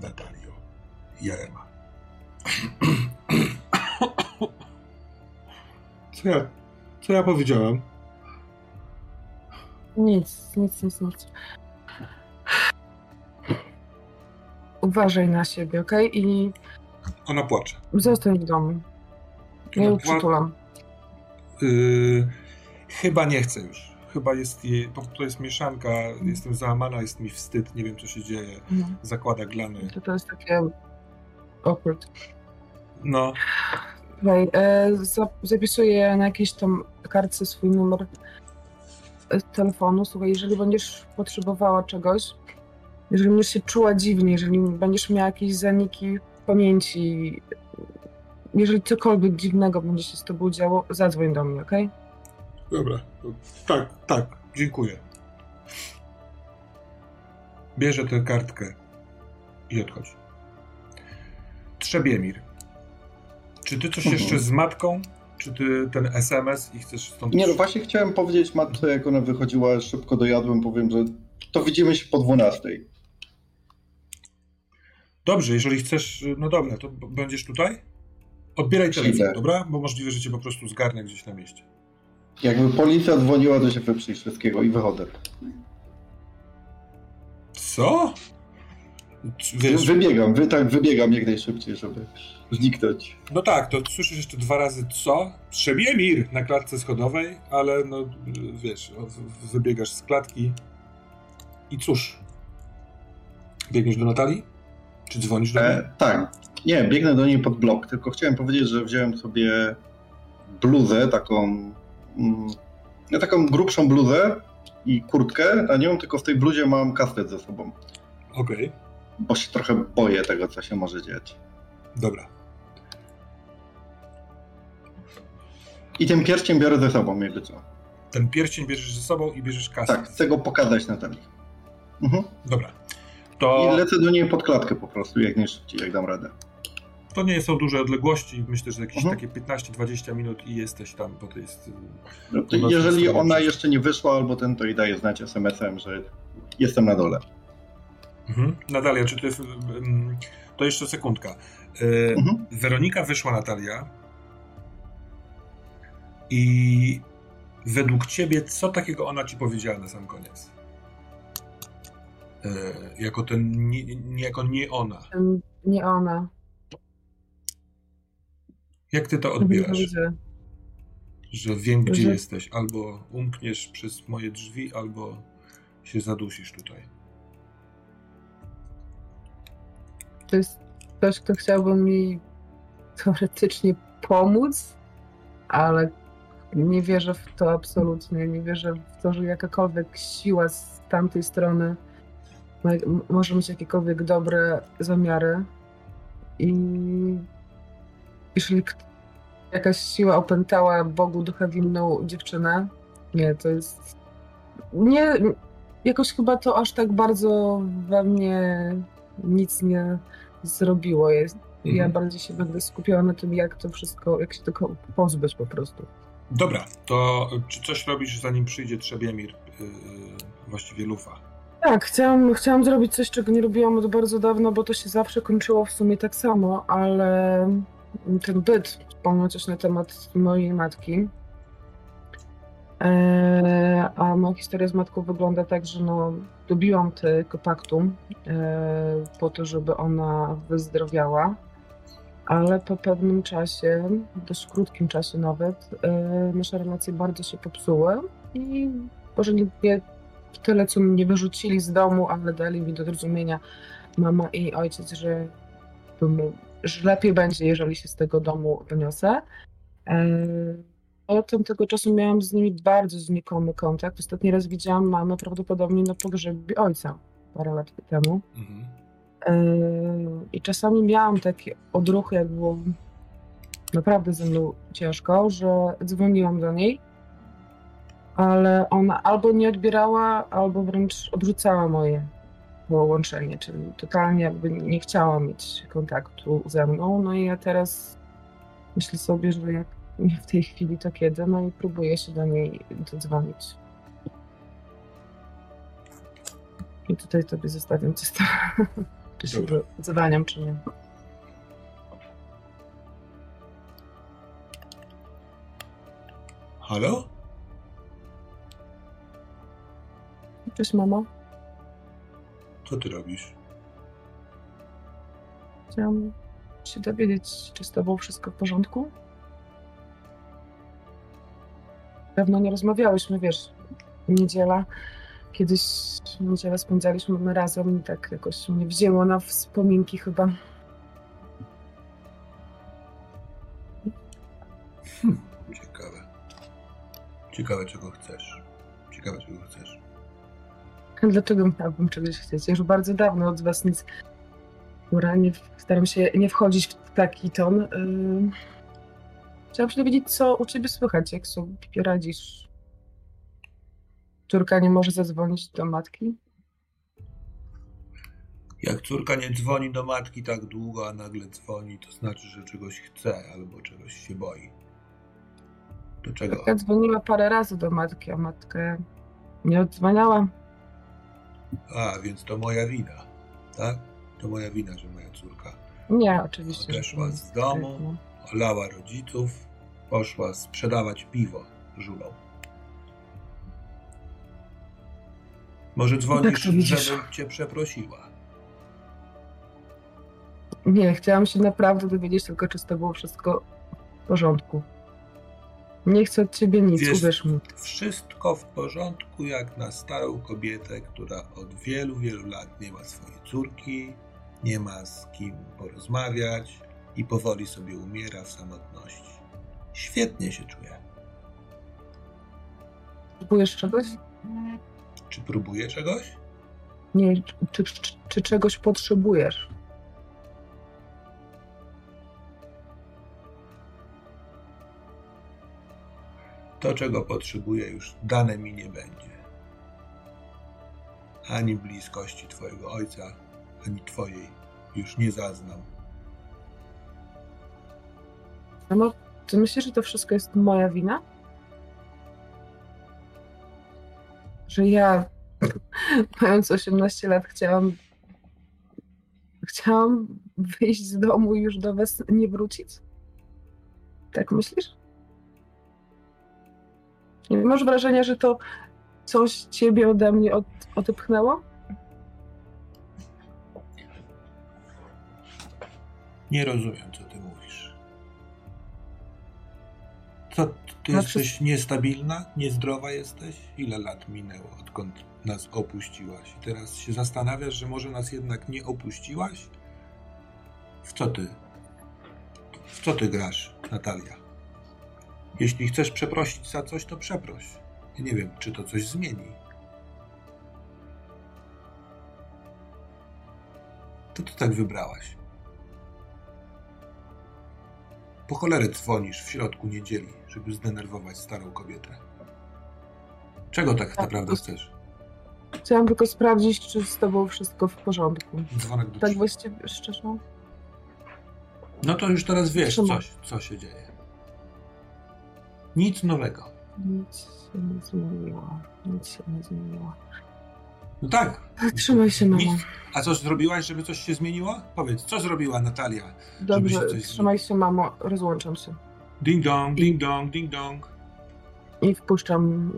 Natalio, Jarema. Co ja, co ja powiedziałem? Nic, nic, nic, nic. Uważaj na siebie, ok? I. Ona płacze. Zostań w domu. Ja ją przytulam. Yy, chyba nie chcę już. Chyba jest jej. To jest mieszanka. Jestem załamana, jest mi wstyd, nie wiem co się dzieje. Mhm. Zakłada glany. To, to jest takie. awkward. No. Słuchaj, e, zapisuję na jakiejś tam kartce swój numer e, telefonu. Słuchaj, jeżeli będziesz potrzebowała czegoś, jeżeli będziesz się czuła dziwnie, jeżeli będziesz miała jakieś zaniki pamięci, jeżeli cokolwiek dziwnego będzie się z tobą działo, zadzwoń do mnie, ok? Dobra, tak, tak, dziękuję. Bierze tę kartkę i odchodzi. Trzebiemir. Czy ty coś mhm. jeszcze z matką? Czy ty ten SMS i chcesz stąd... Nie, no właśnie chciałem powiedzieć matce, jak ona wychodziła, szybko dojadłem, powiem, że to widzimy się po 12. Dobrze, jeżeli chcesz, no dobra, to będziesz tutaj? Odbieraj telefon, dobra? Bo możliwe, że cię po prostu zgarnę gdzieś na mieście. Jakby policja dzwoniła, to się wyprzyj wszystkiego i wychodzę. Co? Wiesz... Wybiegam, wy, tak, wybiegam jak najszybciej, żeby zniknąć. No tak, to słyszysz jeszcze dwa razy co? Trzebiemir na klatce schodowej, ale no wiesz, wybiegasz z klatki i cóż? Biegniesz do Natalii? Czy dzwonisz do niej? E, tak. Nie, biegnę do niej pod blok, tylko chciałem powiedzieć, że wziąłem sobie bluzę, taką mm, taką grubszą bluzę i kurtkę na nią, tylko w tej bluzie mam kastet ze sobą. Okej. Okay. Bo się trochę boję tego, co się może dziać. Dobra. I ten pierścień biorę ze sobą, jakby co. Ten pierścień bierzesz ze sobą i bierzesz kastet. Tak, chcę go pokazać na ten. Mhm. Dobra. To... I lecę do niej pod klatkę po prostu, jak najszybciej, jak dam radę. To nie są duże odległości, myślę, że jakieś mhm. takie 15-20 minut i jesteś tam, bo to jest... No to jeżeli ona jeszcze nie wyszła albo ten, to i daje znać SMS-em, że jestem na dole. Mhm. Natalia, czy to jest... To jeszcze sekundka. E, mhm. Weronika wyszła, Natalia. I według ciebie, co takiego ona ci powiedziała na sam koniec? E, jako ten, nie, nie, jako nie ona. Nie ona. Jak ty to odbierasz? Że wiem, gdzie że... jesteś. Albo umkniesz przez moje drzwi, albo się zadusisz tutaj. To jest ktoś, kto chciałby mi teoretycznie pomóc, ale nie wierzę w to absolutnie. Nie wierzę w to, że jakakolwiek siła z tamtej strony może mieć jakiekolwiek dobre zamiary. I jeżeli jakaś siła opętała Bogu ducha winną dziewczynę, nie, to jest. Nie, jakoś chyba to aż tak bardzo we mnie nic nie zrobiło. Jest, mhm. Ja bardziej się będę skupiała na tym, jak to wszystko, jak się tego pozbyć po prostu. Dobra, to czy coś robisz, zanim przyjdzie Trzebiemir, yy, właściwie Lufa? Tak, chciałam, chciałam zrobić coś, czego nie robiłam od bardzo dawno, bo to się zawsze kończyło w sumie tak samo, ale ten byt wspomniał coś na temat mojej matki. E, a moja historia z matką wygląda tak, że no, dobiłam tego paktu e, po to, żeby ona wyzdrowiała, ale po pewnym czasie, dość krótkim czasie nawet, e, nasze relacje bardzo się popsuły i nie tyle, co mnie wyrzucili z domu, ale dali mi do zrozumienia mama i ojciec, że, że lepiej będzie, jeżeli się z tego domu wyniosę. E, od tamtego czasu miałam z nimi bardzo znikomy kontakt. Ostatni raz widziałam mamę prawdopodobnie na pogrzebie ojca parę lat temu. Mhm. E, I czasami miałam takie odruchy, jak było naprawdę ze mną ciężko, że dzwoniłam do niej ale ona albo nie odbierała, albo wręcz odrzucała moje połączenie, czyli totalnie jakby nie chciała mieć kontaktu ze mną. No i ja teraz myślę sobie, że jak nie w tej chwili, to kiedy? No i próbuję się do niej dodzwonić. I tutaj tobie zostawiam czysto, czy się zadzwaniam, czy nie. Halo? Cześć, mamo. Co ty robisz? Chciałam się dowiedzieć, czy z tobą wszystko w porządku? Dawno nie rozmawiałyśmy, wiesz, niedziela. Kiedyś niedzielę spędzaliśmy razem i tak jakoś mnie wzięło na wspominki chyba. Hmm, ciekawe. Ciekawe, czego chcesz. Ciekawe, czego chcesz. Dlaczego miałabym czegoś chcieć? Już bardzo dawno od was nic nie, staram się nie wchodzić w taki ton. Yy... Chciałam się dowiedzieć, co u ciebie słychać, jak sobie radzisz. Córka nie może zadzwonić do matki? Jak córka nie dzwoni do matki tak długo, a nagle dzwoni, to znaczy, że czegoś chce albo czegoś się boi. Do czego? Ja dzwoniła parę razy do matki, a matka nie odzwaniała. A, więc to moja wina, tak? To moja wina, że moja córka nie, oczywiście. Odeszła z domu, olała rodziców, poszła sprzedawać piwo żulą. Może dzwonisz, tak żebym cię przeprosiła. Nie, chciałam się naprawdę dowiedzieć tylko, czy z było wszystko w porządku. Nie chcę od ciebie nic, Jest uwierz mi. Wszystko w porządku, jak na starą kobietę, która od wielu, wielu lat nie ma swojej córki, nie ma z kim porozmawiać i powoli sobie umiera w samotności. Świetnie się czuje. Próbujesz czegoś? Czy próbuję czegoś? Nie, czy, czy, czy czegoś potrzebujesz? To, czego potrzebuję, już dane mi nie będzie. Ani bliskości Twojego Ojca, ani Twojej już nie zaznam. Mamo, czy myślisz, że to wszystko jest moja wina? Że ja, mając 18 lat, chciałam chciałam wyjść z domu i już do was nie wrócić? Tak myślisz? Nie masz wrażenia, że to coś ciebie ode mnie od, odepchnęło? Nie rozumiem, co ty mówisz. Co, ty znaczy... jesteś niestabilna? Niezdrowa jesteś? Ile lat minęło, odkąd nas opuściłaś? I teraz się zastanawiasz, że może nas jednak nie opuściłaś? W co ty? W co ty grasz, Natalia? Jeśli chcesz przeprosić za coś, to przeproś. Ja nie wiem, czy to coś zmieni. To ty tak wybrałaś. Po cholerę dzwonisz w środku niedzieli, żeby zdenerwować starą kobietę. Czego tak, tak naprawdę chcesz? Chciałam tylko sprawdzić, czy z tobą wszystko w porządku. Dzwonek do Tak właściwie szczerze? No to już teraz wiesz, coś, co się dzieje. Nic nowego. Nic się nie zmieniło. Nic się nie zmieniło. No tak. Trzymaj się, mamo. Nic. A co zrobiłaś, żeby coś się zmieniło? Powiedz, co zrobiła Natalia? Dobrze, żeby się trzymaj się, mamo. Rozłączam się. Ding dong, ding dong, ding dong. I wpuszczam.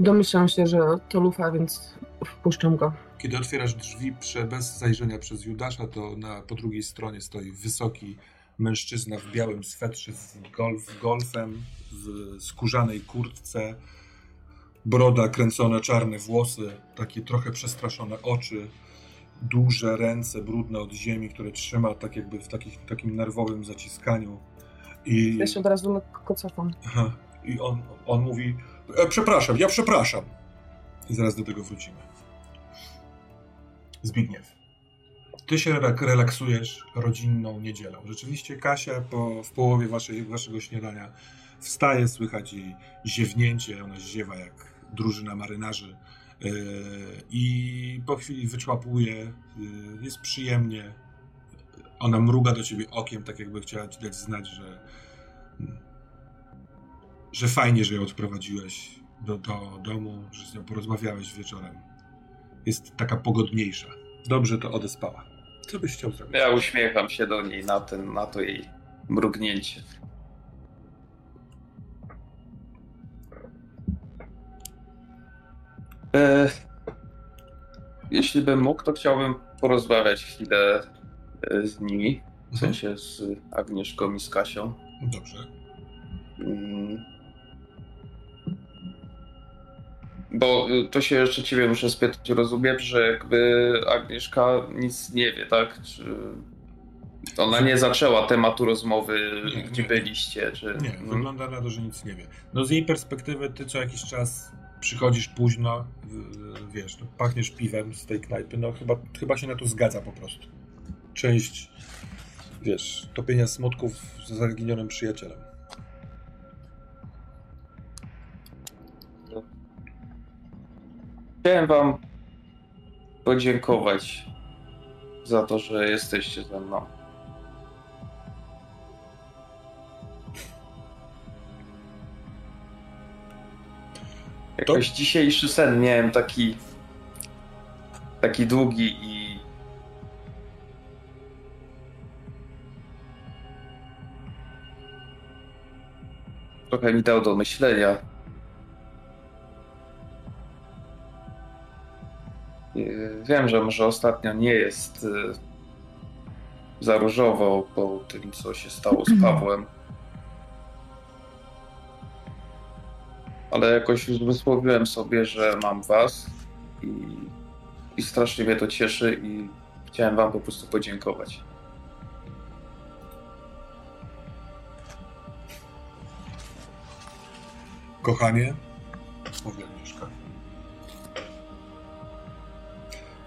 Domyślam się, że to lufa, więc wpuszczam go. Kiedy otwierasz drzwi bez zajrzenia przez Judasza, to na, po drugiej stronie stoi wysoki mężczyzna w białym swetrze z golf, golfem, w skórzanej kurtce, broda, kręcone czarne włosy, takie trochę przestraszone oczy, duże ręce brudne od ziemi, które trzyma tak jakby w takich, takim nerwowym zaciskaniu. I... Ja się od razu lekko cofam. I on, on mówi, e, przepraszam, ja przepraszam. I zaraz do tego wrócimy. Zbigniew. Ty się relaksujesz rodzinną niedzielą. Rzeczywiście Kasia po, w połowie waszej, waszego śniadania wstaje, słychać jej ziewnięcie, ona ziewa jak drużyna marynarzy yy, i po chwili wyczłapuje, yy, jest przyjemnie, ona mruga do ciebie okiem, tak jakby chciała ci dać znać, że że fajnie, że ją odprowadziłeś do, do domu, że z nią porozmawiałeś wieczorem. Jest taka pogodniejsza. Dobrze to odespała. Co byś chciał zrobić? Ja uśmiecham się do niej na, ten, na to jej mrugnięcie. E, jeśli bym mógł, to chciałbym porozmawiać chwilę e, z nimi. W mhm. sensie z Agnieszką i z Kasią. Dobrze. Mm. Bo y, to się jeszcze ciebie muszę spytać. Rozumiem, że jakby Agnieszka nic nie wie, tak? Czy ona nie zaczęła tematu rozmowy, nie, gdzie nie, byliście? Czy... Nie, hmm? wygląda na to, że nic nie wie. No z jej perspektywy ty co jakiś czas przychodzisz późno, wiesz, no, pachniesz piwem z tej knajpy, no chyba, chyba się na to zgadza po prostu. Część, wiesz, topienia smutków z zaginionym przyjacielem. Chciałem wam podziękować za to, że jesteście ze mną. Jakoś dzisiejszy sen miałem taki taki długi i trochę mi dał do myślenia. Wiem, że może ostatnio nie jest y, za różowo po tym, co się stało z Pawłem. Ale jakoś już wysłowiłem sobie, że mam was i, i strasznie mnie to cieszy i chciałem wam po prostu podziękować. Kochanie, mówię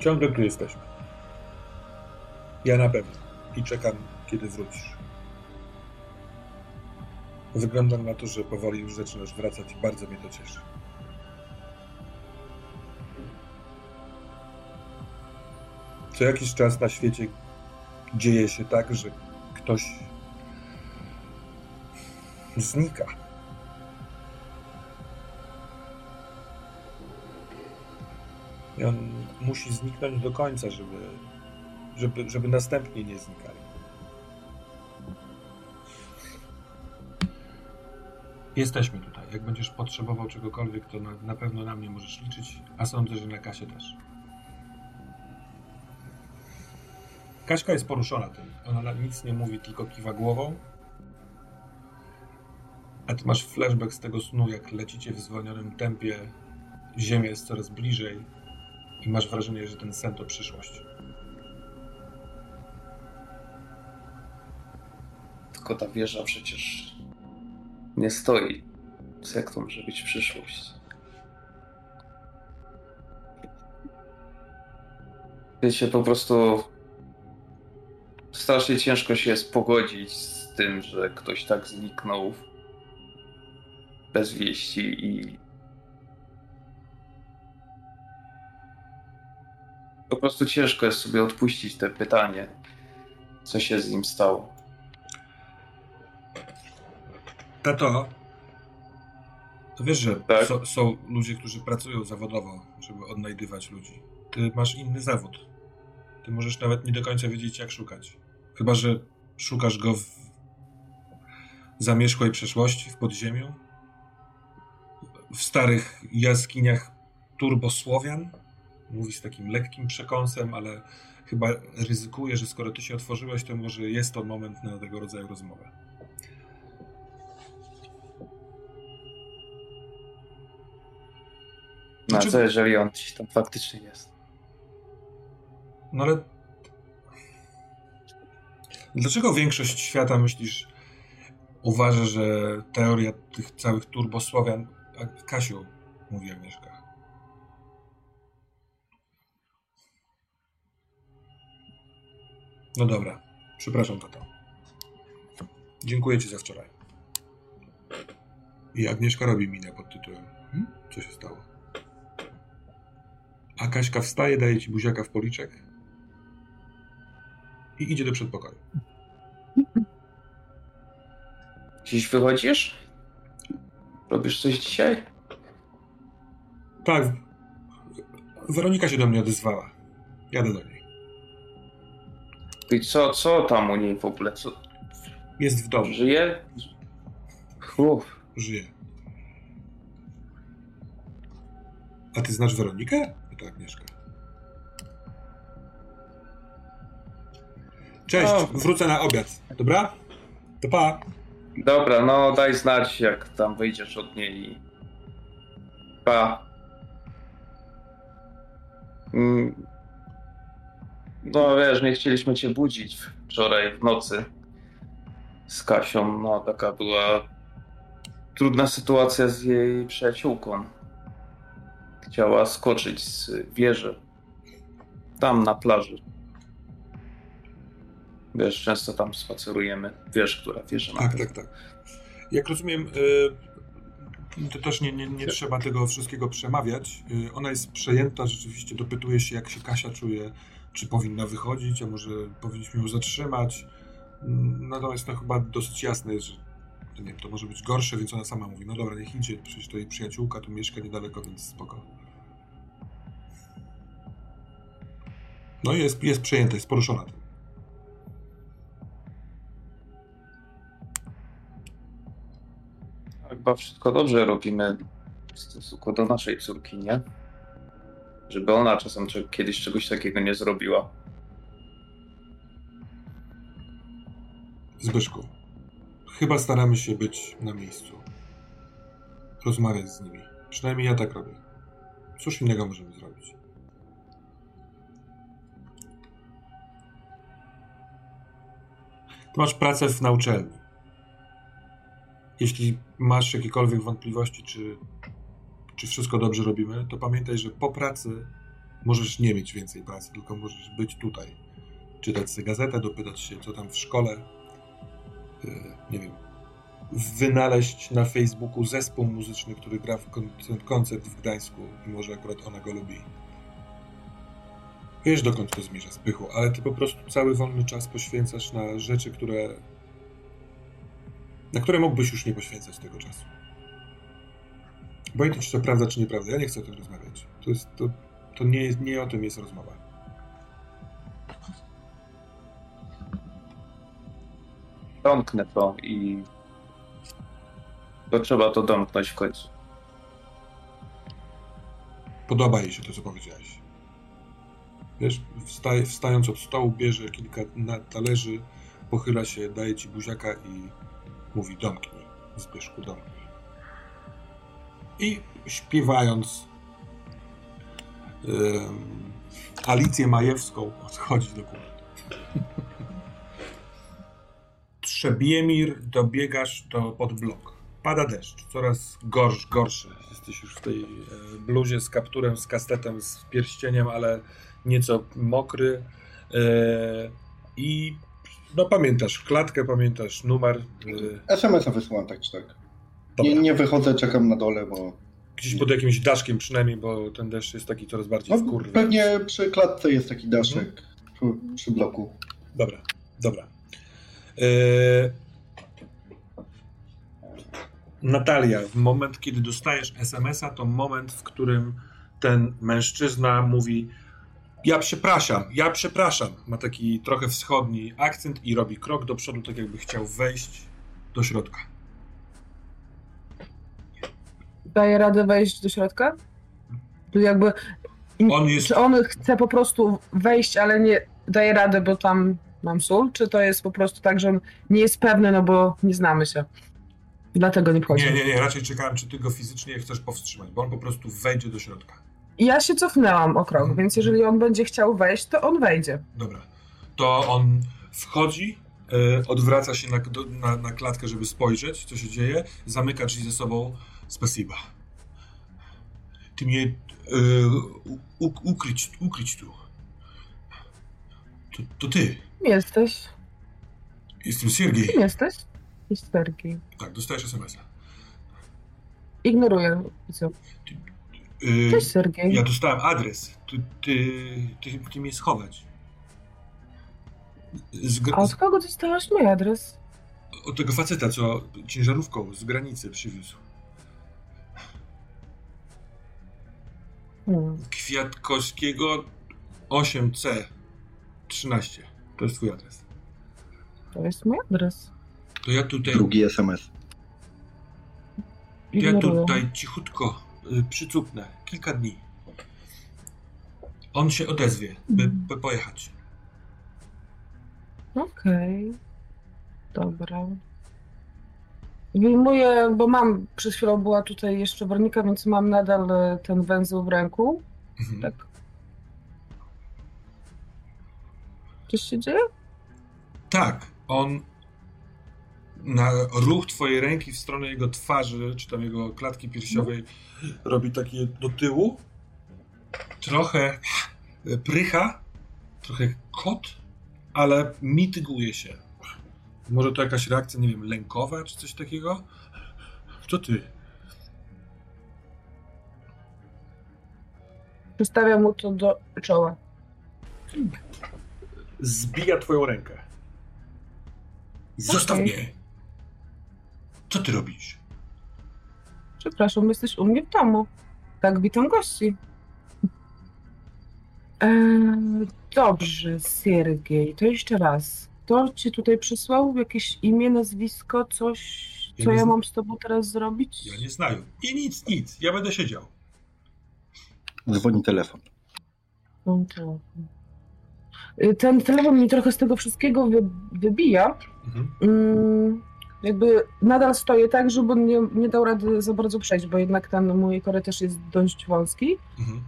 Ciągle tu jesteśmy. Ja na pewno. I czekam, kiedy wrócisz. Wygląda na to, że powoli już zaczynasz wracać i bardzo mnie to cieszy. Co jakiś czas na świecie dzieje się tak, że ktoś znika. I on musi zniknąć do końca, żeby, żeby, żeby następnie nie znikali. Jesteśmy tutaj. Jak będziesz potrzebował czegokolwiek, to na, na pewno na mnie możesz liczyć, a sądzę, że na Kasie też. Kaśka jest poruszona tym. Ona nic nie mówi, tylko kiwa głową. A ty masz flashback z tego snu, jak lecicie w zwolnionym tempie. Ziemia jest coraz bliżej i masz wrażenie, że ten sen to przyszłość. Tylko ta wieża przecież nie stoi. Jak to może być przyszłość? Wiecie, po prostu strasznie ciężko się jest pogodzić z tym, że ktoś tak zniknął bez wieści i po prostu ciężko jest sobie odpuścić te pytanie, co się z nim stało. Tato, to wiesz, że tak? so, są ludzie, którzy pracują zawodowo, żeby odnajdywać ludzi. Ty masz inny zawód. Ty możesz nawet nie do końca wiedzieć, jak szukać. Chyba, że szukasz go w zamierzchłej przeszłości, w podziemiu, w starych jaskiniach turbosłowian, mówi z takim lekkim przekąsem, ale chyba ryzykuje, że skoro ty się otworzyłeś, to może jest to moment na tego rodzaju rozmowę. No co jeżeli on gdzieś tam faktycznie jest? No ale... Dlaczego większość świata, myślisz, uważa, że teoria tych całych turbosłowian... Kasiu, mówi Agnieszka. No dobra, przepraszam tato. Dziękuję ci za wczoraj. I Agnieszka robi minę pod tytułem. Hmm? Co się stało? A Kaśka wstaje, daje ci buziaka w policzek i idzie do przedpokoju. Dziś wychodzisz? Robisz coś dzisiaj? Tak. Weronika się do mnie odezwała. Jadę do niej. I co, co tam u niej w ogóle? Co? Jest w domu. Żyje? Uff. Żyje. A ty znasz Weronikę? Pyta Agnieszka. Cześć, o. wrócę na obiad. Dobra? To pa. Dobra, no daj znać, jak tam wyjdziesz od niej. Pa. Mm. No wiesz, nie chcieliśmy cię budzić wczoraj w nocy z Kasią. No taka była trudna sytuacja z jej przyjaciółką. Chciała skoczyć z wieży. Tam na plaży. Wiesz, często tam spacerujemy. Wiesz, która wieża Tak, tak, tak. Jak rozumiem, y, to też nie, nie, nie trzeba tego wszystkiego przemawiać. Y, ona jest przejęta, rzeczywiście dopytuje się, jak się Kasia czuje, czy powinna wychodzić, a może powinniśmy ją zatrzymać. Mm, natomiast to chyba dosyć jasne jest, że nie wiem, to może być gorsze, więc ona sama mówi, no dobra, niech idzie, przecież to jej przyjaciółka tu mieszka niedaleko, więc spoko. No jest, jest przejęta, jest poruszona tym. Chyba wszystko dobrze robimy w stosunku do naszej córki, nie? Żeby ona czasem kiedyś czegoś takiego nie zrobiła. Zbyszku, chyba staramy się być na miejscu. Rozmawiać z nimi. Przynajmniej ja tak robię. Cóż innego możemy zrobić? Ty masz pracę w nauczelni. Jeśli masz jakiekolwiek wątpliwości, czy, czy wszystko dobrze robimy, to pamiętaj, że po pracy możesz nie mieć więcej pracy, tylko możesz być tutaj. Czytać sobie gazetę, dopytać się, co tam w szkole. Yy, nie wiem. Wynaleźć na Facebooku zespół muzyczny, który gra w koncert w Gdańsku i może akurat ona go lubi. Wiesz, dokąd to zmierza, Spychu, ale ty po prostu cały wolny czas poświęcasz na rzeczy, które na które mógłbyś już nie poświęcać tego czasu. Obojętnie, czy to prawda, czy nieprawda, ja nie chcę o tym rozmawiać. To, jest, to, to nie, nie o tym jest rozmowa. Domknę to i to trzeba to domknąć w końcu. Podoba jej się to, co powiedziałeś. Wiesz, wstaje, wstając od stołu, bierze kilka talerzy, pochyla się, daje ci buziaka i mówi domknij, Zbyszku, domknij. I śpiewając um, Alicję Majewską odchodzi do góry. Trzebiemir, dobiegasz do pod blok. Pada deszcz, coraz gorsz, gorszy. Jesteś już w tej e, bluzie z kapturem, z kastetem, z pierścieniem, ale nieco mokry. E, I no pamiętasz klatkę, pamiętasz numer. Y, SMS-a wysyłam tak czy tak. Nie, nie, wychodzę, czekam na dole, bo... Gdzieś pod jakimś daszkiem przynajmniej, bo ten deszcz jest taki coraz bardziej no, wkurwy. Pewnie przy klatce jest taki daszek, mhm. przy, przy, bloku. Dobra, dobra. Yy... Natalia, w moment, kiedy dostajesz SMS-a, to moment, w którym ten mężczyzna mówi ja przepraszam, ja przepraszam. Ma taki trochę wschodni akcent i robi krok do przodu, tak jakby chciał wejść do środka. Daje radę wejść do środka? Tu jakby. On jest... Czy on chce po prostu wejść, ale nie daje radę, bo tam mam sól? Czy to jest po prostu tak, że on nie jest pewny, no bo nie znamy się? Dlatego nie wchodzi. Nie, nie, nie. Raczej czekałem, czy ty go fizycznie chcesz powstrzymać, bo on po prostu wejdzie do środka. Ja się cofnęłam o krok, mhm. więc jeżeli on będzie chciał wejść, to on wejdzie. Dobra. To on wchodzi, yy, odwraca się na, do, na, na, klatkę, żeby spojrzeć, co się dzieje, zamyka drzwi ze sobą. Spasiba. Ty mnie yy, ukryć, ukryć tu. To, to ty. Jesteś. Jestem Siergiej. Kim jesteś? Jest Sergiej. Tak, dostajesz SMS-a. Ignoruję. Co? Yy, Cześć Sergiej. Ja dostałem adres. Ty, ty, ty, ty mnie schować. A od kogo dostałaś mój adres? Od tego faceta, co ciężarówką z granicy przywiózł. Kwiatkowskiego 8C 13. To jest twój adres. To jest mój adres. To ja tutaj... Drugi SMS. Ja tutaj cichutko y, przycupnę. Kilka dni. On się odezwie, by, mhm. by pojechać. Okej. Okay. Dobra. Wyjmuję, bo mam, przez chwilę była tutaj jeszcze Wernika, więc mam nadal e, ten węzeł w ręku. Mhm. Tak. Coś się dzieje? Tak. On na ruch twojej ręki w stronę jego twarzy, czy tam jego klatki piersiowej mhm. robi takie do tyłu. Trochę prycha, trochę kot, ale mityguje się. Może to jakaś reakcja, nie wiem, lękowa czy coś takiego? Co ty? Przystawiam mu to do czoła. Zbija twoją rękę. Zostaw mnie! Co ty robisz? Przepraszam, jesteś u mnie w domu. Tak, witam gości. Eee, dobrze, Siergiej, to jeszcze raz. Kto ci tutaj przysłał? Jakieś imię, nazwisko, coś, co ja, ja mam z tobą teraz zrobić? Ja nie znaję. I nic, nic. Ja będę siedział. Dzwoni telefon. Dzwoni telefon. Y, ten telefon mi trochę z tego wszystkiego wy, wybija. Mhm. Mm, jakby nadal stoję tak, żeby nie, nie dał rady za bardzo przejść, bo jednak ten mój korytarz jest dość wąski. Mhm.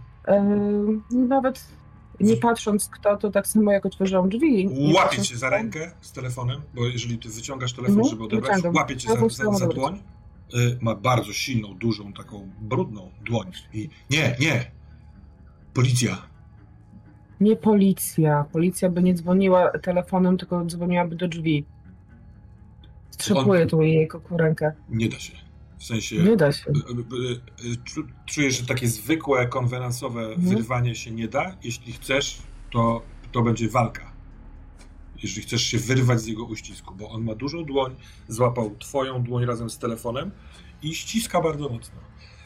Yy, nawet nie patrząc kto, to tak samo jak otworzyłam drzwi. Łapie cię za rękę z telefonem, bo jeżeli ty wyciągasz telefon, mhm, żeby odebrać, łapie cię za, za, za dłoń. Y, ma bardzo silną, dużą, taką brudną dłoń. I nie, nie! Policja! Nie policja. Policja by nie dzwoniła telefonem, tylko dzwoniłaby do drzwi. Strzepuję On... tu jej rękę. Nie da się. W sensie. Nie da się. Czuję, że takie zwykłe, konwenansowe mhm. wyrwanie się nie da. Jeśli chcesz, to, to będzie walka. Jeżeli chcesz się wyrwać z jego uścisku, bo on ma dużą dłoń, złapał twoją dłoń razem z telefonem i ściska bardzo mocno.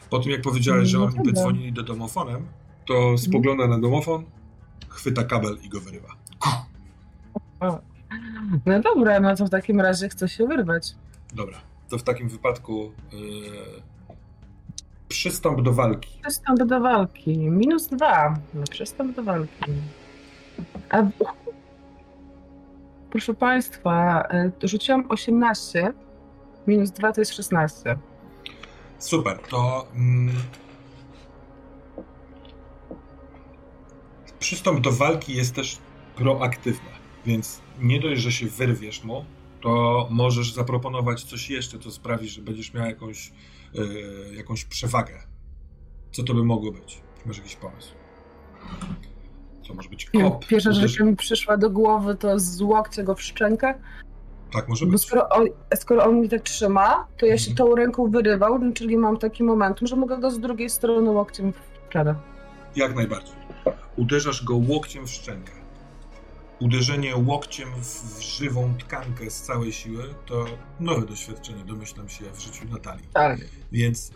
Po tym, jak powiedziałeś, że no oni by dzwonili do domofonem, to spogląda na domofon, chwyta kabel i go wyrywa. No dobra, no to w takim razie chcę się wyrwać. Dobra, to w takim wypadku yy, przystąp do walki. Przystąp do walki. Minus dwa. No, przystąp do walki. A... Proszę Państwa, yy, rzuciłam 18. Minus 2 to jest 16. Super, to... Mm, przystąp do walki jest też proaktywna, więc nie dość, że się wyrwiesz mu, to możesz zaproponować coś jeszcze, co sprawi, że będziesz miał jakąś, yy, jakąś przewagę. Co to by mogło być? Masz jakiś pomysł? Co może być kop? Pierwsza rzecz, jaka mi przyszła do głowy, to z łokcia go w szczękę. Tak, może być. Bo skoro on, skoro on mi tak trzyma, to ja się mhm. tą ręką wyrywał, czyli mam taki momentum, że mogę go z drugiej strony łokciem wkradać. Jak najbardziej. Uderzasz go łokciem w szczękę uderzenie łokciem w żywą tkankę z całej siły to nowe doświadczenie, domyślam się, w życiu Natalii. Tak. Więc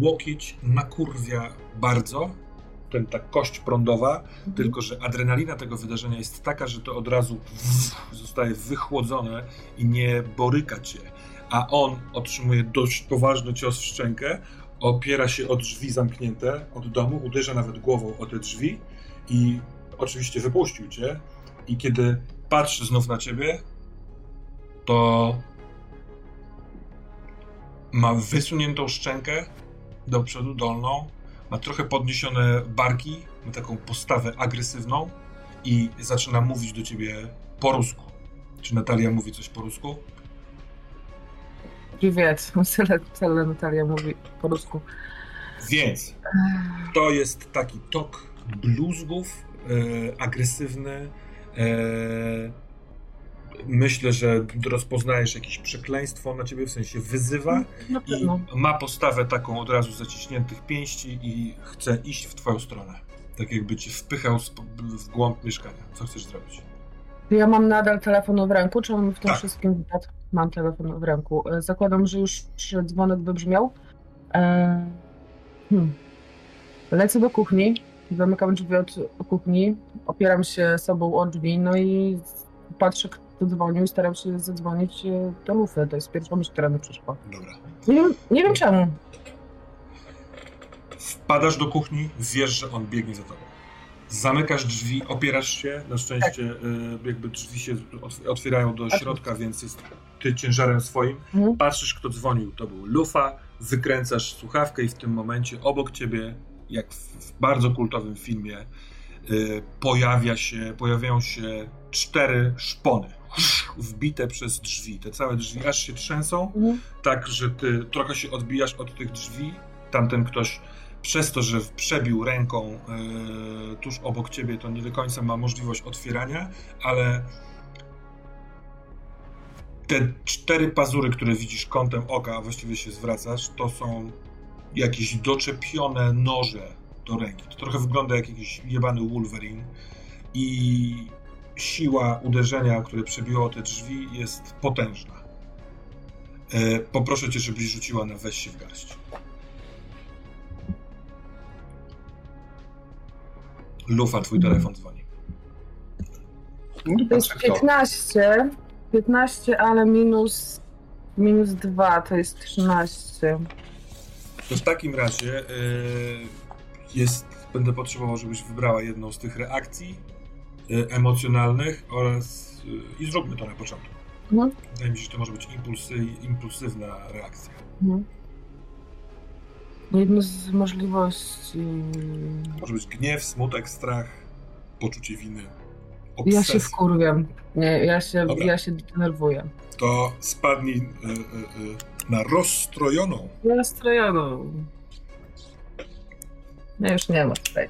łokieć nakurwia bardzo, ten, ta kość prądowa, mhm. tylko że adrenalina tego wydarzenia jest taka, że to od razu zostaje wychłodzone i nie boryka cię. A on otrzymuje dość poważny cios w szczękę, opiera się o drzwi zamknięte od domu, uderza nawet głową o te drzwi i oczywiście wypuścił cię, i kiedy patrzy znów na ciebie, to ma wysuniętą szczękę do przodu dolną, ma trochę podniesione barki, ma taką postawę agresywną i zaczyna mówić do ciebie po rusku. Czy Natalia mówi coś po rusku? Привет. Tyle, tyle Natalia mówi po rusku. Więc to jest taki tok bluzgów, e, agresywny. E, myślę, że rozpoznajesz jakieś przekleństwo na ciebie, w sensie wyzywa i ma postawę taką od razu zaciśniętych pięści i chce iść w twoją stronę. Tak jakby cię wpychał w głąb mieszkania. Co chcesz zrobić? Ja mam nadal telefon w ręku, czy on w tym tak. wszystkim wypadku? Mam telefon w ręku. E, zakładam, że już dzwonek wybrzmiał. E, hmm. Lecę do kuchni, zamykam drzwi od kuchni, opieram się sobą o drzwi, no i patrzę, kto dzwonił i staram się zadzwonić e, do lufy. To jest pierwsza myśl, która mi przyszła. Dobra. Nie, nie wiem czemu. Wpadasz do kuchni, wiesz, że on biegnie za tobą. Zamykasz drzwi, opierasz się, na szczęście tak. jakby drzwi się otwierają do środka, więc jest ty ciężarem swoim. Mhm. Patrzysz, kto dzwonił, to był Lufa, wykręcasz słuchawkę i w tym momencie obok ciebie, jak w bardzo kultowym filmie, y, pojawia się, pojawiają się cztery szpony wbite przez drzwi. Te całe drzwi aż się trzęsą, mhm. tak, że ty trochę się odbijasz od tych drzwi. Tamten ktoś przez to, że przebił ręką yy, tuż obok ciebie, to nie do końca ma możliwość otwierania, ale te cztery pazury, które widzisz kątem oka, a właściwie się zwracasz, to są jakieś doczepione noże do ręki. To trochę wygląda jak jakiś jebany Wolverine i siła uderzenia, które przebiło te drzwi jest potężna. E, poproszę cię, żebyś rzuciła na weź się w garść. Lufa, twój telefon dzwoni. To jest 15. 15, ale minus, minus 2 to jest 13. To w takim razie yy, jest, będę potrzebował, żebyś wybrała jedną z tych reakcji yy, emocjonalnych oraz yy, i zróbmy to na początku. Mhm. Wydaje mi się, że to może być impulsy, impulsywna reakcja. Mhm. Jedno z możliwości. Może być gniew, smutek, strach, poczucie winy. Ja się wkurwiam. Nie, ja się, ja się denerwuję. To spadnij y, y, y, na rozstrojoną. Rozstrojoną. No już nie ma tutaj.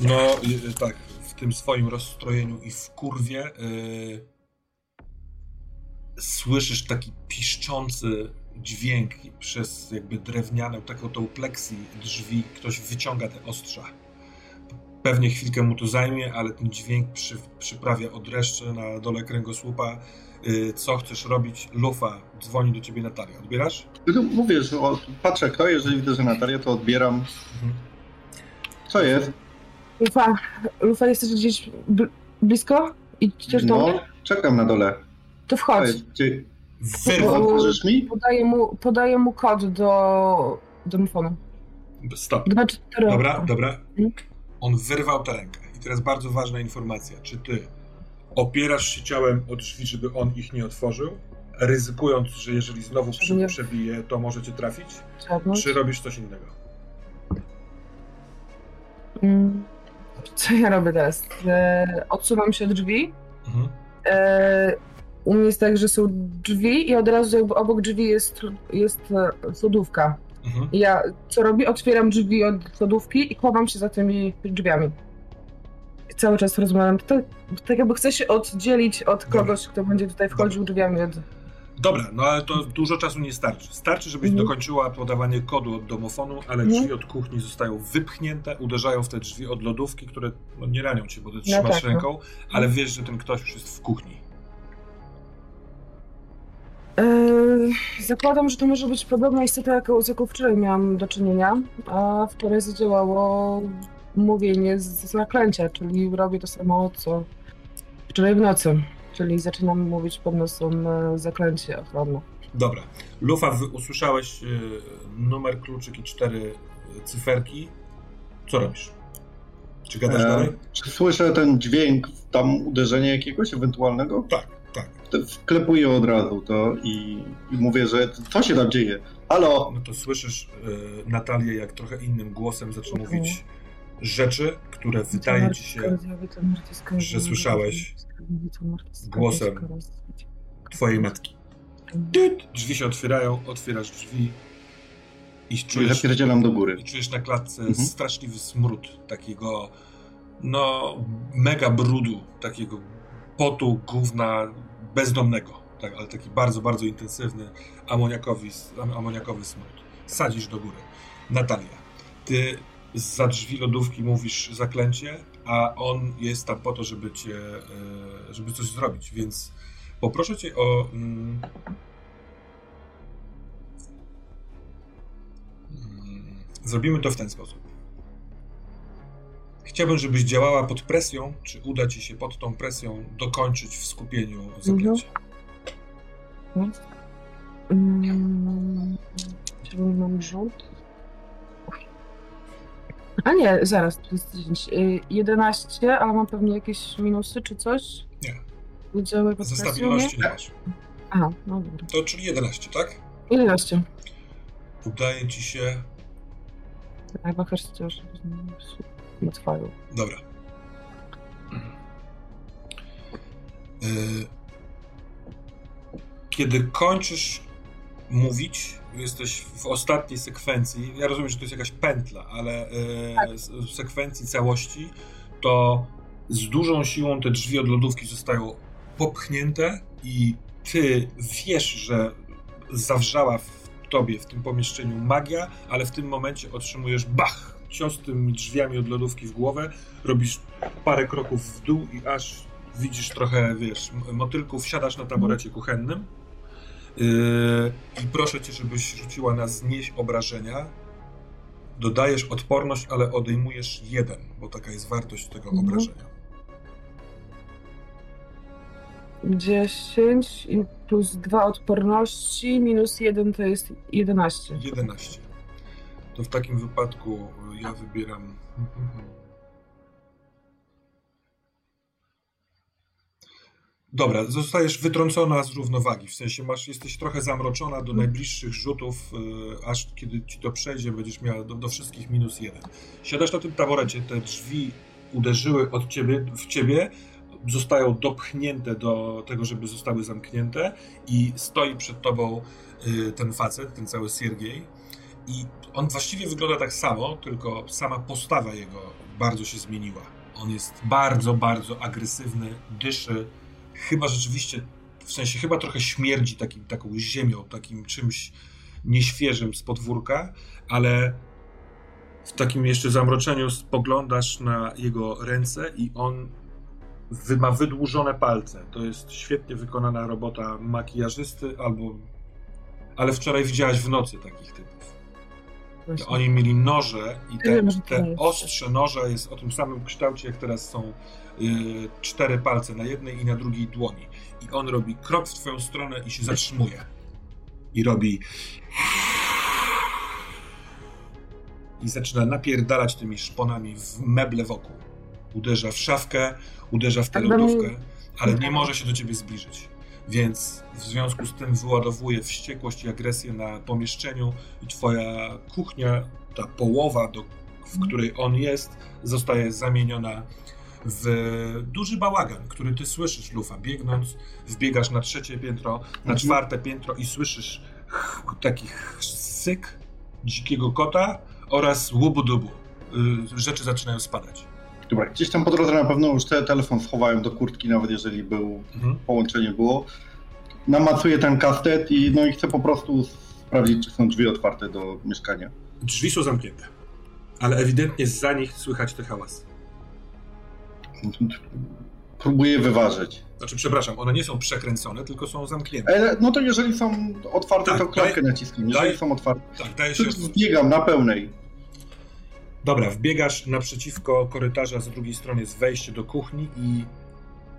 No tak, w tym swoim rozstrojeniu i w kurwie słyszysz taki piszczący dźwięk przez jakby drewnianą, taką tą pleksji drzwi. Ktoś wyciąga te ostrza Pewnie chwilkę mu to zajmie, ale ten dźwięk przy, przyprawia odreszcze na dole kręgosłupa. Yy, co chcesz robić? Lufa, dzwoni do ciebie Natalia. Odbierasz? Mówię, że patrzę kto, jeżeli widzę, że Natalia, to odbieram. Mhm. Co jest? Lufa, Lufa jesteś gdzieś blisko? Idziesz do No, czekam na dole. To wchodź. Otworzysz mi? Podaję mu, podaję mu kod do domofonu. Stop. Dobra, dobra. Hmm? On wyrwał tę rękę. I teraz bardzo ważna informacja. Czy ty opierasz się ciałem o drzwi, żeby on ich nie otworzył, ryzykując, że jeżeli znowu przy, przebije, to możecie trafić? Czy robisz coś innego? Mm, co ja robię teraz? E, odsuwam się od drzwi. Mhm. E, u mnie jest tak, że są drzwi i od razu obok drzwi jest, jest e, sodówka. Mhm. Ja co robię? Otwieram drzwi od lodówki i chowam się za tymi drzwiami. Cały czas rozmawiam. To, tak jakby chcę się oddzielić od kogoś, kto będzie tutaj wchodził Dobra. drzwiami od... Dobra, no ale to dużo czasu nie starczy. Starczy, żebyś mhm. dokończyła podawanie kodu od domofonu, ale mhm. drzwi od kuchni zostają wypchnięte, uderzają w te drzwi od lodówki, które no, nie ranią cię, bo ty no trzymasz no tak, ręką, no. ale wiesz, że ten ktoś już jest w kuchni. Yy, zakładam, że to może być podobna istota, jaką, z jaką wczoraj miałam do czynienia, a wczoraj zadziałało mówienie z zaklęcia, czyli robię to samo, co wczoraj w nocy, czyli zaczynam mówić pod nosem e, zaklęcie ochronne. Dobra. Lufa, usłyszałeś y, numer kluczyk i cztery cyferki. Co robisz? Czy gadasz e, dalej? Czy słyszę ten dźwięk, tam uderzenie jakiegoś ewentualnego? Tak. Tak. Wklepuję od razu to i, i, mówię, że co się tam dzieje? Halo! No to słyszysz y, Natalię, jak trochę innym głosem zaczyna mówić rzeczy, które wydaje ci się, że słyszałeś głosem twojej matki. Drzwi się otwierają, otwierasz drzwi i czujesz... Zapierdzielam do góry. I czujesz na klatce mhm. straszliwy smród takiego, no, mega brudu, takiego potu, gówna bezdomnego, tak, ale taki bardzo, bardzo intensywny amoniakowy, amoniakowy smród. Sadzisz do góry. Natalia, ty za drzwi lodówki mówisz zaklęcie, a on jest tam po to, żeby cię, e, żeby coś zrobić, więc poproszę cię o... Mm, zrobimy to w ten sposób. Chciałbym, żebyś działała pod presją, czy uda ci się pod tą presją dokończyć w skupieniu zaklęcia. Mhm. Mm, mam rzut. A nie, zaraz, to jest 10. 11, y, ale mam pewnie jakieś minusy czy coś? Nie. Udziały Ze stabilności nie masz. Aha, no dobra. To czyli 11, tak? 11. Udaje ci się... Chyba chcesz, na twoją. Dobra. Y, kiedy kończysz mówić, jesteś w ostatniej sekwencji, ja rozumiem, że to jest jakaś pętla, ale e, tak. w sekwencji całości, to z dużą siłą te drzwi od lodówki zostają popchnięte i ty wiesz, że zawrzała w tobie, w tym pomieszczeniu magia, ale w tym momencie otrzymujesz bach, cios tymi drzwiami od lodówki w głowę, robisz parę kroków w dół i aż widzisz trochę, wiesz, motylków, siadasz na taborecie kuchennym I proszę cię, żebyś rzuciła na znieść obrażenia. Dodajesz odporność, ale odejmujesz jeden, bo taka jest wartość tego mhm. obrażenia. 10 plus 2 odporności, minus 1 to jest 11. 11. To w takim wypadku ja wybieram. Dobra, zostajesz wytrącona z równowagi, w sensie masz, jesteś trochę zamroczona do najbliższych rzutów, yy, aż kiedy ci to przejdzie, będziesz miała do, do, wszystkich minus jeden. Siadasz na tym taborecie, te drzwi uderzyły od ciebie, w ciebie, zostają dopchnięte do tego, żeby zostały zamknięte i stoi przed tobą yy, ten facet, ten cały Siergiej i on właściwie wygląda tak samo, tylko sama postawa jego bardzo się zmieniła. On jest bardzo, bardzo agresywny, dyszy, chyba rzeczywiście, w sensie chyba trochę śmierdzi takim, taką ziemią, takim czymś nieświeżym z podwórka, ale w takim jeszcze zamroczeniu spoglądasz na jego ręce i on ma wydłużone palce. To jest świetnie wykonana robota makijażysty albo... Ale wczoraj widziałaś w nocy takich typów. Oni mieli noże i te, te ostrze noża jest o tym samym kształcie, jak teraz są cztery palce na jednej i na drugiej dłoni. I on robi krok w twoją stronę i się zatrzymuje. I robi. I zaczyna napierdalać tymi szponami w meble wokół. Uderza w szafkę, uderza w tę lodówkę, ale nie może się do ciebie zbliżyć. Więc w związku z tym wyładowuje wściekłość i agresję na pomieszczeniu i twoja kuchnia, ta połowa, do, w której on jest, zostaje zamieniona w duży bałagan, który ty słyszysz, Lufa, biegnąc, wbiegasz na trzecie piętro, na mhm. czwarte piętro i słyszysz taki syk dzikiego kota oraz łubu-dubu. Y, rzeczy zaczynają spadać. Dobra, gdzieś tam po drodze na pewno już te telefon schowałem do kurtki, nawet jeżeli był, mhm. połączenie było. Namacuję ten kastet i no i chcę po prostu sprawdzić, czy są drzwi otwarte do mieszkania. Drzwi są zamknięte, ale ewidentnie za nich słychać te hałasy. Próbuję wyważyć. Znaczy, przepraszam, one nie są przekręcone, tylko są zamknięte. Ale, no to jeżeli są otwarte, tak, to klamkę naciskam. Jeżeli daj, są otwarte, tak, daje się... wbiegam na pełnej. Dobra, wbiegasz naprzeciwko korytarza, z drugiej strony jest wejście do kuchni i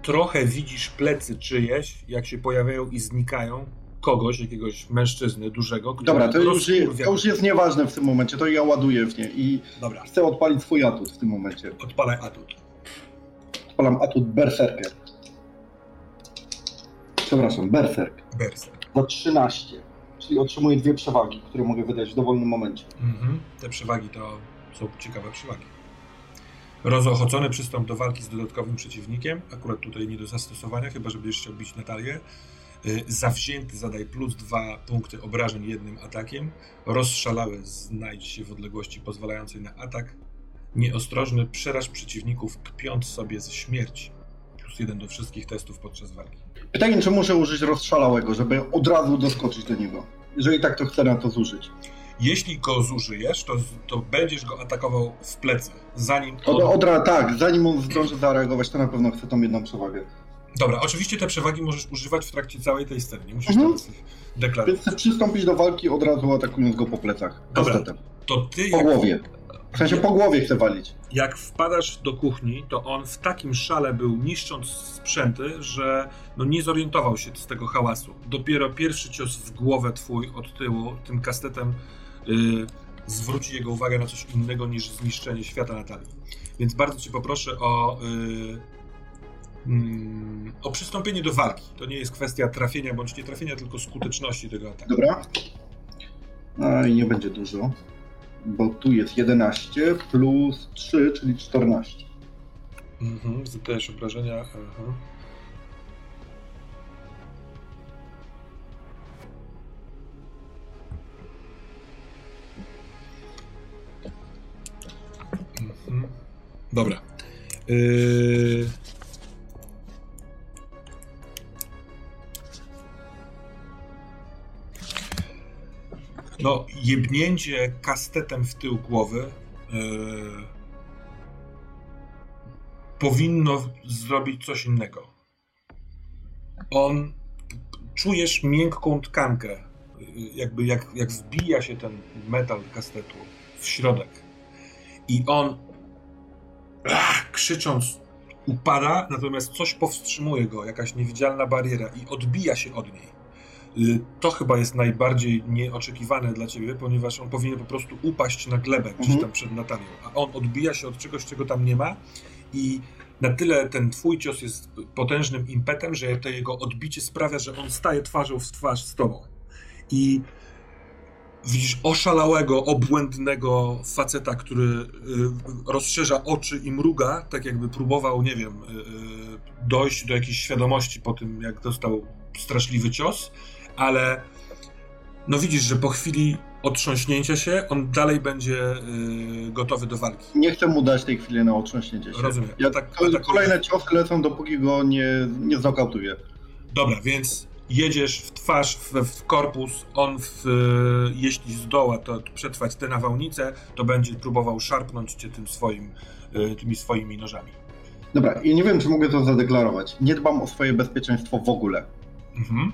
trochę widzisz plecy czyjeś, jak się pojawiają i znikają kogoś, jakiegoś mężczyzny dużego. Dobra, to już, to już jest nieważne w tym momencie, to ja ładuję w nie i Dobra. chcę odpalić swój atut w tym momencie. Odpalaj atut odpalam atut Berserker. przepraszam, berserk. Berserk. Za 13. Czyli otrzymuję dwie przewagi, które mogę wydać w dowolnym momencie. Mhm. Te przewagi to są ciekawe przewagi. Rozochocony przystąp do walki z dodatkowym przeciwnikiem. Akurat tutaj nie do zastosowania, chyba że będziesz chciał bić Natalię. Y, zawzięty zadaj plus dwa punkty obrażeń jednym atakiem. Rozszalały znajdź się w odległości pozwalającej na atak. Nieostrożny przeraż przeciwników, kpiąc sobie ze śmierci. Plus jeden do wszystkich testów podczas walki. Pytanie, czy muszę użyć rozszalałego, żeby od razu doskoczyć do niego? Jeżeli tak, to chcę na to zużyć. Jeśli go zużyjesz, to, to będziesz go atakował w plecy, zanim. Od, od, tak, zanim on zdąży zareagować, to na pewno chcę tą jedną przewagę. Dobra, oczywiście te przewagi możesz używać w trakcie całej tej sceny, nie musisz mhm. teraz deklarować. Więc chcę przystąpić do walki od razu atakując go po plecach. Dobra, to ty Po jak... głowie. W sensie po głowie chcę walić. Jak wpadasz do kuchni, to on w takim szale był, niszcząc sprzęty, że no nie zorientował się z tego hałasu. Dopiero pierwszy cios w głowę twój od tyłu, tym kastetem, yy, zwróci jego uwagę na coś innego niż zniszczenie świata Natalii. Więc bardzo cię poproszę o yy, o przystąpienie do walki. To nie jest kwestia trafienia bądź nie trafienia, tylko skuteczności tego ataku. Dobra. No i nie będzie dużo, bo tu jest 11 plus 3, czyli 14. Mhm, zadajesz obrażenia. Aha. Mhm. Dobra. Yy... No, jebnięcie kastetem w tył głowy yy, powinno zrobić coś innego. On, czujesz miękką tkankę, e, jakby jak, jak wbija się ten metal kastetu w środek. I on ach, krzycząc upada, natomiast coś powstrzymuje go, jakaś niewidzialna bariera i odbija się od niej. Y, to chyba jest najbardziej nieoczekiwane dla ciebie, ponieważ on powinien po prostu upaść na glebę gdzieś mhm. tam przed Natalią, a on odbija się od czegoś, czego tam nie ma i na tyle ten twój cios jest potężnym impetem, że to jego odbicie sprawia, że on staje twarzą w twarz z tobą. I widzisz oszalałego, obłędnego faceta, który y, rozszerza oczy i mruga, tak jakby próbował, nie wiem, y, dojść do jakiejś świadomości po tym, jak dostał straszliwy cios ale no widzisz, że po chwili otrząśnięcia się on dalej będzie yy, gotowy do walki. Nie chcę mu dać tej chwili na otrząśnięcie się. Rozumiem. Ja tak, tak kolejne ciosy lecą, dopóki go nie, nie znokautuję. Dobra, więc jedziesz w twarz, w, w korpus, on w, jeśli zdoła to przetrwać tę nawałnicę, to będzie próbował szarpnąć cię tym swoim, yy, tymi swoimi nożami. Dobra, i nie wiem, czy mogę to zadeklarować. Nie dbam o swoje bezpieczeństwo w ogóle. Mhm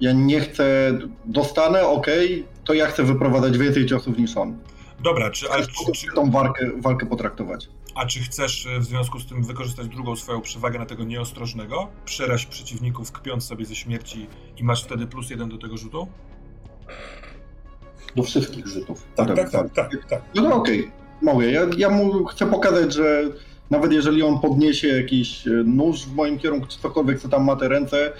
ja nie chcę, dostanę, ok, to ja chcę wyprowadzać więcej ciosów niż on. Dobra, czy, ale, czy, czy tą walkę, walkę potraktować? A czy chcesz e, w związku z tym wykorzystać drugą swoją przewagę na tego nieostrożnego? Przeraź przeciwników, kpiąc sobie ze śmierci i masz wtedy plus jeden do tego rzutu? Do wszystkich rzutów. Tak, tak, tak, tak, tak. No to okej, okay. mogę. Ja, ja mu chcę pokazać, że nawet jeżeli on podniesie jakiś e, nóż w moim kierunku, czy cokolwiek, co tam ma te ręce,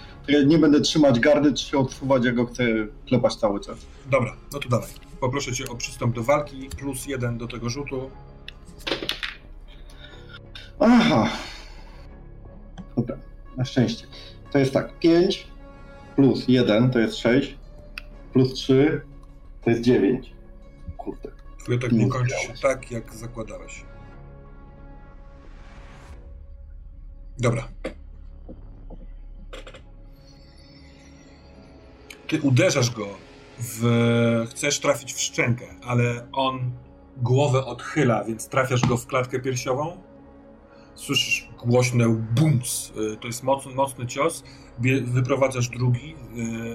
nie będę trzymać gardy, czy się odsuwać, ja go chcę klepać cały czas. Dobra, no to dawaj. Poproszę cię o przystąp do walki, plus jeden do tego rzutu. Aha. Dobra, na szczęście. To jest tak, 5 plus 1 to jest 6, plus 3 to jest 9. Kurde. Twój atak nie kończy się tak, jak zakładałeś. Dobra. Ty uderzasz go w... Chcesz trafić w szczękę, ale on głowę odchyla, więc trafiasz go w klatkę piersiową. Słyszysz głośne bums. Y, to jest mocny, mocny cios. Wyprowadzasz drugi.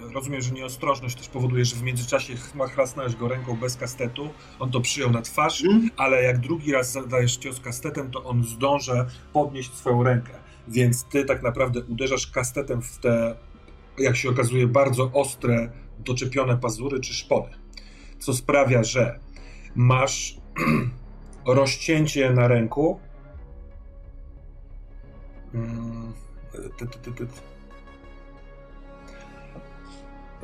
Y, rozumiem, że nieostrożność też powoduje, że w międzyczasie chlasnąłeś go ręką bez kastetu. On to przyjął na twarz, mm. ale jak drugi raz zadajesz cios kastetem, to on zdąży podnieść swoją rękę więc ty tak naprawdę uderzasz kastetem w te, jak się okazuje, bardzo ostre, doczepione pazury czy szpony. Co sprawia, że masz rozcięcie na ręku. Mm,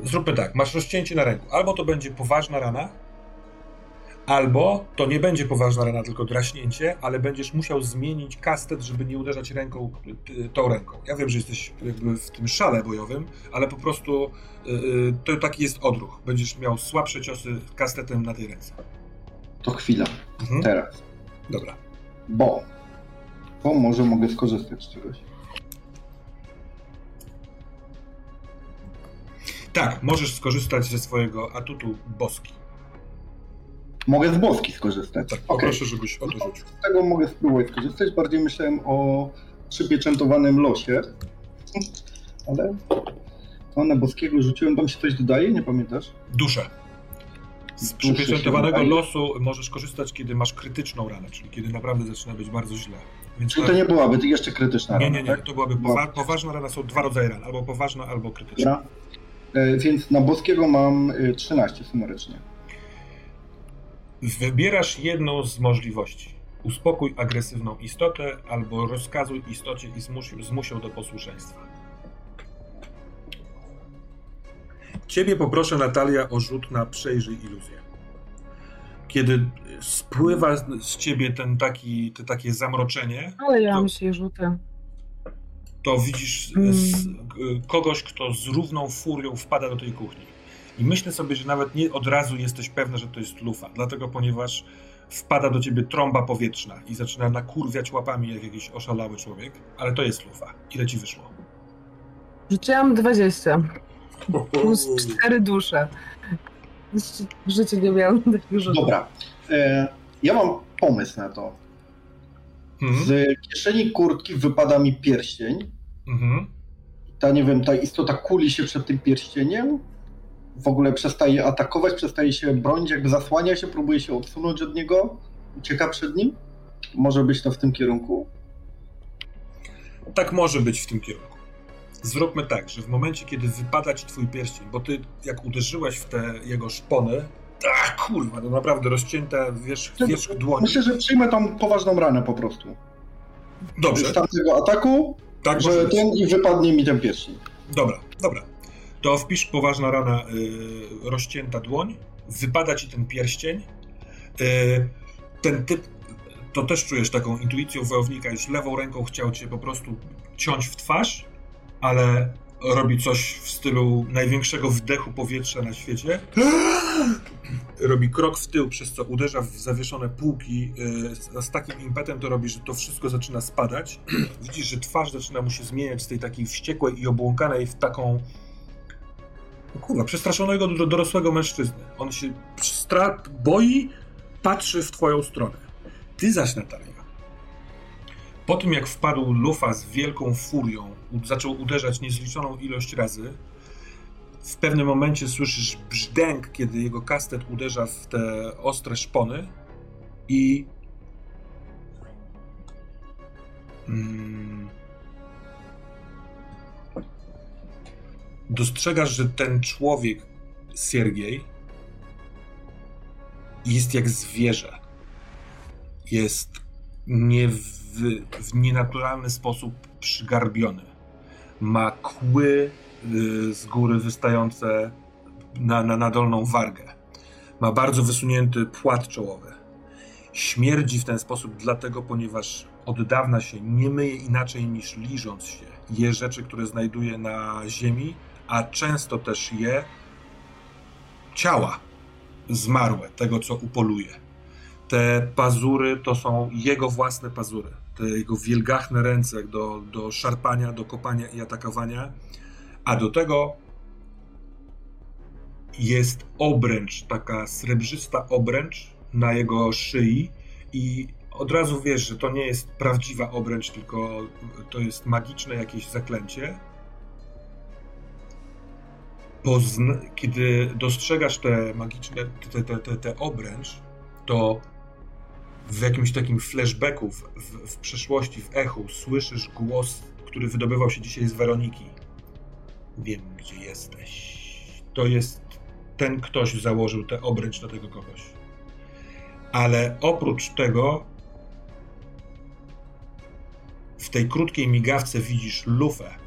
Zróbmy tak, masz rozcięcie na ręku. Albo to będzie poważna rana, albo to nie będzie poważna rana, tylko draśnięcie, ale będziesz musiał zmienić kastet, żeby nie uderzać ręką, tą ręką. Ja wiem, że jesteś jakby w tym szale bojowym, ale po prostu yy, to taki jest odruch. Będziesz miał słabsze ciosy kastetem na tej ręce. To chwila. Mhm. Teraz. Dobra. Bo. Bo może mogę skorzystać z czegoś. Tak, możesz skorzystać ze swojego atutu boski. Mogę z boski skorzystać. Tak, okay. proszę, żebyś o to rzucił. Z tego mogę spróbować skorzystać. Bardziej myślałem o przypieczętowanym losie. Ale to na boskiego rzuciłem. Tam się coś dodaje? Nie pamiętasz? Duszę. Z przypieczętowanego losu możesz korzystać, kiedy masz krytyczną ranę, czyli kiedy naprawdę zaczyna być bardzo źle. Więc czyli to nie byłaby jeszcze krytyczna rana? Nie, nie, nie. Tak? To byłaby powa poważna rana. Są dwa rodzaje ran. Albo poważna, albo krytyczna. E, więc na boskiego mam 13 e, sumarycznie. Wybierasz jedną z możliwości. Uspokój agresywną istotę albo rozkazuj istocie i zmuś, zmuś ją do posłuszeństwa. Ciebie poproszę, Natalia, o rzut na przejrzyj iluzję. Kiedy spływa z ciebie ten taki, te takie zamroczenie. Ale ja to... mam się rzuty to widzisz mm. z, kogoś, kto z równą furią wpada do tej kuchni. I myślę sobie, że nawet nie od razu jesteś pewna, że to jest lufa, dlatego ponieważ wpada do ciebie trąba powietrzna i zaczyna nakurwiać łapami jak jakiś oszalały człowiek, ale to jest lufa. Ile ci wyszło? Rzuciłam 20. Plus 4 dusze. W życiu nie miałam takiego Dobra. E, ja mam pomysł na to. Mhm. Z kieszeni kurtki wypada mi pierścień. Mhm. Ta, nie wiem, ta istota kuli się przed tym pierścieniem. W ogóle przestaje atakować, przestaje się bronić, jakby zasłania się, próbuje się odsunąć od niego, ucieka przed nim. Może być to w tym kierunku? Tak może być w tym kierunku. Zróbmy tak, że w momencie, kiedy wypada ci twój pierścień, bo ty jak uderzyłaś w te jego szpony, a kurwa, to naprawdę rozcięte wierzch, wierzch dłoni. Myślę, że przyjmę tam poważną ranę po prostu. Dobrze. Z tamtego ataku, tak, że ten i wypadnie mi ten pierścień. Dobra, dobra. To wpisz poważna rana, yy, rozcięta dłoń, wypada ci ten pierścień. Yy, ten typ, to też czujesz taką intuicją wojownika, już lewą ręką chciał cię po prostu ciąć w twarz, ale robi coś w stylu największego wdechu powietrza na świecie. Robi krok w tył, przez co uderza w zawieszone półki. Y, z takim impetem to robi, że to wszystko zaczyna spadać. Widzisz, że twarz zaczyna mu się zmieniać z tej takiej wściekłej i obłąkanej w taką kurwa, przestraszonego do dorosłego mężczyzny. On się boi, patrzy w twoją stronę. Ty zaś, Natalia, po tym jak wpadł Lufa z wielką furią, zaczął uderzać niezliczoną ilość razy, w pewnym momencie słyszysz brzdęk, kiedy jego kastet uderza w te ostre szpony i mm, dostrzegasz, że ten człowiek, Siergiej, jest jak zwierzę. Jest nie w, w nienaturalny sposób przygarbiony. Ma kły y, z góry wystające na, na, na dolną wargę. Ma bardzo wysunięty płat czołowy. Śmierdzi w ten sposób dlatego, ponieważ od dawna się nie myje inaczej niż liżąc się. Je rzeczy, które znajduje na ziemi, a często też je ciała zmarłe, tego co upoluje. Te pazury to są jego własne pazury. Te jego wielgachne ręce do, do szarpania, do kopania i atakowania. A do tego jest obręcz, taka srebrzysta obręcz na jego szyi i od razu wiesz, że to nie jest prawdziwa obręcz, tylko to jest magiczne jakieś zaklęcie. Pozn kiedy dostrzegasz te magiczne, te, te, te, te obręcz, to w jakimś takim flashbacku w, w przeszłości, w echu, słyszysz głos, który wydobywał się dzisiaj z Weroniki. Wiem, gdzie jesteś. To jest ten ktoś założył tę obręcz do tego kogoś. Ale oprócz tego w tej krótkiej migawce widzisz lufę,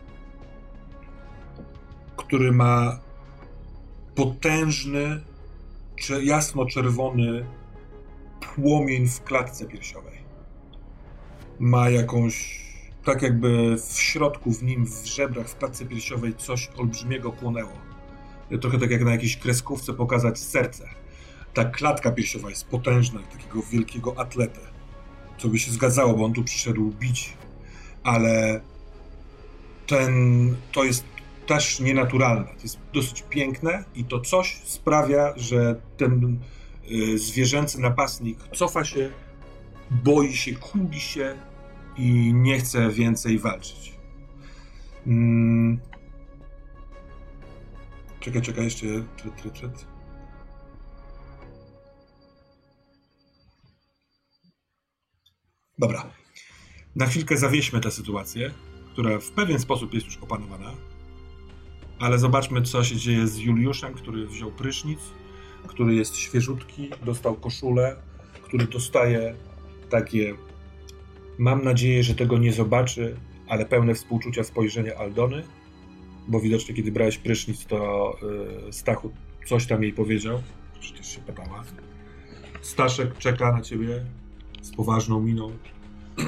który ma potężny, jasno-czerwony płomień w klatce piersiowej. Ma jakąś, tak jakby w środku, w nim, w żebrach, w klatce piersiowej coś olbrzymiego płonęło. Trochę tak jak na jakiejś kreskówce pokazać serce. Ta klatka piersiowa jest potężna, takiego wielkiego atletę. Co by się zgadzało, bo on tu przyszedł bić, ale ten, to jest też nienaturalne. To jest dosyć piękne i to coś sprawia, że ten y, zwierzęcy napastnik cofa się, boi się, kuli się i nie chce więcej walczyć. Mm. Czekaj, czekaj, jeszcze. Tret, tret, tret. Dobra. Na chwilkę zawieźmy tę sytuację, która w pewien sposób jest już opanowana. Ale zobaczmy, co się dzieje z Juliuszem, który wziął prysznic, który jest świeżutki, dostał koszulę, który dostaje takie. Mam nadzieję, że tego nie zobaczy, ale pełne współczucia spojrzenie Aldony, bo widocznie, kiedy brałeś prysznic, to yy, Stachu coś tam jej powiedział. Przecież się pytała. Staszek czeka na ciebie z poważną miną.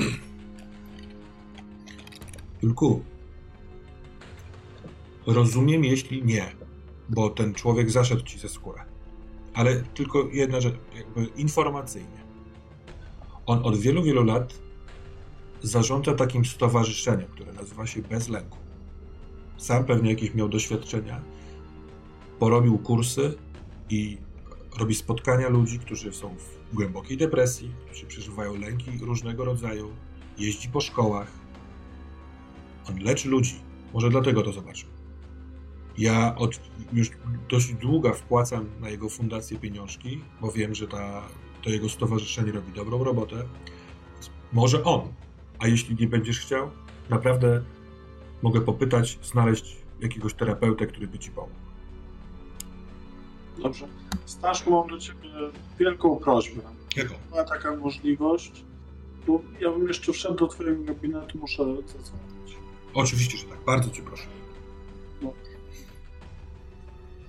Julku, Rozumiem, jeśli nie, bo ten człowiek zaszedł ci ze skórę. Ale tylko jedna rzecz, jakby informacyjnie. On od wielu, wielu lat zarządza takim stowarzyszeniem, które nazywa się Bez Lęku. Sam pewnie jakieś miał doświadczenia, porobił kursy i robi spotkania ludzi, którzy są w głębokiej depresji, którzy przeżywają lęki różnego rodzaju, jeździ po szkołach. On leczy ludzi. Może dlatego to zobaczył. Ja od już dość długo wpłacam na jego fundację pieniążki, bo wiem, że ta, to jego stowarzyszenie robi dobrą robotę. Może on, a jeśli nie będziesz chciał, naprawdę mogę popytać, znaleźć jakiegoś terapeutę, który by ci pomógł. Dobrze. Staszku, mam do ciebie wielką prośbę. Jaką? Była taka możliwość, bo ja bym jeszcze wszedł do twojego gabinetu, muszę zadzwonić. Oczywiście, że tak. Bardzo cię proszę.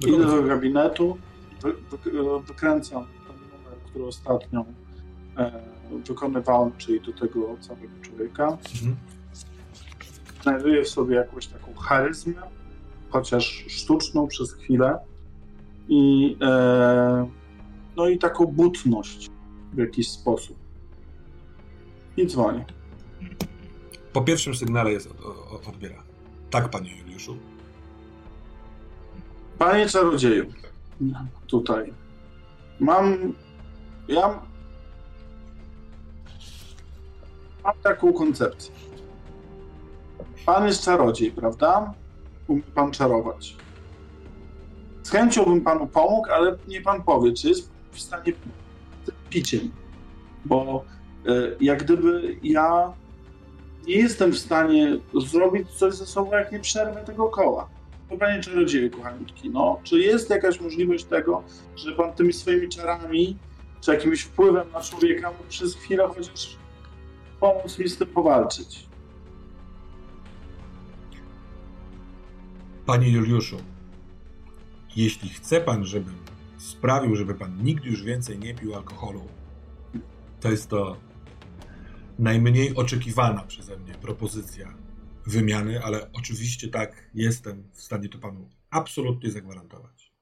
Idę do gabinetu, wy, wy, wykręcam ten numer, który ostatnio e, wykonywałem, czyli do tego całego człowieka. Mhm. Znajduję w sobie jakąś taką charyzmę, chociaż sztuczną przez chwilę. I, e, no i taką butność w jakiś sposób. I dzwonię. Po pierwszym sygnale jest odbiera. Tak, panie Juliuszu. Panie czarodzieju, tutaj mam. Ja mam taką koncepcję. Pan jest czarodziej, prawda? Umie pan czarować. Z chęcią bym panu pomógł, ale nie pan powie, czy jest w stanie piciem. Bo y, jak gdyby ja nie jestem w stanie zrobić coś ze sobą, jak nie przerwę tego koła. Panie czarodzieju, kochanitki, no, czy jest jakaś możliwość tego, że pan tymi swoimi czarami, czy jakimś wpływem na człowieka mógł przez chwilę chociaż pomóc mi z tym powalczyć? Panie Juliuszu, jeśli chce pan, żebym sprawił, żeby pan nigdy już więcej nie pił alkoholu, to jest to najmniej oczekiwana przeze mnie propozycja wymiany, ale oczywiście tak, jestem w stanie to panu absolutnie zagwarantować.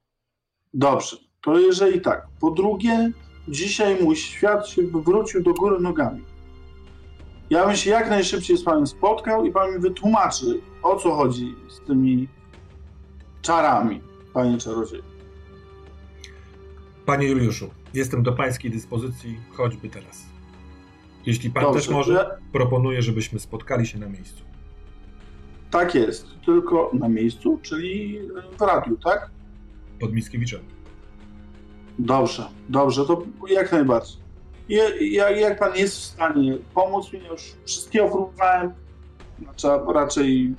Dobrze, to jeżeli tak. Po drugie, dzisiaj mój świat się wrócił do góry nogami. Ja bym się jak najszybciej z panem spotkał i pan mi wytłumaczy, o co chodzi z tymi czarami, panie czarodziej. Panie Juliuszu, jestem do pańskiej dyspozycji choćby teraz. Jeśli pan Dobrze, też może, ja... proponuję, żebyśmy spotkali się na miejscu. Tak jest, tylko na miejscu, czyli w radiu, tak? Pod Mickiewiczem. Dobrze, dobrze, to jak najbardziej. Jak, jak pan jest w stanie pomóc mi, już wszystkiego próbowałem, znaczy raczej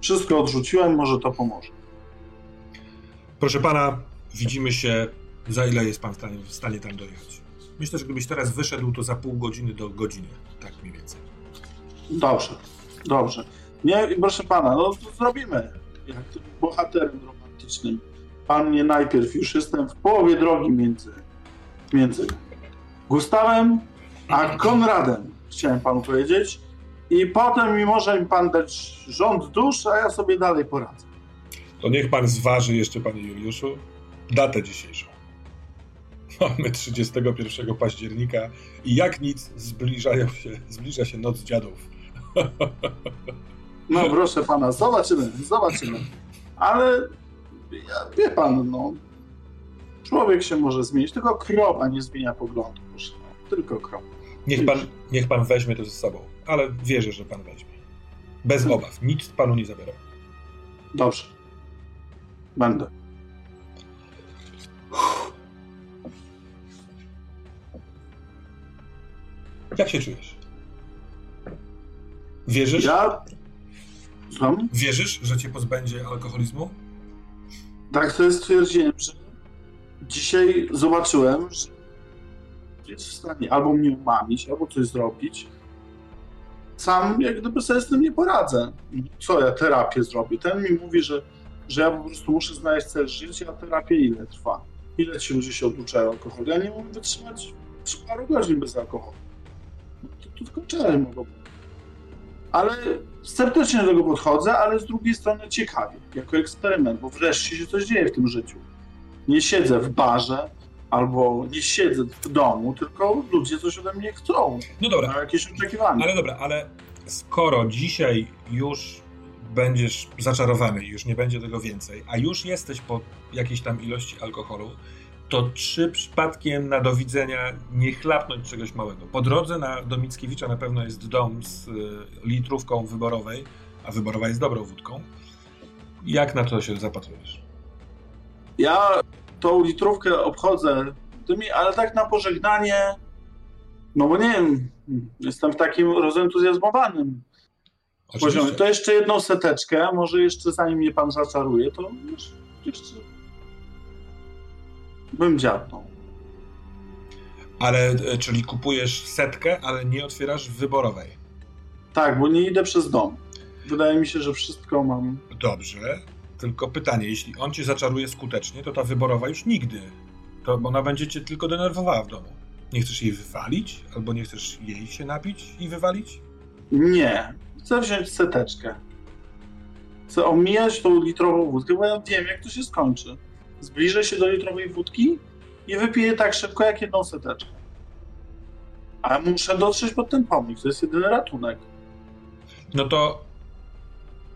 wszystko odrzuciłem, może to pomoże. Proszę pana, widzimy się, za ile jest pan w stanie, w stanie tam dojechać. Myślę, że gdybyś teraz wyszedł, to za pół godziny do godziny, tak mniej więcej. Dobrze, dobrze. Nie, proszę pana, no to zrobimy. Jak bohaterem romantycznym pan mnie najpierw, już jestem w połowie drogi między, między Gustawem a Konradem, chciałem panu powiedzieć. I potem mi może mi pan dać rząd dusz, a ja sobie dalej poradzę. To niech pan zważy jeszcze, panie Juliuszu, datę dzisiejszą. Mamy 31 października i jak nic zbliżają się, zbliża się noc dziadów. No proszę pana, zobaczymy, zobaczymy. Ale wie pan, no, człowiek się może zmienić, tylko krowa nie zmienia poglądu, proszę. Tylko krowa. Niech pan, niech pan weźmie to ze sobą, ale wierzę, że pan weźmie. Bez hmm. obaw, nic panu nie zabiera. Dobrze. Będę. Jak się czujesz? Wierzysz? Ja. Słucham? Wierzysz, że cię pozbędzie alkoholizmu? Tak, to jest stwierdziłem, że dzisiaj zobaczyłem, że jest w stanie albo mnie umamić, albo coś zrobić. Sam jak gdyby sobie z tym nie poradzę. Co ja terapię zrobię? Ten mi mówi, że, że ja po prostu muszę znaleźć cel życia, a terapia ile trwa? Ile ci ludzie się oduczają alkoholu? Ja nie mogę wytrzymać paru godzin bez alkoholu. No to, to tylko czary mogą być. Ale sceptycznie do tego podchodzę, ale z drugiej strony ciekawie, jako eksperyment, bo wreszcie się coś dzieje w tym życiu. Nie siedzę w barze, albo nie siedzę w domu, tylko ludzie coś ode mnie chcą. No dobra. Mają jakieś oczekiwania. Ale dobra, ale skoro dzisiaj już będziesz zaczarowany już nie będzie tego więcej, a już jesteś po jakiejś tam ilości alkoholu, to czy przypadkiem na do widzenia nie chlapnąć czegoś małego? Po drodze na, do Mickiewicza na pewno jest dom z y, litrówką wyborowej, a wyborowa jest dobrą wódką. Jak na to się zapatrujesz? Ja tą litrówkę obchodzę tymi, ale tak na pożegnanie, no bo nie wiem, jestem w takim rozentuzjazmowanym poziomie. To jeszcze jedną seteczkę, może jeszcze zanim mnie pan zaczaruje, to jeszcze bym dziabnął. Ale, e, czyli kupujesz setkę, ale nie otwierasz wyborowej. Tak, bo nie idę przez dom. Wydaje mi się, że wszystko mam. Dobrze. Tylko pytanie, jeśli on cię zaczaruje skutecznie, to ta wyborowa już nigdy. To ona będzie cię tylko denerwowała w domu. Nie chcesz jej wywalić? Albo nie chcesz jej się napić i wywalić? Nie. Chcę wziąć seteczkę. Chcę omijać tą litrową wódkę, bo ja wiem, jak to się skończy. Zbliżę się do litrowej wódki i wypiję tak szybko, jak jedną seteczkę. A muszę dotrzeć pod ten pomnik, to jest jedyny ratunek. No to...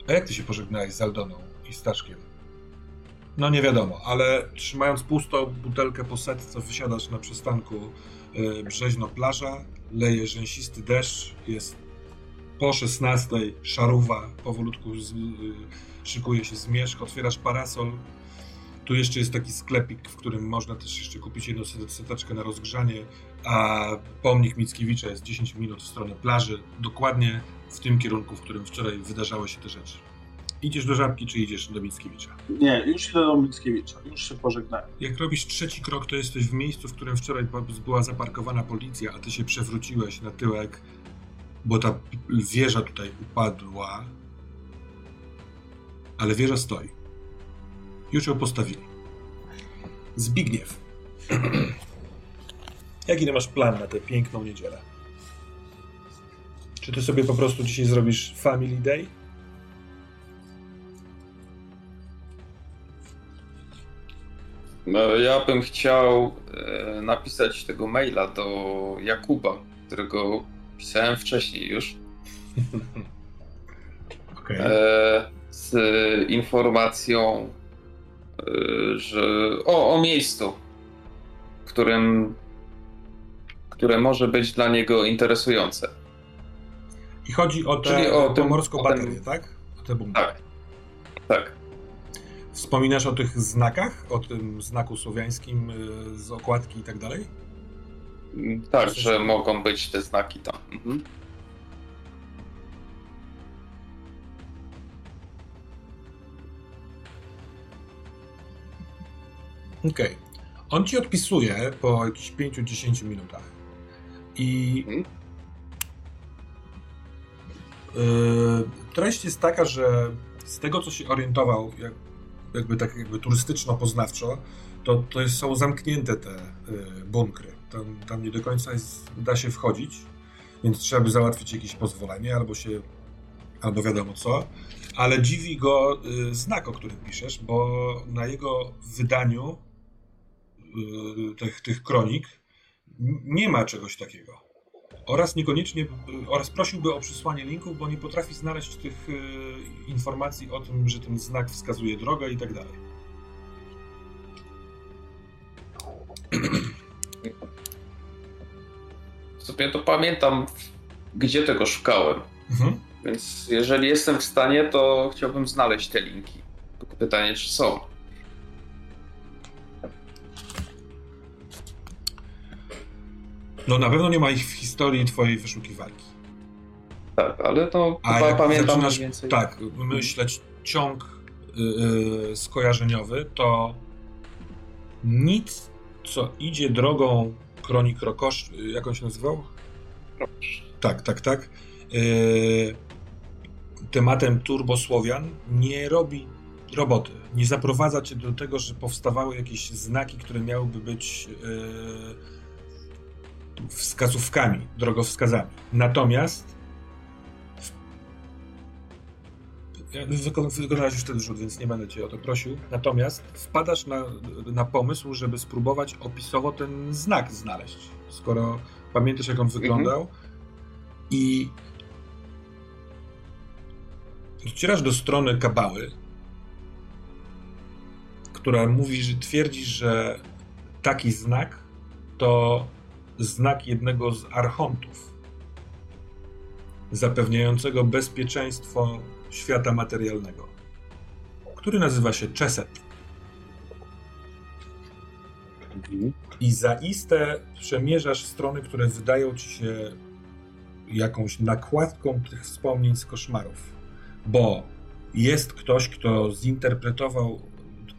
A jak ty się pożegnałeś z Aldoną? i Staszkiem. No nie wiadomo, ale trzymając pustą butelkę po setce wysiadasz na przystanku yy, Brzeźno plaża, leje rzęsisty deszcz, jest po 16 szaruwa, powolutku z, yy, szykuje się zmierzch, otwierasz parasol, tu jeszcze jest taki sklepik, w którym można też jeszcze kupić jedną seteczkę na rozgrzanie, a pomnik Mickiewicza jest 10 minut w stronę plaży, dokładnie w tym kierunku, w którym wczoraj wydarzały się te rzeczy. Idziesz do Żabki, czy idziesz do Mickiewicza? Nie, już idę do Mickiewicza, już się pożegnałem. Jak robisz trzeci krok, to jesteś w miejscu, w którym wczoraj była zaparkowana policja, a ty się przewróciłeś na tyłek, bo ta wieża tutaj upadła, ale wieża stoi. Już ją postawili. Zbigniew. Jaki masz plan na tę piękną niedzielę? Czy ty sobie po prostu dzisiaj zrobisz Family Day? No, ja bym chciał e, napisać tego maila do Jakuba, którego pisałem wcześniej już. okay. e, z informacją, że o, o miejscu, którym które może być dla niego interesujące. I chodzi o tę o pomorską baterię, ten... tak? O tę Tak. Tak. Wspominasz o tych znakach? O tym znaku słowiańskim y, z okładki i tak dalej? Tak, że mogą być te znaki tam. Mhm. Okej. Okay. On ci odpisuje po jakichś 5-10 minutach. I yy, treść jest taka, że z tego co się orientował, jak jakby tak jakby turystyczno-poznawczo, to, to jest, są zamknięte te y, bunkry. Tam, tam nie do końca jest, da się wchodzić, więc trzeba by załatwić jakieś pozwolenie albo się, albo wiadomo co. Ale dziwi go y, znak, o którym piszesz, bo na jego wydaniu tych, tych kronik nie ma czegoś takiego. Oraz niekoniecznie, oraz prosiłby o przysłanie linków, bo nie potrafi znaleźć tych informacji o tym, że ten znak wskazuje drogę i tak dalej. Sobie to pamiętam, gdzie tego szukałem. Mhm. Więc jeżeli jestem w stanie, to chciałbym znaleźć te linki. Tylko pytanie, czy są. No na pewno nie ma ich w historii twojej wyszukiwarki. Tak, ale to A chyba pamiętam więcej. Tak, myśleć ciąg yy, skojarzeniowy, to nic, co idzie drogą Kronik Rokosz, jak on się nazywał? Rokosz. Tak, tak, tak. Yy, tematem Turbosłowian nie robi roboty. Nie zaprowadza cię do tego, że powstawały jakieś znaki, które miałyby być yy, wskazówkami, drogowskazami. Natomiast wykonałeś już ten rzut, więc nie będę cię o to prosił. Natomiast wpadasz na, na pomysł, żeby spróbować opisowo ten znak znaleźć. Skoro pamiętasz, jak on wyglądał mhm. i docierasz do strony kabały, która mówi, że twierdzi, że taki znak to znak jednego z archontów, zapewniającego bezpieczeństwo świata materialnego, który nazywa się Czeset. I zaiste przemierzasz strony, które wydają ci się jakąś nakładką tych wspomnień z koszmarów, bo jest ktoś, kto zinterpretował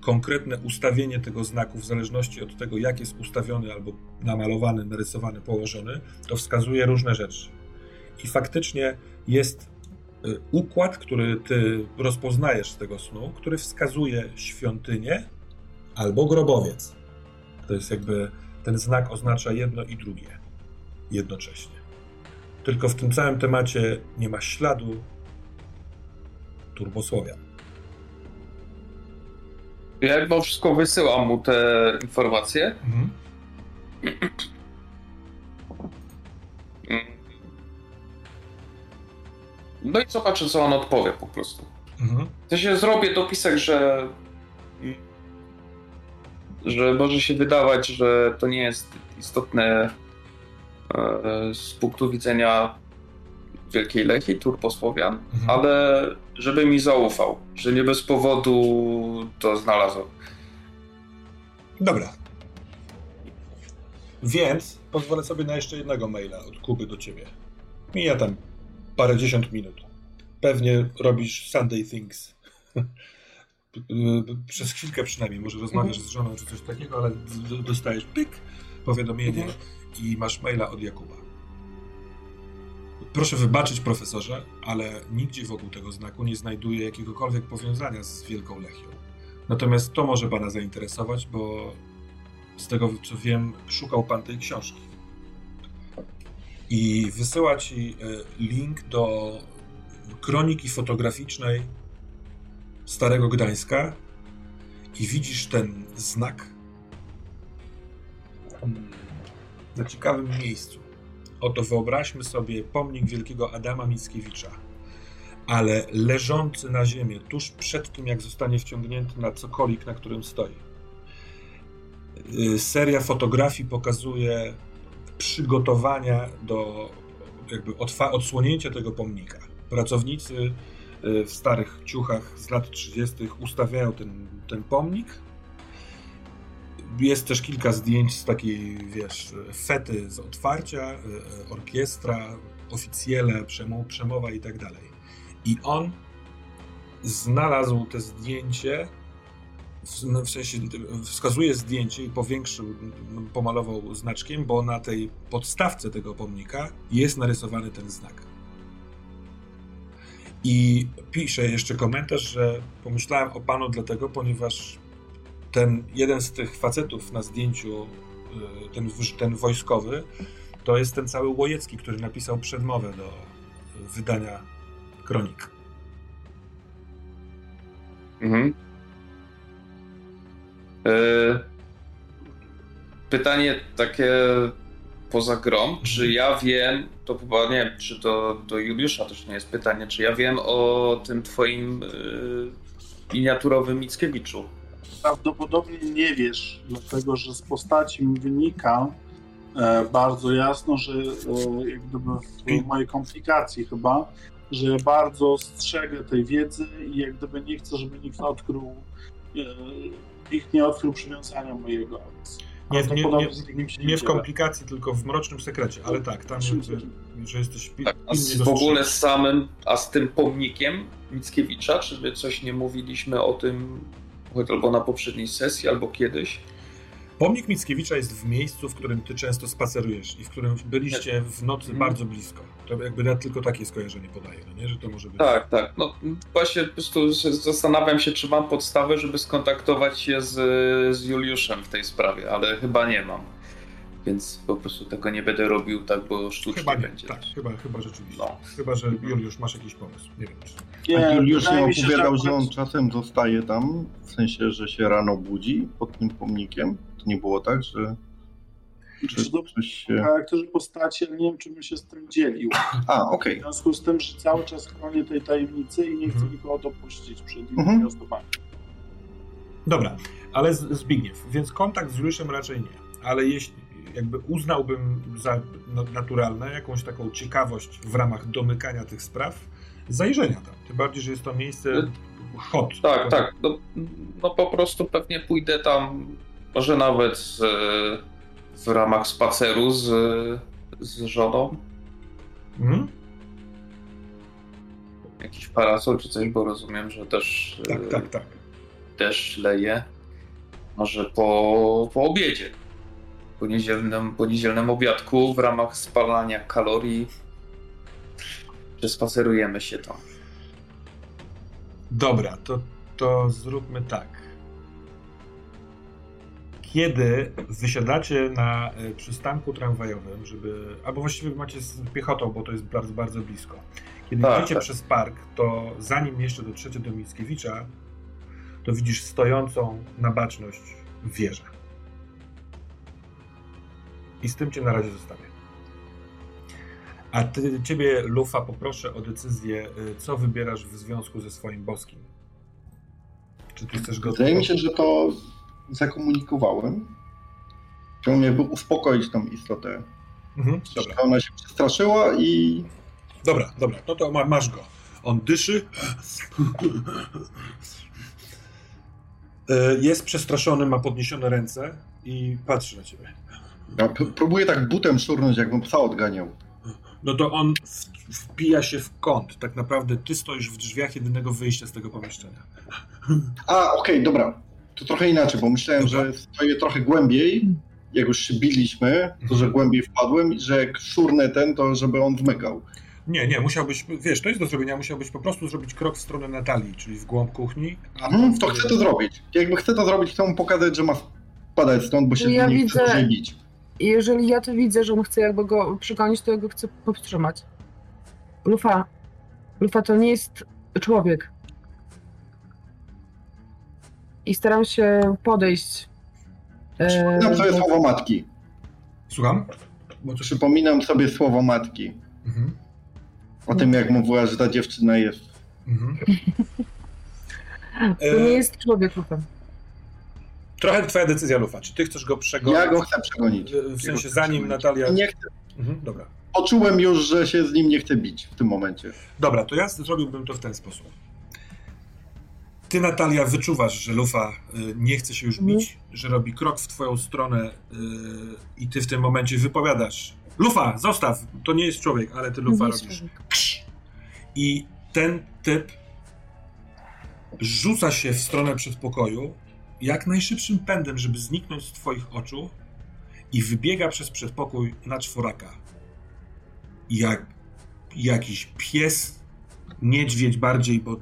konkretne ustawienie tego znaku w zależności od tego, jak jest ustawiony albo namalowany, narysowany, położony, to wskazuje różne rzeczy. I faktycznie jest Y, układ, który ty rozpoznajesz z tego snu, który wskazuje świątynię albo grobowiec. To jest jakby ten znak oznacza jedno i drugie jednocześnie. Tylko w tym całym temacie nie ma śladu turbosłowia. Ja jakby wszystko wysyłam mu te informacje. Mhm. No i zobaczę, co on odpowie po prostu. Mhm. To się zrobię dopisek, że że może się wydawać, że to nie jest istotne e, z punktu widzenia Wielkiej Lechii, Turposłowian, mhm. ale żeby mi zaufał, że nie bez powodu to znalazłem. Dobra. Więc pozwolę sobie na jeszcze jednego maila od Kuby do ciebie. Mija tam parędziesiąt minut. Pewnie robisz Sunday Things. Przez chwilkę przynajmniej, może rozmawiasz mhm. z żoną czy coś takiego, ale dostajesz pyk, powiadomienie mhm. i masz maila od Jakuba. Proszę wybaczyć, profesorze, ale nigdzie wokół tego znaku nie znajduję jakiegokolwiek powiązania z Wielką Lechią. Natomiast to może pana zainteresować, bo z tego co wiem, szukał pan tej książki i wysyła ci e, link do kroniki fotograficznej Starego Gdańska i widzisz ten znak na ciekawym miejscu. Oto wyobraźmy sobie pomnik wielkiego Adama Mickiewicza, ale leżący na ziemię tuż przed tym, jak zostanie wciągnięty na cokolik, na którym stoi. E, seria fotografii pokazuje przygotowania do jakby odsłonięcia tego pomnika. Pracownicy y, w starych ciuchach z lat 30. ustawiają ten, ten pomnik. Jest też kilka zdjęć z takiej, wiesz, fety z otwarcia, y, y, orkiestra, oficjele, przemowa i tak dalej. I on znalazł te zdjęcie w, sensie wskazuje zdjęcie i powiększył, pomalował znaczkiem, bo na tej podstawce tego pomnika jest narysowany ten znak. I pisze jeszcze komentarz, że pomyślałem o panu dlatego, ponieważ ten jeden z tych facetów na zdjęciu, y, ten, ten wojskowy, to jest ten cały Łojecki, który napisał przedmowę do wydania kronik. Mhm. E, pytanie takie poza grom, czy ja wiem, to chyba nie wiem, czy to do Juliusza też nie jest pytanie, czy ja wiem o tym twoim yy, miniaturowym Mickiewiczu? Prawdopodobnie nie wiesz, dlatego że z postaci wynika e, bardzo jasno, że e, jak gdyby w mojej komplikacji chyba, że ja bardzo strzegę tej wiedzy i jak gdyby nie chcę, żeby nikt odkrył e, ich nie odkrył przywiązania mojego. Nie, nie, nie, nie, w komplikacji, tylko w mrocznym sekrecie, ale tak, tam jakby, że jesteś tak, a w ogóle z samym, a z tym pomnikiem Mickiewicza, czy my coś nie mówiliśmy o tym albo na poprzedniej sesji, albo kiedyś? Pomnik Mickiewicza jest w miejscu, w którym ty często spacerujesz i w którym byliście w nocy hmm. bardzo blisko. To jakby ja tylko takie skojarzenie podaję, no nie? że to może być. Tak, tak. No właśnie po prostu zastanawiam się, czy mam podstawę, żeby skontaktować się z, z Juliuszem w tej sprawie, ale chyba nie mam. Więc po prostu tego nie będę robił tak, bo sztucznie chyba nie, będzie. Tak, chyba, chyba rzeczywiście. No. Chyba, że Juliusz masz jakiś pomysł. Nie wiem. Czy... Nie, Juliusz nie opowiadał, że on czasem zostaje tam, w sensie, że się rano budzi pod tym pomnikiem. To nie było tak, że czy się... charakterze postaci, ale nie wiem, czy bym się z tym dzielił. A, okej. Okay. W związku z tym, że cały czas chronię tej tajemnicy i nie chcę mhm. nikogo dopuścić przed innymi mhm. osobami. Dobra, ale Zbigniew, więc kontakt z Juliuszem raczej nie. Ale jeśli jakby uznałbym za naturalne jakąś taką ciekawość w ramach domykania tych spraw, zajrzenia tam. Tym bardziej, że jest to miejsce hot. Tak, tak. No, no po prostu pewnie pójdę tam, może nawet z, w ramach spaceru z, z żoną. Mhm. Jakiś parasol czy coś, bo rozumiem, że też tak, tak, tak. też leje. Może po, po obiedzie. Po niedzielnym, po niedzielnym obiadku w ramach spalania kalorii przespacerujemy się tam. Dobra, to, to zróbmy tak kiedy wysiadacie na e, przystanku tramwajowym, żeby, albo właściwie macie z piechotą, bo to jest bardzo, bardzo blisko. Kiedy tak, idziecie tak. przez park, to zanim jeszcze dotrzecie do Mickiewicza, to widzisz stojącą na baczność wieżę. I z tym cię na razie zostawię. A ty, ciebie, Lufa, poproszę o decyzję, e, co wybierasz w związku ze swoim boskim. Czy ty chcesz go... Wydaje mi się, że to zakomunikowałem. Chciałem jakby uspokoić tą istotę. Mhm, dobra. Ona się przestraszyła i... Dobra, dobra, no to masz go. On dyszy. E, jest przestraszony, ma podniesione ręce i patrzy na ciebie. Ja próbuję tak butem szurnąć, jakbym psa odganiał. No to on wpija się w kąt. Tak naprawdę ty stoisz w drzwiach jedynego wyjścia z tego pomieszczenia. A, okej, okay, dobra to trochę inaczej, bo myślałem, Dobra. że stoję trochę głębiej, jak już się biliśmy, to że mhm. głębiej wpadłem i że jak szurnę ten, to żeby on wmykał. Nie, nie, musiałbyś, wiesz, to jest do zrobienia, musiałbyś po prostu zrobić krok w stronę Natalii, czyli w głąb kuchni. Mhm, to chcę to zrobić. Jakby chcę to zrobić, chcę mu pokazać, że ma spadać stąd, bo się ja nie widzę, chce Jeżeli ja to widzę, że on chce jakby go przegonić, to ja go chcę powstrzymać. Lufa, Lufa to nie jest człowiek i staram się podejść. Przypominam sobie słowo matki. Słucham? Przypominam sobie słowo matki. Mhm. O tym, jak mówiła, że ta dziewczyna jest. Mhm. to nie jest człowiek lufem. Trochę twoja decyzja, Lufa. Czy ty chcesz go przegonić? Ja go chcę przegonić. W sensie zanim Natalia... Nie chcę. Mhm, dobra. Poczułem już, że się z nim nie chcę bić w tym momencie. Dobra, to ja zrobiłbym to w ten sposób. Ty, Natalia, wyczuwasz, że Lufa y, nie chce się już mhm. bić, że robi krok w twoją stronę y, i ty w tym momencie wypowiadasz Lufa, zostaw, to nie jest człowiek, ale ty Lufa robisz. I ten typ rzuca się w stronę przedpokoju jak najszybszym pędem, żeby zniknąć z twoich oczu i wybiega przez przedpokój na czworaka. Jak jakiś pies niedźwiedź bardziej, bo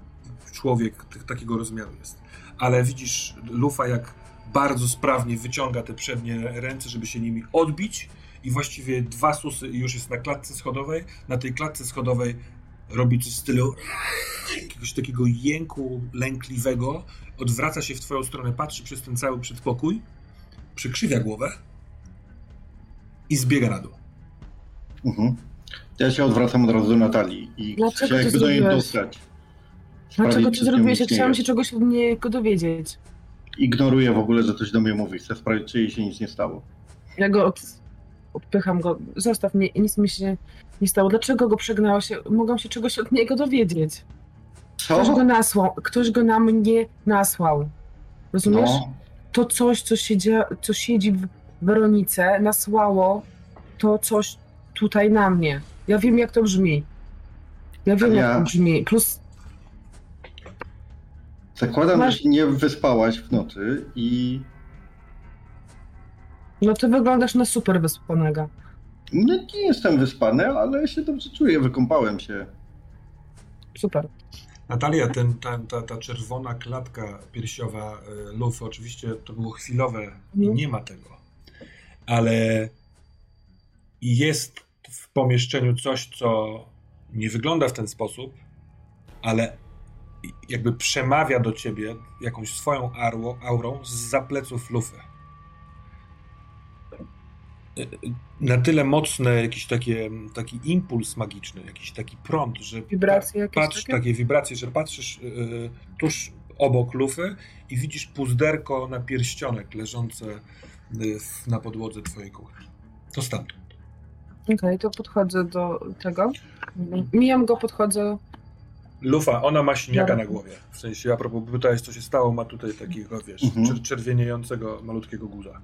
człowiek takiego rozmiaru jest. Ale widzisz Lufa, jak bardzo sprawnie wyciąga te przednie ręce, żeby się nimi odbić i właściwie dwa susy już jest na klatce schodowej. Na tej klatce schodowej robi coś w stylu jakiegoś takiego jęku lękliwego, odwraca się w twoją stronę, patrzy przez ten cały przedpokój, przykrzywia głowę i zbiega na dół. Mhm. Ja się odwracam od razu do Natalii i Dlaczego chcę jakby do niej dostać. Dlaczego to zrobiłeś? Ja chciałam się czegoś od niego dowiedzieć. Ignoruję w ogóle, że coś do mnie mówi. Chcę sprawdzić, czy jej się nic nie stało. Ja go od... odpycham go. Zostaw mnie, nic mi się nie stało. Dlaczego go przegnało się? Mogłam się czegoś od niego dowiedzieć. Co? Ktoś go nasłał. Ktoś go na mnie nasłał. Rozumiesz? No. To coś, co, siedzi, co siedzi w Weronice, nasłało to coś tutaj na mnie. Ja wiem, jak to brzmi. Ja wiem, ja... jak to brzmi. Plus Zakładam, Masz... że się nie wyspałaś w nocy i... No ty wyglądasz na super wyspanego. No nie jestem wyspany, ale się dobrze czuję, wykąpałem się. Super. Natalia, ten, ta, ta, ta czerwona klatka piersiowa y, lufy, oczywiście to było chwilowe i mhm. nie ma tego, ale jest w pomieszczeniu coś, co nie wygląda w ten sposób, ale jakby przemawia do ciebie jakąś swoją arło, aurą z zapleców lufy. Na tyle mocny jakiś takie, taki impuls magiczny, jakiś taki prąd, że wibracje jakieś patrz, takie? takie wibracje, że patrzysz yy, tuż obok lufy i widzisz puzderko na pierścionek leżące yy, na podłodze twojej kuchni. To stamtąd. Okej, okay, to podchodzę do tego. Mijam go, podchodzę Lufa, ona ma siniaka na głowie. W sensie, a propos pytałeś, co się stało, ma tutaj takiego, wiesz, mhm. czerwieniejącego malutkiego guza.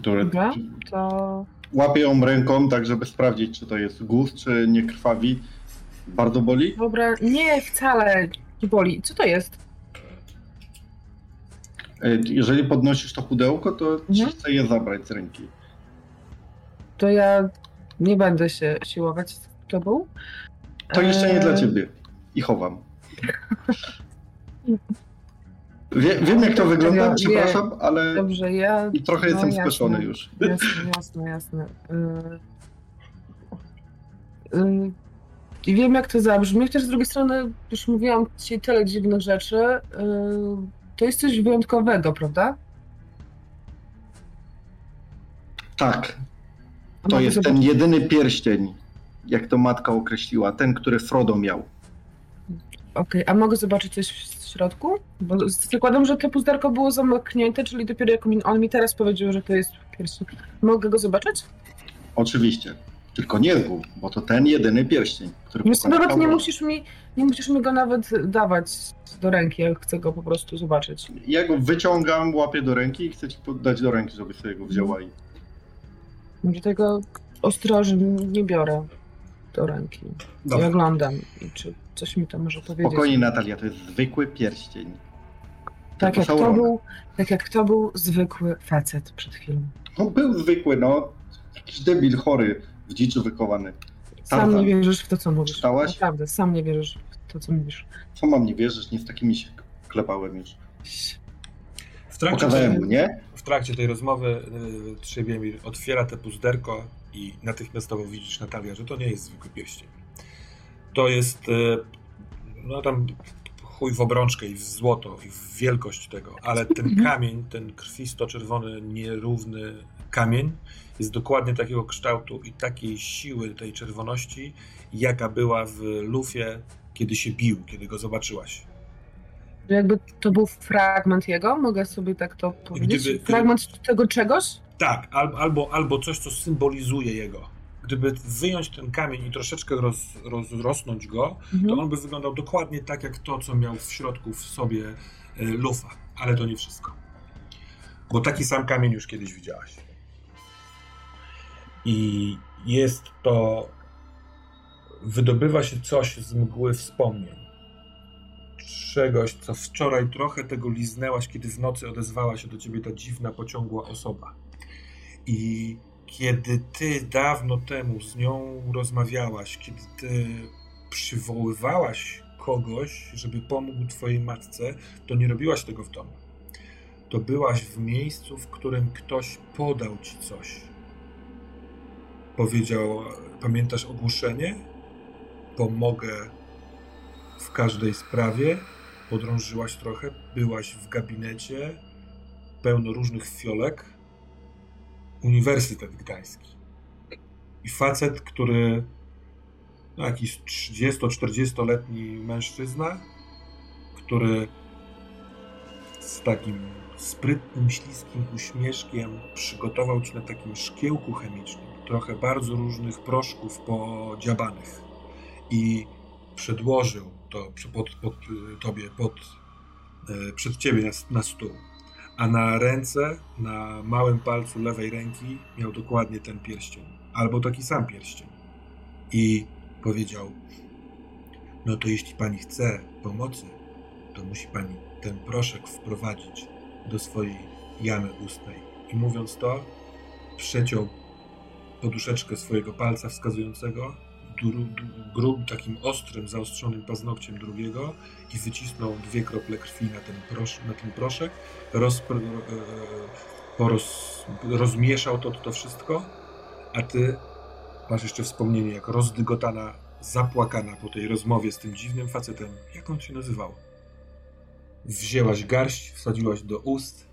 Który Dobra, to... Łapie ją ręką, tak żeby sprawdzić, czy to jest guz, czy nie krwawi. Bardzo boli? Dobra, nie, wcale nie boli. Co to jest? E, jeżeli podnosisz to pudełko, to mhm. chcę je zabrać z ręki. To ja nie będę się siłować z tobą. To jeszcze nie dla e, ciebie i chowam. Wie, wiem, jak to wygląda, ja, przepraszam, ale Dobrze, ja, trochę no, jestem spieszony już. Jasne, jasne, jasne. Yy, yy, I wiem, jak to zabrzmi, chociaż z drugiej strony już mówiłam ci tyle dziwnych rzeczy. Yy, to jest coś wyjątkowego, prawda? Tak. To jest ten jedyny pierścień, jak to matka określiła, ten, który Frodo miał. Okej, okay, a mogę zobaczyć coś środku? Bo zakładam, że to puzderko było zamknięte, czyli dopiero jak on mi teraz powiedział, że to jest pierścień. Mogę go zobaczyć? Oczywiście. Tylko nie zgub, bo to ten jedyny pierścień, który Więc nawet nie musisz, mi, nie musisz mi go nawet dawać do ręki, ja chcę go po prostu zobaczyć. Ja go wyciągam, łapię do ręki i chcę ci dać do ręki, żeby sobie go wzięła i... Do tego ostrożnie nie biorę do ręki. Dobra. I oglądam, czy coś mi to może powiedzieć. Spokojnie Natalia, to jest zwykły pierścień. Tak jak, to był, tak jak to był zwykły facet przed chwilą. No był zwykły, no. Jakiś debil chory, w dziczu wykowany. Sam nie wierzysz w to, co mówisz. Czytałaś? Naprawdę, sam nie wierzysz w to, co mówisz. Co mam nie wierzyć? Nie z takimi się klepałem już. W trakcie, tej, mu, nie? w trakcie tej rozmowy yy, Trzebiemir otwiera te puzderko i natychmiastowo widzisz, Natalia, że to nie jest zwykły pierścień. To jest, e, no tam chuj w obrączkę i w złoto i w wielkość tego, ale ten mhm. kamień, ten krwisto-czerwony, nierówny kamień jest dokładnie takiego kształtu i takiej siły tej czerwoności, jaka była w lufie, kiedy się bił, kiedy go zobaczyłaś. Jakby to był fragment jego? Mogę sobie tak to powiedzieć? Gdyby, fragment tego czegoś? Tak, albo, albo coś, co symbolizuje jego. Gdyby wyjąć ten kamień i troszeczkę roz, rozrosnąć go, mhm. to on by wyglądał dokładnie tak, jak to, co miał w środku w sobie e, lufa. Ale to nie wszystko. Bo taki sam kamień już kiedyś widziałaś. I jest to. Wydobywa się coś z mgły wspomnień. Czegoś, co wczoraj trochę tego liznęłaś, kiedy w nocy odezwała się do ciebie ta dziwna, pociągła osoba. I kiedy ty dawno temu z nią rozmawiałaś, kiedy ty przywoływałaś kogoś, żeby pomógł twojej matce, to nie robiłaś tego w domu. To byłaś w miejscu, w którym ktoś podał ci coś. Powiedział, pamiętasz ogłoszenie? Pomogę w każdej sprawie. Podrążyłaś trochę, byłaś w gabinecie, pełno różnych fiolek. Uniwersytet Gdański. I facet, który no, jakiś 30-40-letni mężczyzna, który z takim sprytnym, śliskim uśmieszkiem przygotował ci na takim szkiełku chemicznym trochę bardzo różnych proszków podziabanych i przedłożył to pod, pod tobie, pod, e, przed ciebie na, na stół. A na ręce, na małym palcu lewej ręki miał dokładnie ten pierścień. Albo taki sam pierścień. I powiedział: No to jeśli pani chce pomocy, to musi pani ten proszek wprowadzić do swojej jamy ustnej. I mówiąc to, przeciął poduszeczkę swojego palca wskazującego grub, takim ostrym, zaostrzonym paznokciem drugiego i wycisnął dwie krople krwi na ten, prosz, na ten proszek, roz, e, rozmieszał to, to wszystko, a ty masz jeszcze wspomnienie, jak rozdygotana, zapłakana po tej rozmowie z tym dziwnym facetem. Jak on się nazywał? Wzięłaś garść, wsadziłaś do ust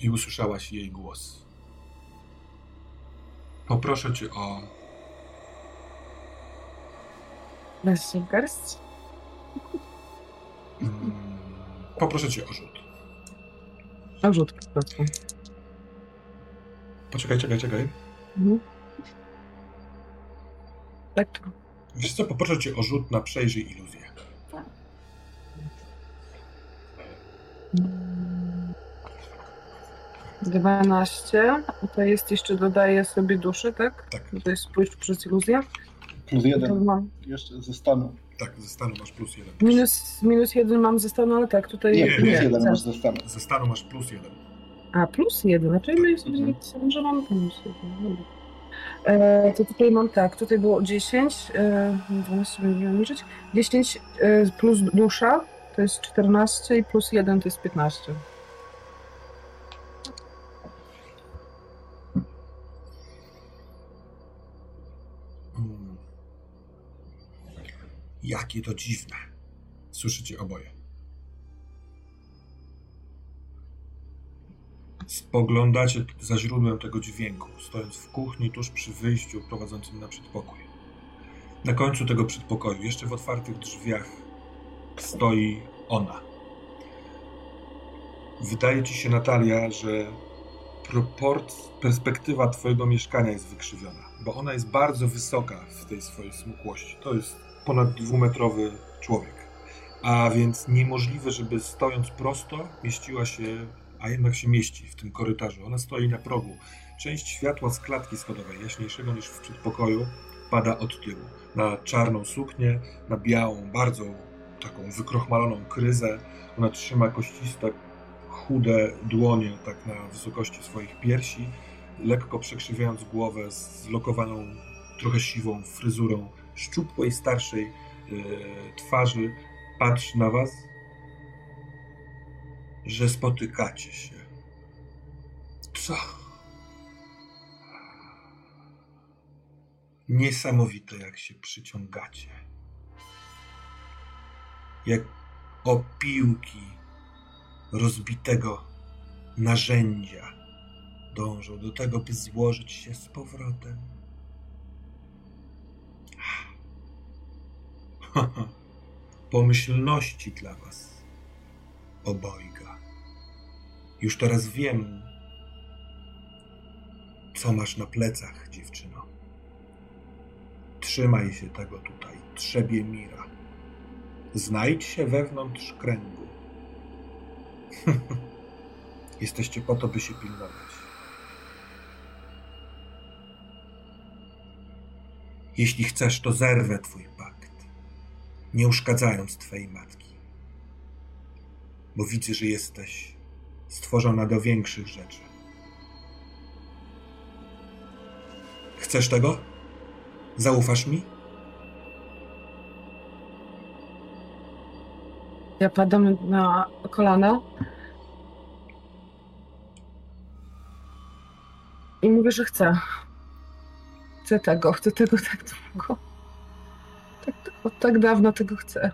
i usłyszałaś jej głos. Poproszę cię o Weź garść. Mm, poproszę cię o rzut. O rzut po prostu. Poczekaj, czekaj, czekaj. Mhm. Tak. Wiesz co, poproszę cię o rzut na przejrzyj iluzję. Dwanaście. To jest jeszcze dodaję sobie duszę, tak? Tak. To jest pójść przez iluzję. Plus jeden. To mam. Jeszcze ze stanu. Tak, ze stanu masz plus jeden. Minus, minus jeden mam ze stanu, ale tak, tutaj... Nie, plus nie. jeden masz ze stanu. Ze stanu masz plus jeden. A, plus jeden. Znaczy my sobie Mhm. że mam plus jeden. E, to tutaj mam tak, tutaj było 10, e, 12 będziemy liczyć, 10 e, plus dusza to jest 14 i plus 1 to jest 15. Jakie to dziwne. Słyszycie oboje. Spoglądacie za źródłem tego dźwięku, stojąc w kuchni tuż przy wyjściu prowadzącym na przedpokój. Na końcu tego przedpokoju, jeszcze w otwartych drzwiach, stoi ona. Wydaje ci się, Natalia, że proport, perspektywa twojego mieszkania jest wykrzywiona, bo ona jest bardzo wysoka w tej swojej smukłości. To jest ponad dwumetrowy człowiek. A więc niemożliwe, żeby stojąc prosto mieściła się, a jednak się mieści w tym korytarzu. Ona stoi na progu. Część światła z klatki schodowej, jaśniejszego niż w przedpokoju, pada od tyłu. Na czarną suknię, na białą, bardzo taką wykrochmaloną kryzę. Ona trzyma kościste, chude dłonie tak na wysokości swoich piersi, lekko przekrzywiając głowę z zlokowaną, trochę siwą fryzurą szczupłej, starszej yy, twarzy, patrzy na was, że spotykacie się. Co? Niesamowite, jak się przyciągacie. Jak opiłki rozbitego narzędzia dążą do tego, by złożyć się z powrotem. Pomyślności dla was, obojga. Już teraz wiem, co masz na plecach, dziewczyno. Trzymaj się tego tutaj, trzebie mira. Znajdź się wewnątrz kręgu. Jesteście po to, by się pilnować. Jeśli chcesz, to zerwę twój nie uszkadzając twojej matki. Bo widzę, że jesteś stworzona do większych rzeczy. Chcesz tego? Zaufasz mi? Ja padam na kolana. I mówię, że chcę. Chcę tego, chcę tego tak długo. Tak, od tak dawno tego chcę.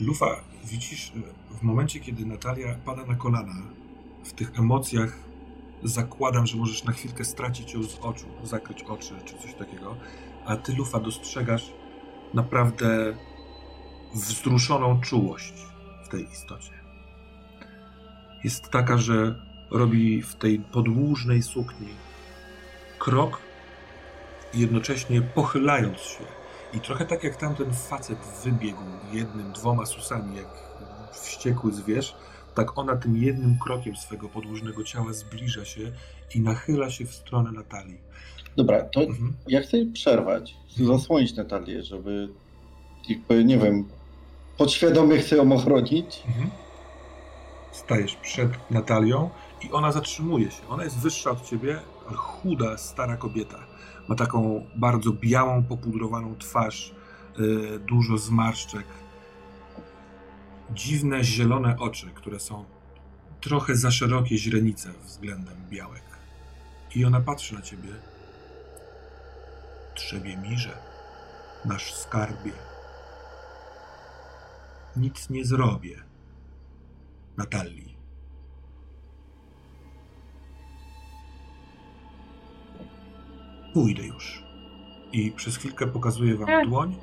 Lufa, widzisz, w momencie, kiedy Natalia pada na kolana, w tych emocjach zakładam, że możesz na chwilkę stracić ją z oczu, zakryć oczy czy coś takiego, a ty, Lufa, dostrzegasz naprawdę wzruszoną czułość w tej istocie. Jest taka, że robi w tej podłużnej sukni krok, jednocześnie pochylając się. I trochę tak jak tamten facet wybiegł jednym, dwoma susami, jak wściekły zwierz, tak ona tym jednym krokiem swego podłużnego ciała zbliża się i nachyla się w stronę Natalii. Dobra, to mhm. ja chcę przerwać, zasłonić Natalię, żeby jakby, nie wiem, podświadomie chcę ją ochronić. Mhm. Stajesz przed Natalią i ona zatrzymuje się. Ona jest wyższa od ciebie, chuda, stara kobieta. Ma taką bardzo białą, popudrowaną twarz, yy, dużo zmarszczek, dziwne, zielone oczy, które są trochę za szerokie źrenice względem białek. I ona patrzy na ciebie. Trzebie mirze, nasz skarbie. Nic nie zrobię. Natalii. Pójdę już. I przez chwilkę pokazuję wam dłoń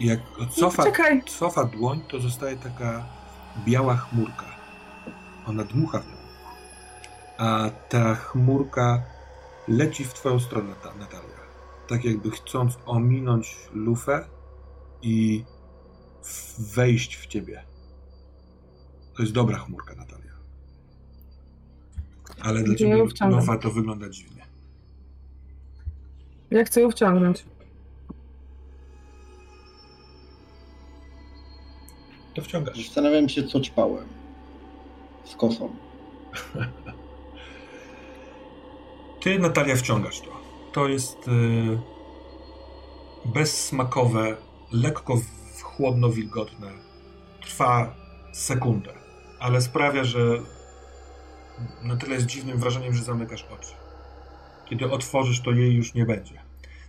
jak cofa, cofa dłoń, to zostaje taka biała chmurka. Ona dmucha w nią. A ta chmurka leci w twoją stronę, Natalia. Tak jakby chcąc ominąć lufę i wejść w ciebie. To jest dobra chmurka, Natalia. Ale dla ciebie lufa to wygląda dziwnie. Ja chcę ją wciągnąć. to wciągasz. Zastanawiam się, co ćpałem z kosą. Ty, Natalia, wciągasz to. To jest yy, bezsmakowe, lekko chłodno-wilgotne. Trwa sekundę, ale sprawia, że na tyle jest dziwnym wrażeniem, że zamykasz oczy. Kiedy otworzysz, to jej już nie będzie.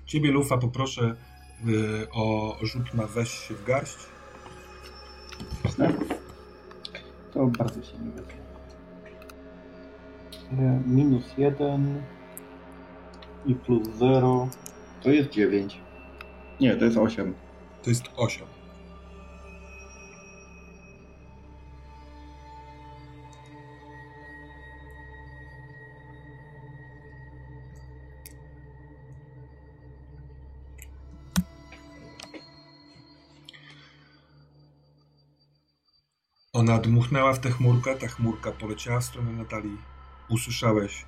Ciebie, Lufa, poproszę yy, o rzut na weź się w garść. Jasne. To bardzo się nie wyda. E, minus 1 i plus 0 to jest 9. Nie, to jest 8. To jest 8. Ona dmuchnęła w tę chmurkę, ta chmurka poleciała w stronę Natalii. Usłyszałeś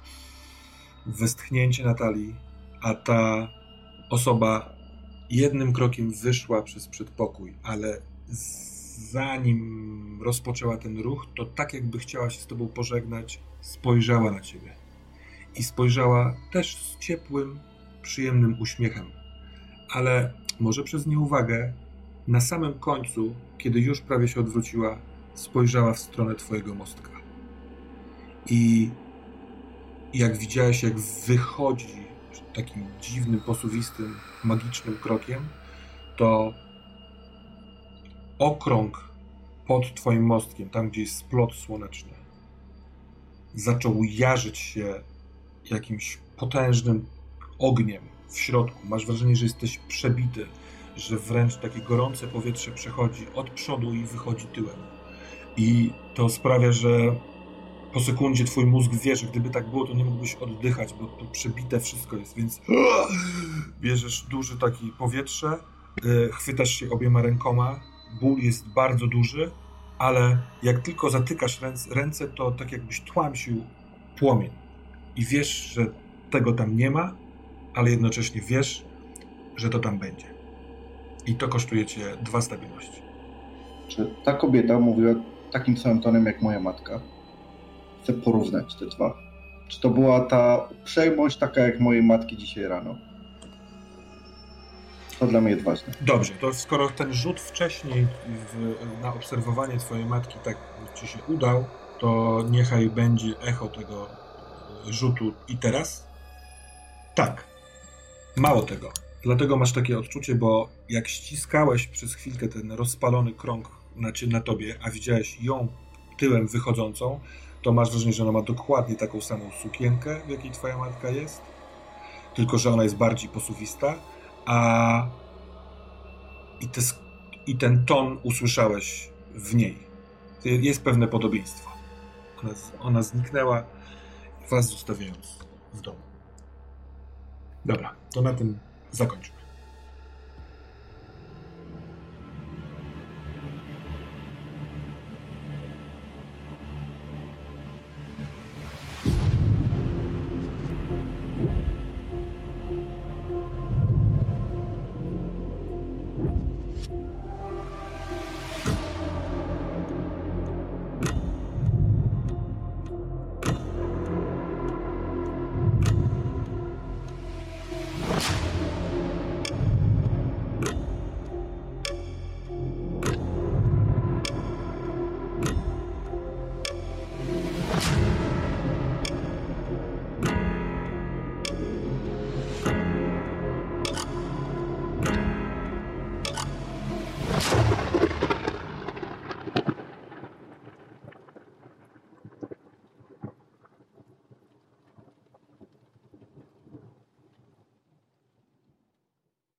westchnięcie Natalii, a ta osoba jednym krokiem wyszła przez przedpokój, ale zanim rozpoczęła ten ruch, to tak jakby chciała się z tobą pożegnać, spojrzała na ciebie. I spojrzała też z ciepłym, przyjemnym uśmiechem. Ale może przez nieuwagę, na samym końcu, kiedy już prawie się odwróciła, spojrzała w stronę Twojego mostka. I jak widziałeś, jak wychodzi takim dziwnym, posuwistym, magicznym krokiem, to okrąg pod Twoim mostkiem, tam gdzie jest splot słoneczny, zaczął jarzyć się jakimś potężnym ogniem w środku. Masz wrażenie, że jesteś przebity, że wręcz takie gorące powietrze przechodzi od przodu i wychodzi tyłem. I to sprawia, że po sekundzie twój mózg wie, że gdyby tak było, to nie mógłbyś oddychać, bo to przebite wszystko jest, więc bierzesz duży taki powietrze, e, chwytasz się obiema rękoma, ból jest bardzo duży, ale jak tylko zatykasz ręce, to tak jakbyś tłamsił płomień. I wiesz, że tego tam nie ma, ale jednocześnie wiesz, że to tam będzie. I to kosztuje cię dwa stabilności. Czy ta kobieta mówiła takim samym tonem jak moja matka. Chcę porównać te dwa. Czy to była ta uprzejmość taka jak mojej matki dzisiaj rano? to dla mnie jest ważne. Dobrze, to skoro ten rzut wcześniej w, na obserwowanie twojej matki tak ci się udał, to niechaj będzie echo tego rzutu i teraz? Tak. Mało tego. Dlatego masz takie odczucie, bo jak ściskałeś przez chwilkę ten rozpalony krąg na, na tobie, a widziałeś ją tyłem wychodzącą, to masz wrażenie, że ona ma dokładnie taką samą sukienkę, w jakiej twoja matka jest, tylko że ona jest bardziej posuwista, a i, te, i ten ton usłyszałeś w niej. Jest pewne podobieństwo. Ona, ona zniknęła, was zostawiając w domu. Dobra, to na tym zakończę.